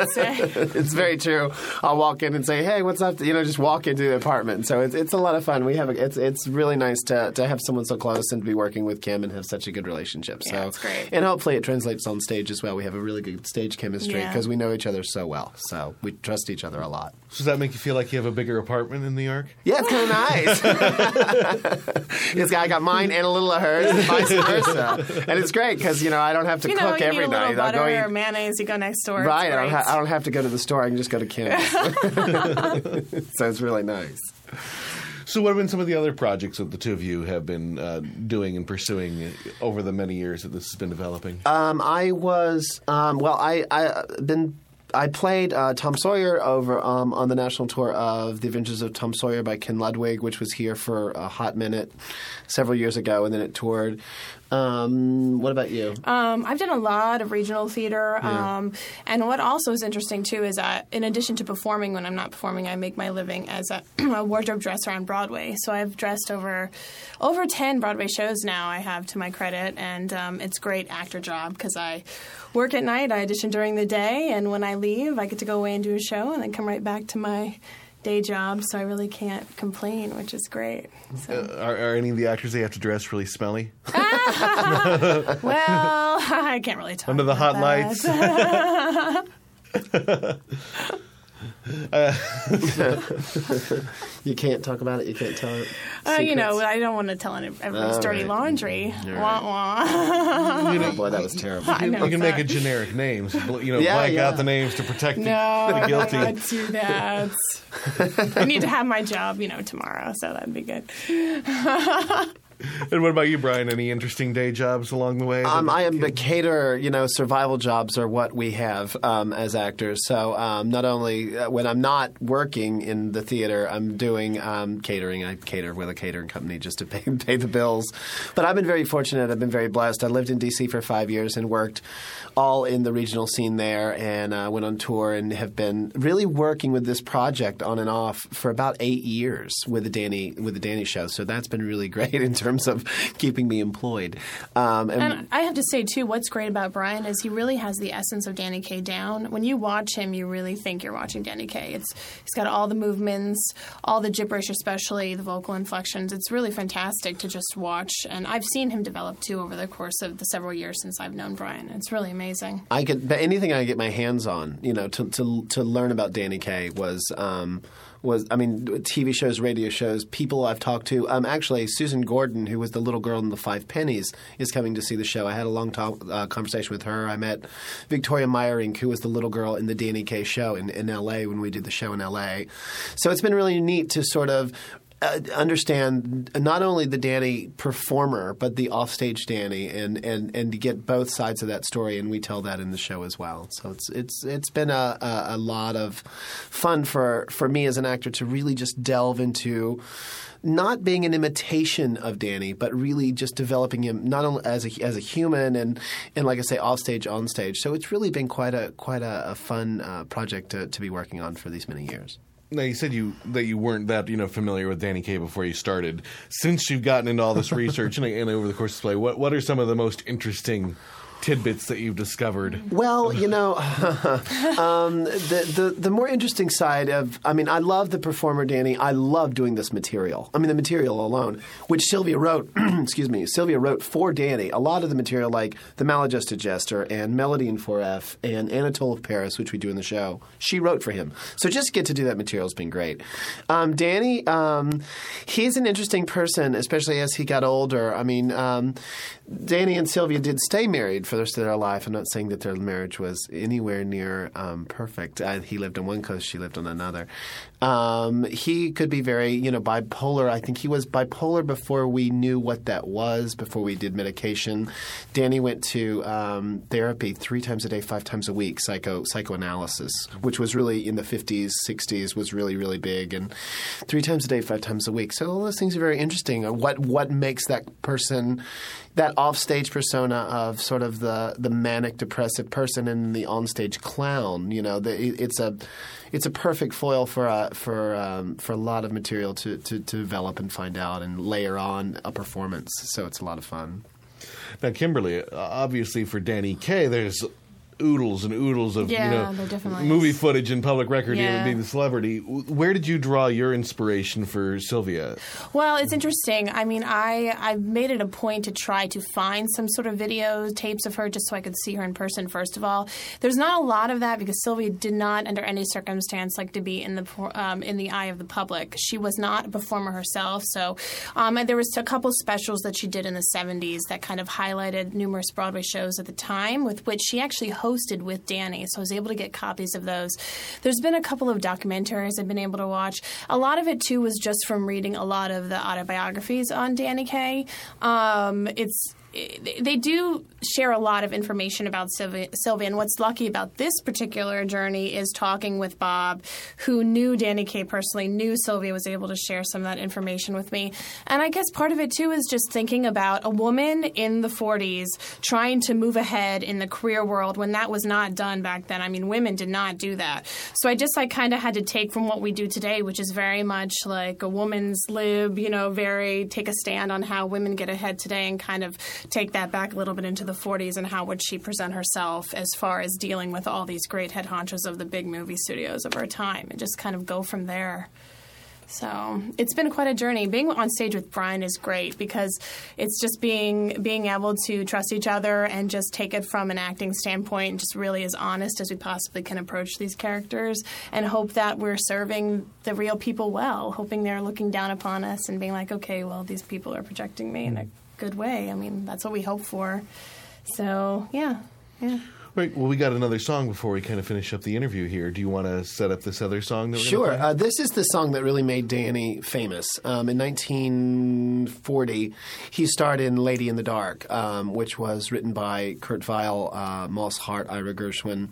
[SPEAKER 14] as you could say.
[SPEAKER 13] it's very true. I'll walk in and say, "Hey, what's up?" You know, just walk into the apartment. So it's, it's a lot of fun. We have a, it's it's really nice to to have someone so close and to be working with Kim and have such a good relationship. So
[SPEAKER 14] Yeah, it's great.
[SPEAKER 13] and hopefully it translates on stage as well. We have a really good stage chemistry
[SPEAKER 14] Yeah.
[SPEAKER 13] because we know each other so well. So we trust each other a lot.
[SPEAKER 1] So does that make you feel like you have a bigger apartment in New York?
[SPEAKER 13] Yeah, it's kind of nice. (laughs) this guy got mine and a little of hers, and vice versa. And it's great because you know I don't have to
[SPEAKER 14] you know,
[SPEAKER 13] cook
[SPEAKER 14] you
[SPEAKER 13] every
[SPEAKER 14] need a little
[SPEAKER 13] night. I'll go eat.
[SPEAKER 14] or mayonnaise. You go next door.
[SPEAKER 13] Right, I don't, ha- I don't have to go to the store. I can just go to Kim's. (laughs) so it's really nice.
[SPEAKER 1] So, what have been some of the other projects that the two of you have been uh, doing and pursuing over the many years that this has been developing?
[SPEAKER 13] Um, I was um, well. I I been. I played uh, Tom Sawyer over um, on the national tour of The Adventures of Tom Sawyer by Ken Ludwig, which was here for a hot minute several years ago, and then it toured. Um, what about you?
[SPEAKER 14] Um, I've done a lot of regional theater,
[SPEAKER 13] Yeah.
[SPEAKER 14] um, and what also is interesting too is that in addition to performing, when I'm not performing, I make my living as a, (clears throat) a wardrobe dresser on Broadway. So I've dressed over over ten Broadway shows now. I have to my credit, and um, it's great actor job because I work at night, I audition during the day, and when I leave, I get to go away and do a show, and then come right back to my day job. So I really can't complain, which is great.
[SPEAKER 1] Uh, are, are any of the actors they have to dress really smelly? (laughs) (laughs)
[SPEAKER 14] well, (laughs) I can't really talk
[SPEAKER 1] Under the hot
[SPEAKER 14] about (laughs) that.
[SPEAKER 13] you can't talk about it. You can't tell it.
[SPEAKER 14] Uh, you know. I don't want to tell any- everyone's
[SPEAKER 13] All
[SPEAKER 14] dirty
[SPEAKER 13] right.
[SPEAKER 14] laundry.
[SPEAKER 13] All
[SPEAKER 14] Wah, wah.
[SPEAKER 13] You know, boy, that was terrible.
[SPEAKER 14] I know,
[SPEAKER 1] you can make
[SPEAKER 14] sorry.
[SPEAKER 1] it generic names. You know,
[SPEAKER 13] Yeah,
[SPEAKER 1] blank
[SPEAKER 13] yeah.
[SPEAKER 1] out the names to protect the,
[SPEAKER 14] No,
[SPEAKER 1] the
[SPEAKER 14] I
[SPEAKER 1] guilty.
[SPEAKER 14] can't do that. (laughs) I need to have my job, you know, tomorrow, so that'd be good. (laughs)
[SPEAKER 1] And what about you, Brian? Any interesting day jobs along the way?
[SPEAKER 13] Um, I am a caterer. You know, survival jobs are what we have um, as actors. So um, not only uh, when I'm not working in the theater, I'm doing um, catering. I cater with a catering company just to (laughs) pay, pay the bills. But I've been very fortunate. I've been very blessed. I lived in D.C. for five years and worked all in the regional scene there, and uh, went on tour and have been really working with this project on and off for about eight years with the Danny with the Danny Show. So that's been really (laughs) great in terms of keeping me employed. Um, and,
[SPEAKER 14] And I have to say too, what's great about Brian is he really has the essence of Danny Kaye down. When you watch him, you really think you're watching Danny Kaye. It's he's got all the movements, all the gibberish, especially the vocal inflections. It's really fantastic to just watch. And I've seen him develop too over the course of the several years since I've known Brian. It's really amazing.
[SPEAKER 13] I could but anything I get my hands on, you know, to to to learn about Danny Kaye was um, was I mean TV shows, radio shows, people I've talked to. Um, actually, Susan Gordon, who was the little girl in the Five Pennies, is coming to see the show. I had a long talk, uh, conversation with her. I met Victoria Meyerink, who was the little girl in the Danny Kaye show in, in L.A. when we did the show in L.A. So it's been really neat to sort of uh, understand not only the Danny performer, but the offstage Danny, and, and, and to get both sides of that story, and we tell that in the show as well. So it's it's it's been a, a, a lot of fun for for me as an actor to really just delve into. Not being an imitation of Danny, but really just developing him not only as a as a human and and like I say, offstage, onstage. So it's really been quite a quite a, a fun uh, project to, to be working on for these many years.
[SPEAKER 1] Now you said you that you weren't that you know familiar with Danny Kaye before you started. Since you've gotten into all this research and, and over the course of the play, what what are some of the most interesting tidbits that you've discovered?
[SPEAKER 13] Well, you know, (laughs) um, the, the the more interesting side of, I mean, I love the performer Danny. I love doing this material. I mean, the material alone, which Sylvia wrote. (clears throat) excuse me, Sylvia wrote for Danny. A lot of the material, like the Maladjusted Jester and Melody in 4F and Anatole of Paris, which we do in the show, she wrote for him. So just get to do that material has been great. Um, Danny, um, he's an interesting person, especially as he got older. I mean, um, Danny and Sylvia did stay married for the rest of their life. I'm not saying that their marriage was anywhere near um, perfect. Uh, he lived on one coast, she lived on another. Um, he could be very, you know, bipolar. I think he was bipolar before we knew what that was, before we did medication. Danny went to um, therapy three times a day, five times a week, psycho psychoanalysis, which was really in the 50s, 60s, was really, really big. And three times a day, five times a week. So all those things are very interesting. What what makes that person that offstage persona of sort of the the manic depressive person and the onstage clown. You know, the, it's a it's a perfect foil for a, for um, for a lot of material to, to, to develop and find out and layer on a performance. So it's a lot of fun.
[SPEAKER 1] Now, Kimberly, uh, obviously for Danny Kaye, there's oodles and oodles of
[SPEAKER 14] Yeah,
[SPEAKER 1] you know movie
[SPEAKER 14] is.
[SPEAKER 1] footage and public record
[SPEAKER 14] Yeah.
[SPEAKER 1] even being the celebrity. Where did you draw your inspiration for Sylvia?
[SPEAKER 14] Well, it's interesting. I mean, I I made it a point to try to find some sort of video tapes of her, just so I could see her in person. First of all, there's not a lot of that because Sylvia did not, under any circumstance, like to be in the um, in the eye of the public. She was not a performer herself, so um, and there was a couple specials that she did in the 70s that kind of highlighted numerous Broadway shows at the time, with which she actually hosted with Danny. So I was able to get copies of those. There's been a couple of documentaries I've been able to watch. A lot of it too was just from reading a lot of the autobiographies on Danny Kaye. Um, it's they do share a lot of information about Sylvia, and what's lucky about this particular journey is talking with Bob, who knew Danny Kaye personally, knew Sylvia, was able to share some of that information with me. And I guess part of it too is just thinking about a woman in the 40s trying to move ahead in the career world when that was not done back then. I mean, women did not do that. So I just like kind of had to take from what we do today, which is very much like a woman's lib, you know, very take a stand on how women get ahead today and kind of take that back a little bit into the 40s and how would she present herself as far as dealing with all these great head honchos of the big movie studios of her time and just kind of go from there. So it's been quite a journey. Being on stage with Brian is great because it's just being being able to trust each other and just take it from an acting standpoint and just really as honest as we possibly can approach these characters and hope that we're serving the real people well, hoping they're looking down upon us and being like, okay, well, these people are projecting me good way. I mean, that's what we hope for. So yeah, yeah.
[SPEAKER 1] Right. Well, we got another song before we kind of finish up the interview here. Do you want to set up this other song? That we're
[SPEAKER 13] Sure.
[SPEAKER 1] Play?
[SPEAKER 13] Uh, this is the song that really made Danny famous. Um, in 1940, he starred in Lady in the Dark, um, which was written by Kurt Weill, uh, Moss Hart, Ira Gershwin.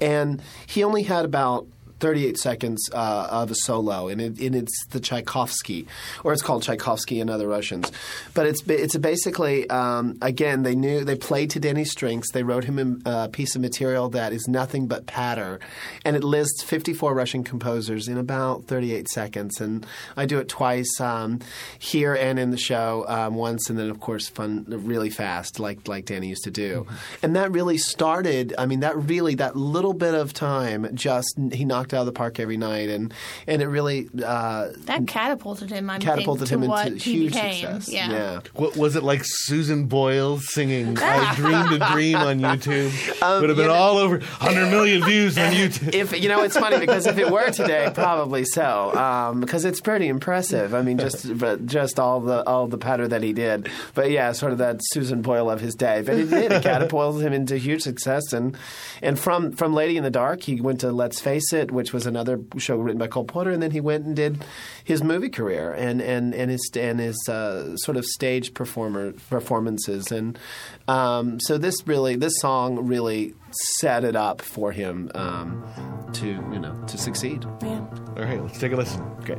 [SPEAKER 13] And he only had about 38 seconds uh, of a solo, and, it, and it's the Tchaikovsky, or it's called Tchaikovsky and other Russians. But it's it's basically um, again they knew they played to Denny's strengths. They wrote him a piece of material that is nothing but patter, and it lists 54 Russian composers in about 38 seconds. And I do it twice um, here and in the show um, once, and then of course fun really fast, like like Danny used to do. And that really started. I mean, that really that little bit of time just he knocked out of the park every night, and and it really uh,
[SPEAKER 14] That catapulted him. I
[SPEAKER 13] catapulted
[SPEAKER 14] think,
[SPEAKER 13] him
[SPEAKER 14] to
[SPEAKER 13] into
[SPEAKER 14] he
[SPEAKER 13] huge
[SPEAKER 14] became.
[SPEAKER 13] success.
[SPEAKER 14] Yeah.
[SPEAKER 1] What was it like? Susan Boyle singing (laughs) "I Dreamed a Dream" on YouTube would have been all over 100 million views on (laughs) YouTube.
[SPEAKER 13] If you know, it's funny because if it were today, probably so, um, because it's pretty impressive. I mean, just but just all the all the patter that he did. But yeah, sort of that Susan Boyle of his day. But it did. It (laughs) catapulted him into huge success, and and from from Lady in the Dark, he went to Let's Face It, which was another show written by Cole Porter, and then he went and did his movie career and and and his and his uh, sort of stage performer performances, and um, so this really this song really set it up for him um, to you know to succeed.
[SPEAKER 1] All right, let's take a listen.
[SPEAKER 13] Great.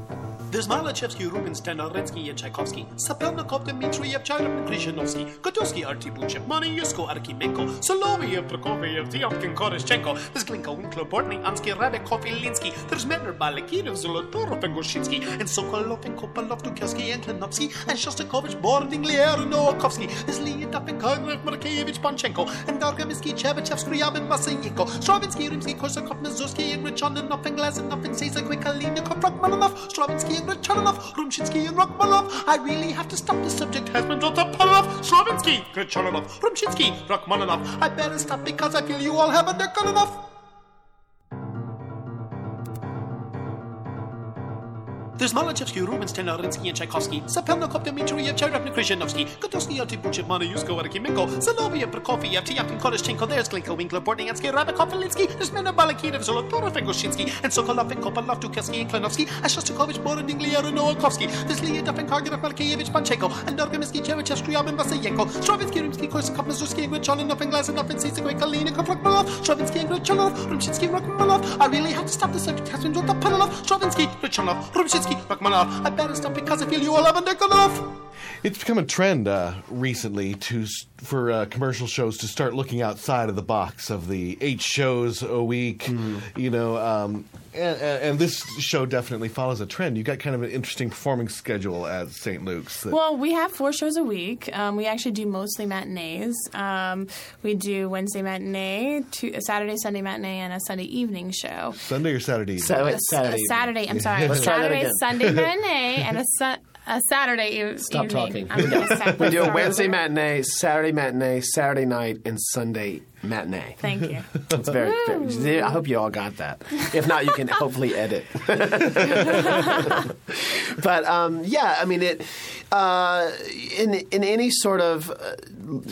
[SPEAKER 15] There's Malachevsky, Rubinstein, Arensky, and Tchaikovsky. Sapelnikov, Dmitriev, Chayrin, Krishnanovsky, Godowsky, Artibuchev, Maniusko, Arkimenko, Soloviev, Prokofiev, Tiomkin, Koreshchenko. There's Glinko, Winkler, Bortniansky, Rabekov, Ilinsky. There's Medtner, Balakirov, Zolotorov, and Goshinsky, and Sokolov, and Kopalov, Dukowski, and Klinovsky, and Shostakovich, Bording, Lier, and Nowakovsky. There's Leonov, and Kagrev, Markevich, Panchenko, and Dargaminsky, Chebachev, Skryab, and Masenyenko. Stravinsky, Rimsky, Korsakov, Mazurski, and Richanov, and Glazunov, and Kalinikov, Rachmaninoff, Stravinsky, and Richanov, Rumshinsky, and Rachmaninoff. I really have to stop. The subject has been upon enough. Stravinsky, Richanov, Rumshinsky, Rachmaninoff. I better stop because I feel you all haven't done good enough. There's Malachevsky, Rubinstein, Arensky, and Tchaikovsky. Sapelnikov, Dmitriev, Cherevnik, Krishnanovsky. Godowsky, Artibuchev, Manayusko, Arkimenko. Soloviev, Prokofiev, Tiapkin, Koreshchenko. There's Glinko, Winkler, Bortniansky, Rabakov, Ilinsky. There's Mena Balakirov, Zolotorov, and Goshinsky. And Sokolov, and Kopalov, Dukowski, and Klinovsky. And Shostakovich, Borodin, Lier, and Nowakovsky. There's Leonov, and Karganov, Malkievich, Panchenko. And Dorgaminsky, Cherechev, Skryab, and Vasayenko. Stravinsky, Rimsky, Korsakov, Mazurski, and Gritchanov, and Glazunov, and Sisek, Kalinikov, Rachmanov. Stravinsky, and Gritchanov, Rumshinsky, Rachmanov. I really have to stop. The subject has been dropped upon enough. Stravinsky, Rachmanov. I better stop because I feel you all haven't good enough.
[SPEAKER 1] It's become a trend uh, recently to for uh, commercial shows to start looking outside of the box of the eight shows a week. You know, um, and, and and this show definitely follows a trend. You got kind of an interesting performing schedule at St. Luke's. that-
[SPEAKER 14] Well, we have four shows a week. Um, we actually do mostly matinees. Um, we do Wednesday matinee, two, a Saturday, Sunday matinee, and a Sunday evening show.
[SPEAKER 1] Sunday or Saturday?
[SPEAKER 13] So
[SPEAKER 14] A
[SPEAKER 13] it's
[SPEAKER 14] s- a
[SPEAKER 13] Saturday.
[SPEAKER 14] Saturday. I'm sorry.
[SPEAKER 13] Let's try that
[SPEAKER 14] Saturday,
[SPEAKER 13] again.
[SPEAKER 14] Sunday (laughs) matinee, and a, su- a Saturday e-
[SPEAKER 13] Stop
[SPEAKER 14] evening.
[SPEAKER 13] talking.
[SPEAKER 14] I'm gonna stop.
[SPEAKER 13] we do a
[SPEAKER 14] Sorry.
[SPEAKER 13] Wednesday matinee, Saturday matinee, Saturday night, and Sunday matinee.
[SPEAKER 14] Thank you. (laughs)
[SPEAKER 13] It's very, very. I hope you all got that. If not, you can hopefully edit. (laughs) but um, yeah, I mean it. Uh, in in any sort of uh,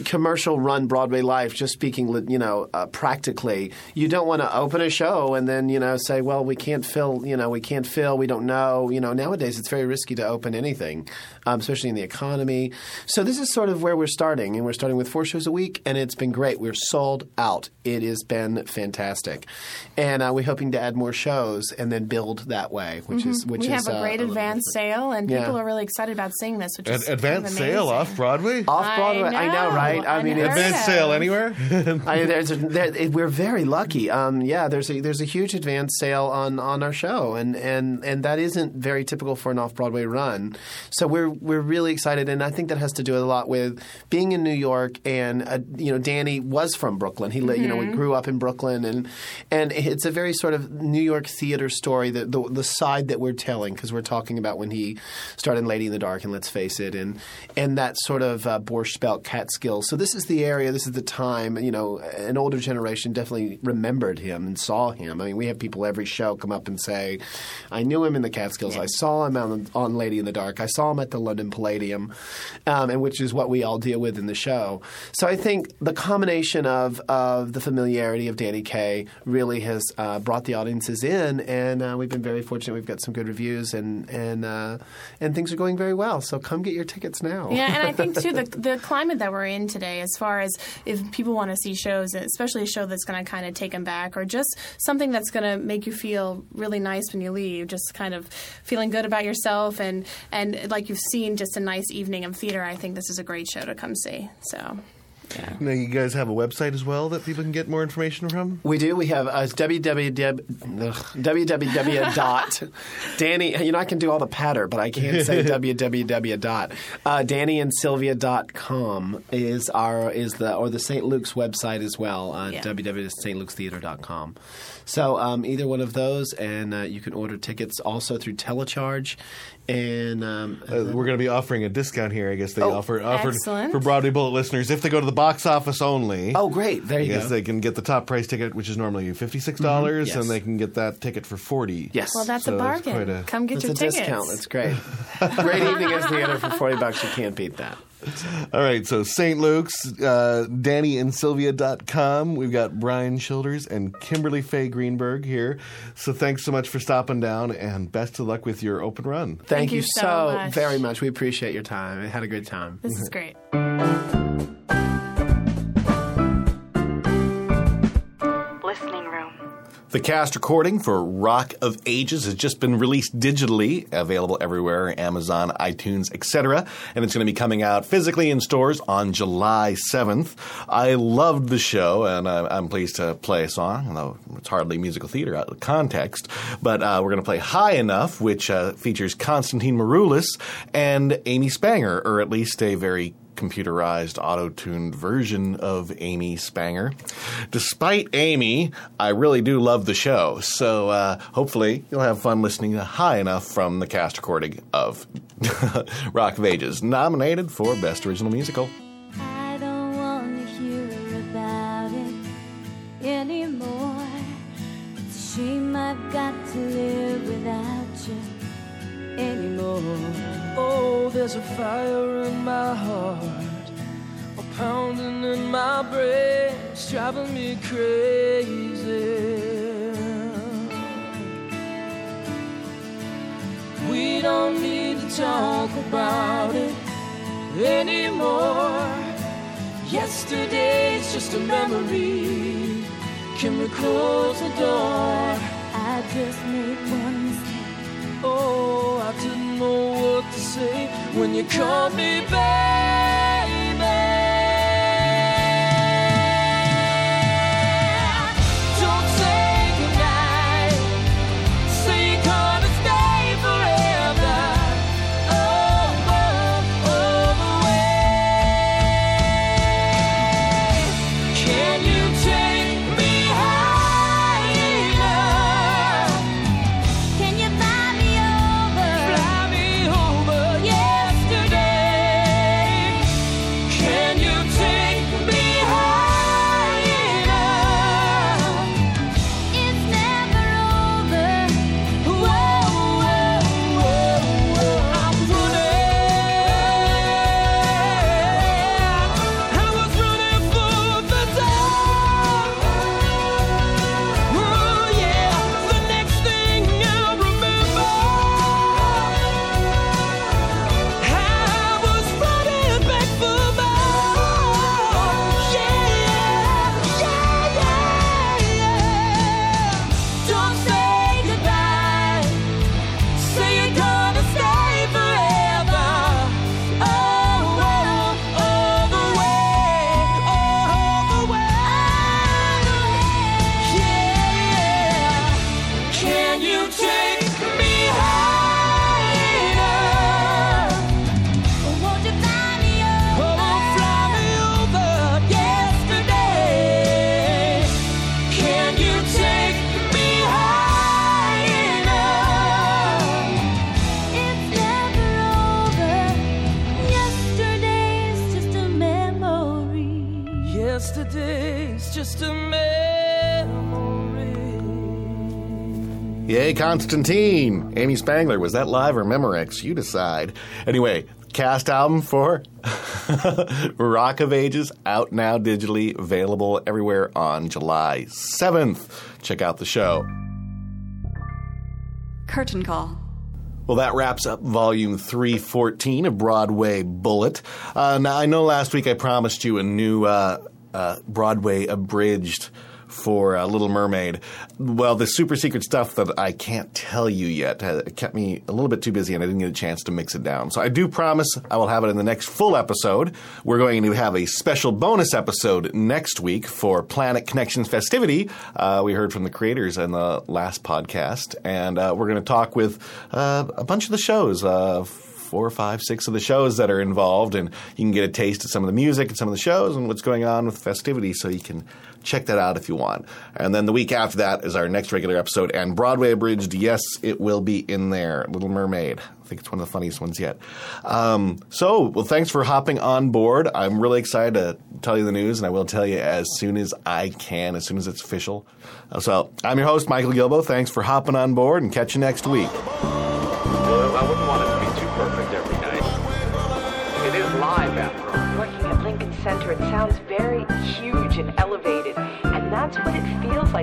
[SPEAKER 13] commercial run Broadway life, just speaking, you know, uh, practically, you don't want to open a show and then you know say, well, we can't fill, you know, we can't fill, we don't know, you know. Nowadays, it's very risky to open anything, um, especially in the economy. So this is sort of where we're starting, and we're starting with four shows a week, and it's been great. We're sold out. It has been fantastic, and uh, we're hoping to add more shows and then build that way, which is
[SPEAKER 14] Mhm.
[SPEAKER 13] which
[SPEAKER 14] we
[SPEAKER 13] is
[SPEAKER 14] have a
[SPEAKER 13] uh,
[SPEAKER 14] great
[SPEAKER 13] little
[SPEAKER 14] advance sale, and
[SPEAKER 13] Yeah.
[SPEAKER 14] people are really excited about seeing this. Which is
[SPEAKER 1] Ad- advanced
[SPEAKER 14] kind of
[SPEAKER 1] sale off Broadway?
[SPEAKER 13] Off Broadway, I know, right? I mean,
[SPEAKER 1] advance sale anywhere? (laughs)
[SPEAKER 13] I, there's a, there, it- we're very lucky. Um, yeah, there's a there's a huge advance sale on, on our show, and, and and that isn't very typical for an off Broadway run. So we're we're really excited, and I think that has to do a lot with being in New York. And uh, you know, Danny was from Brooklyn. Brooklyn. He, li- you know,
[SPEAKER 14] Mhm.
[SPEAKER 13] grew up in Brooklyn, and and it's a very sort of New York theater story. That the the side that we're telling because we're talking about when he started Lady in the Dark, and let's face it, and and that sort of uh, Borscht Belt Catskills. So this is the area, this is the time. You know, an older generation definitely remembered him and saw him. I mean, we have people every show come up and say, "I knew him in the Catskills. I saw him on, on Lady in the Dark. I saw him at the London Palladium," um, and which is what we all deal with in the show. So I think the combination of of the familiarity of Danny Kaye really has uh, brought the audiences in, and uh, we've been very fortunate. We've got some good reviews, and and uh, and things are going very well. So come get your tickets now.
[SPEAKER 14] Yeah, and I (laughs) think too the the climate that we're in today, as far as if people want to see shows, especially a show that's going to kind of take them back, or just something that's going to make you feel really nice when you leave, just kind of feeling good about yourself, and and like you've seen just a nice evening of theater. I think this is a great show to come see. So.
[SPEAKER 1] Now, you guys have a website as well that people can get more information from?
[SPEAKER 13] We do. We have uh, www, (laughs) dot Danny. You know, I can do all the patter, but I can't say (laughs) www dot. Uh, DannyandSylvia.com is our is the or the St. Luke's website as well. Uh,
[SPEAKER 14] Yeah.
[SPEAKER 13] www.stluketheater.com. So um, either one of those, and uh, you can order tickets also through Telecharge. And um,
[SPEAKER 1] Uh, we're going to be offering a discount here. I guess they
[SPEAKER 13] Oh,
[SPEAKER 1] offer offered
[SPEAKER 13] excellent.
[SPEAKER 1] for Broadway Bullet listeners if they go to the box office only.
[SPEAKER 13] Oh, great! There you
[SPEAKER 1] I guess
[SPEAKER 13] go.
[SPEAKER 1] they can get the top price ticket, which is normally fifty six dollars,
[SPEAKER 13] Mhm, yes.
[SPEAKER 1] and they can get that ticket for forty.
[SPEAKER 13] Yes.
[SPEAKER 14] Well, that's
[SPEAKER 1] So
[SPEAKER 14] a bargain.
[SPEAKER 1] quite a-
[SPEAKER 14] Come get
[SPEAKER 13] That's
[SPEAKER 14] your
[SPEAKER 13] a
[SPEAKER 14] tickets.
[SPEAKER 13] discount. That's great. (laughs) great evening at theater for forty bucks. You can't beat that.
[SPEAKER 1] All right, so St. Luke's, uh, DannyandSylvia.com. We've got Brian Childers and Kimberly Faye Greenberg here. So thanks so much for stopping down, and best of luck with your open run.
[SPEAKER 13] Thank, you,
[SPEAKER 14] so
[SPEAKER 13] so
[SPEAKER 14] much.
[SPEAKER 13] very much. We appreciate your time. I had a great time.
[SPEAKER 14] This is great.
[SPEAKER 7] The cast recording for Rock of Ages has just been released digitally, available everywhere Amazon, iTunes, etc. And it's going to be coming out physically in stores on July 7th. I loved the show, and I'm pleased to play a song, although it's hardly musical theater out of context. But uh, we're going to play High Enough, which uh, features Constantine Maroulis and Amy Spanger, or at least a very computerized, auto-tuned version of Amy Spanger. Despite Amy, I really do love the show, so uh, hopefully you'll have fun listening High Enough from the cast recording of (laughs) Rock of Ages, nominated for Best Original Musical.
[SPEAKER 16] I've got to live without you anymore.
[SPEAKER 8] Oh, there's a fire in my heart, a pounding in my brain, it's driving me crazy. We don't need to talk about it anymore. Yesterday's just a memory. Can we close the door?
[SPEAKER 16] I just made one.
[SPEAKER 8] Oh, I didn't know what to say when you called me baby. Yesterday's just a memory.
[SPEAKER 7] Yay, Constantine! Amy Spangler, was that live or Memorex? You decide. Anyway, cast album for (laughs) Rock of Ages, out now digitally, available everywhere on July 7th. Check out the show.
[SPEAKER 2] Curtain call.
[SPEAKER 7] Well, that wraps up volume 314 of Broadway Bullet. Uh, now, I know last week I promised you a new uh, uh, Broadway abridged for uh, Little Mermaid. Well, the super secret stuff that I can't tell you yet uh, kept me a little bit too busy and I didn't get a chance to mix it down. So I do promise I will have it in the next full episode. We're going to have a special bonus episode next week for Planet Connections festivity. Uh, we heard from the creators in the last podcast, and uh, we're going to talk with uh, a bunch of the shows. Four, five, six of the shows that are involved, and you can get a taste of some of the music and some of the shows and what's going on with festivities, so you can check that out if you want. And then the week after that is our next regular episode, and Broadway Abridged, yes, it will be in there. Little Mermaid. I think it's one of the funniest ones yet. Um, so, well, thanks for hopping on board. I'm really excited to tell you the news, and I will tell you as soon as I can, as soon as it's official. Uh, So, I'm your host, Michael Gilboe. Thanks for hopping on board, and catch you next week.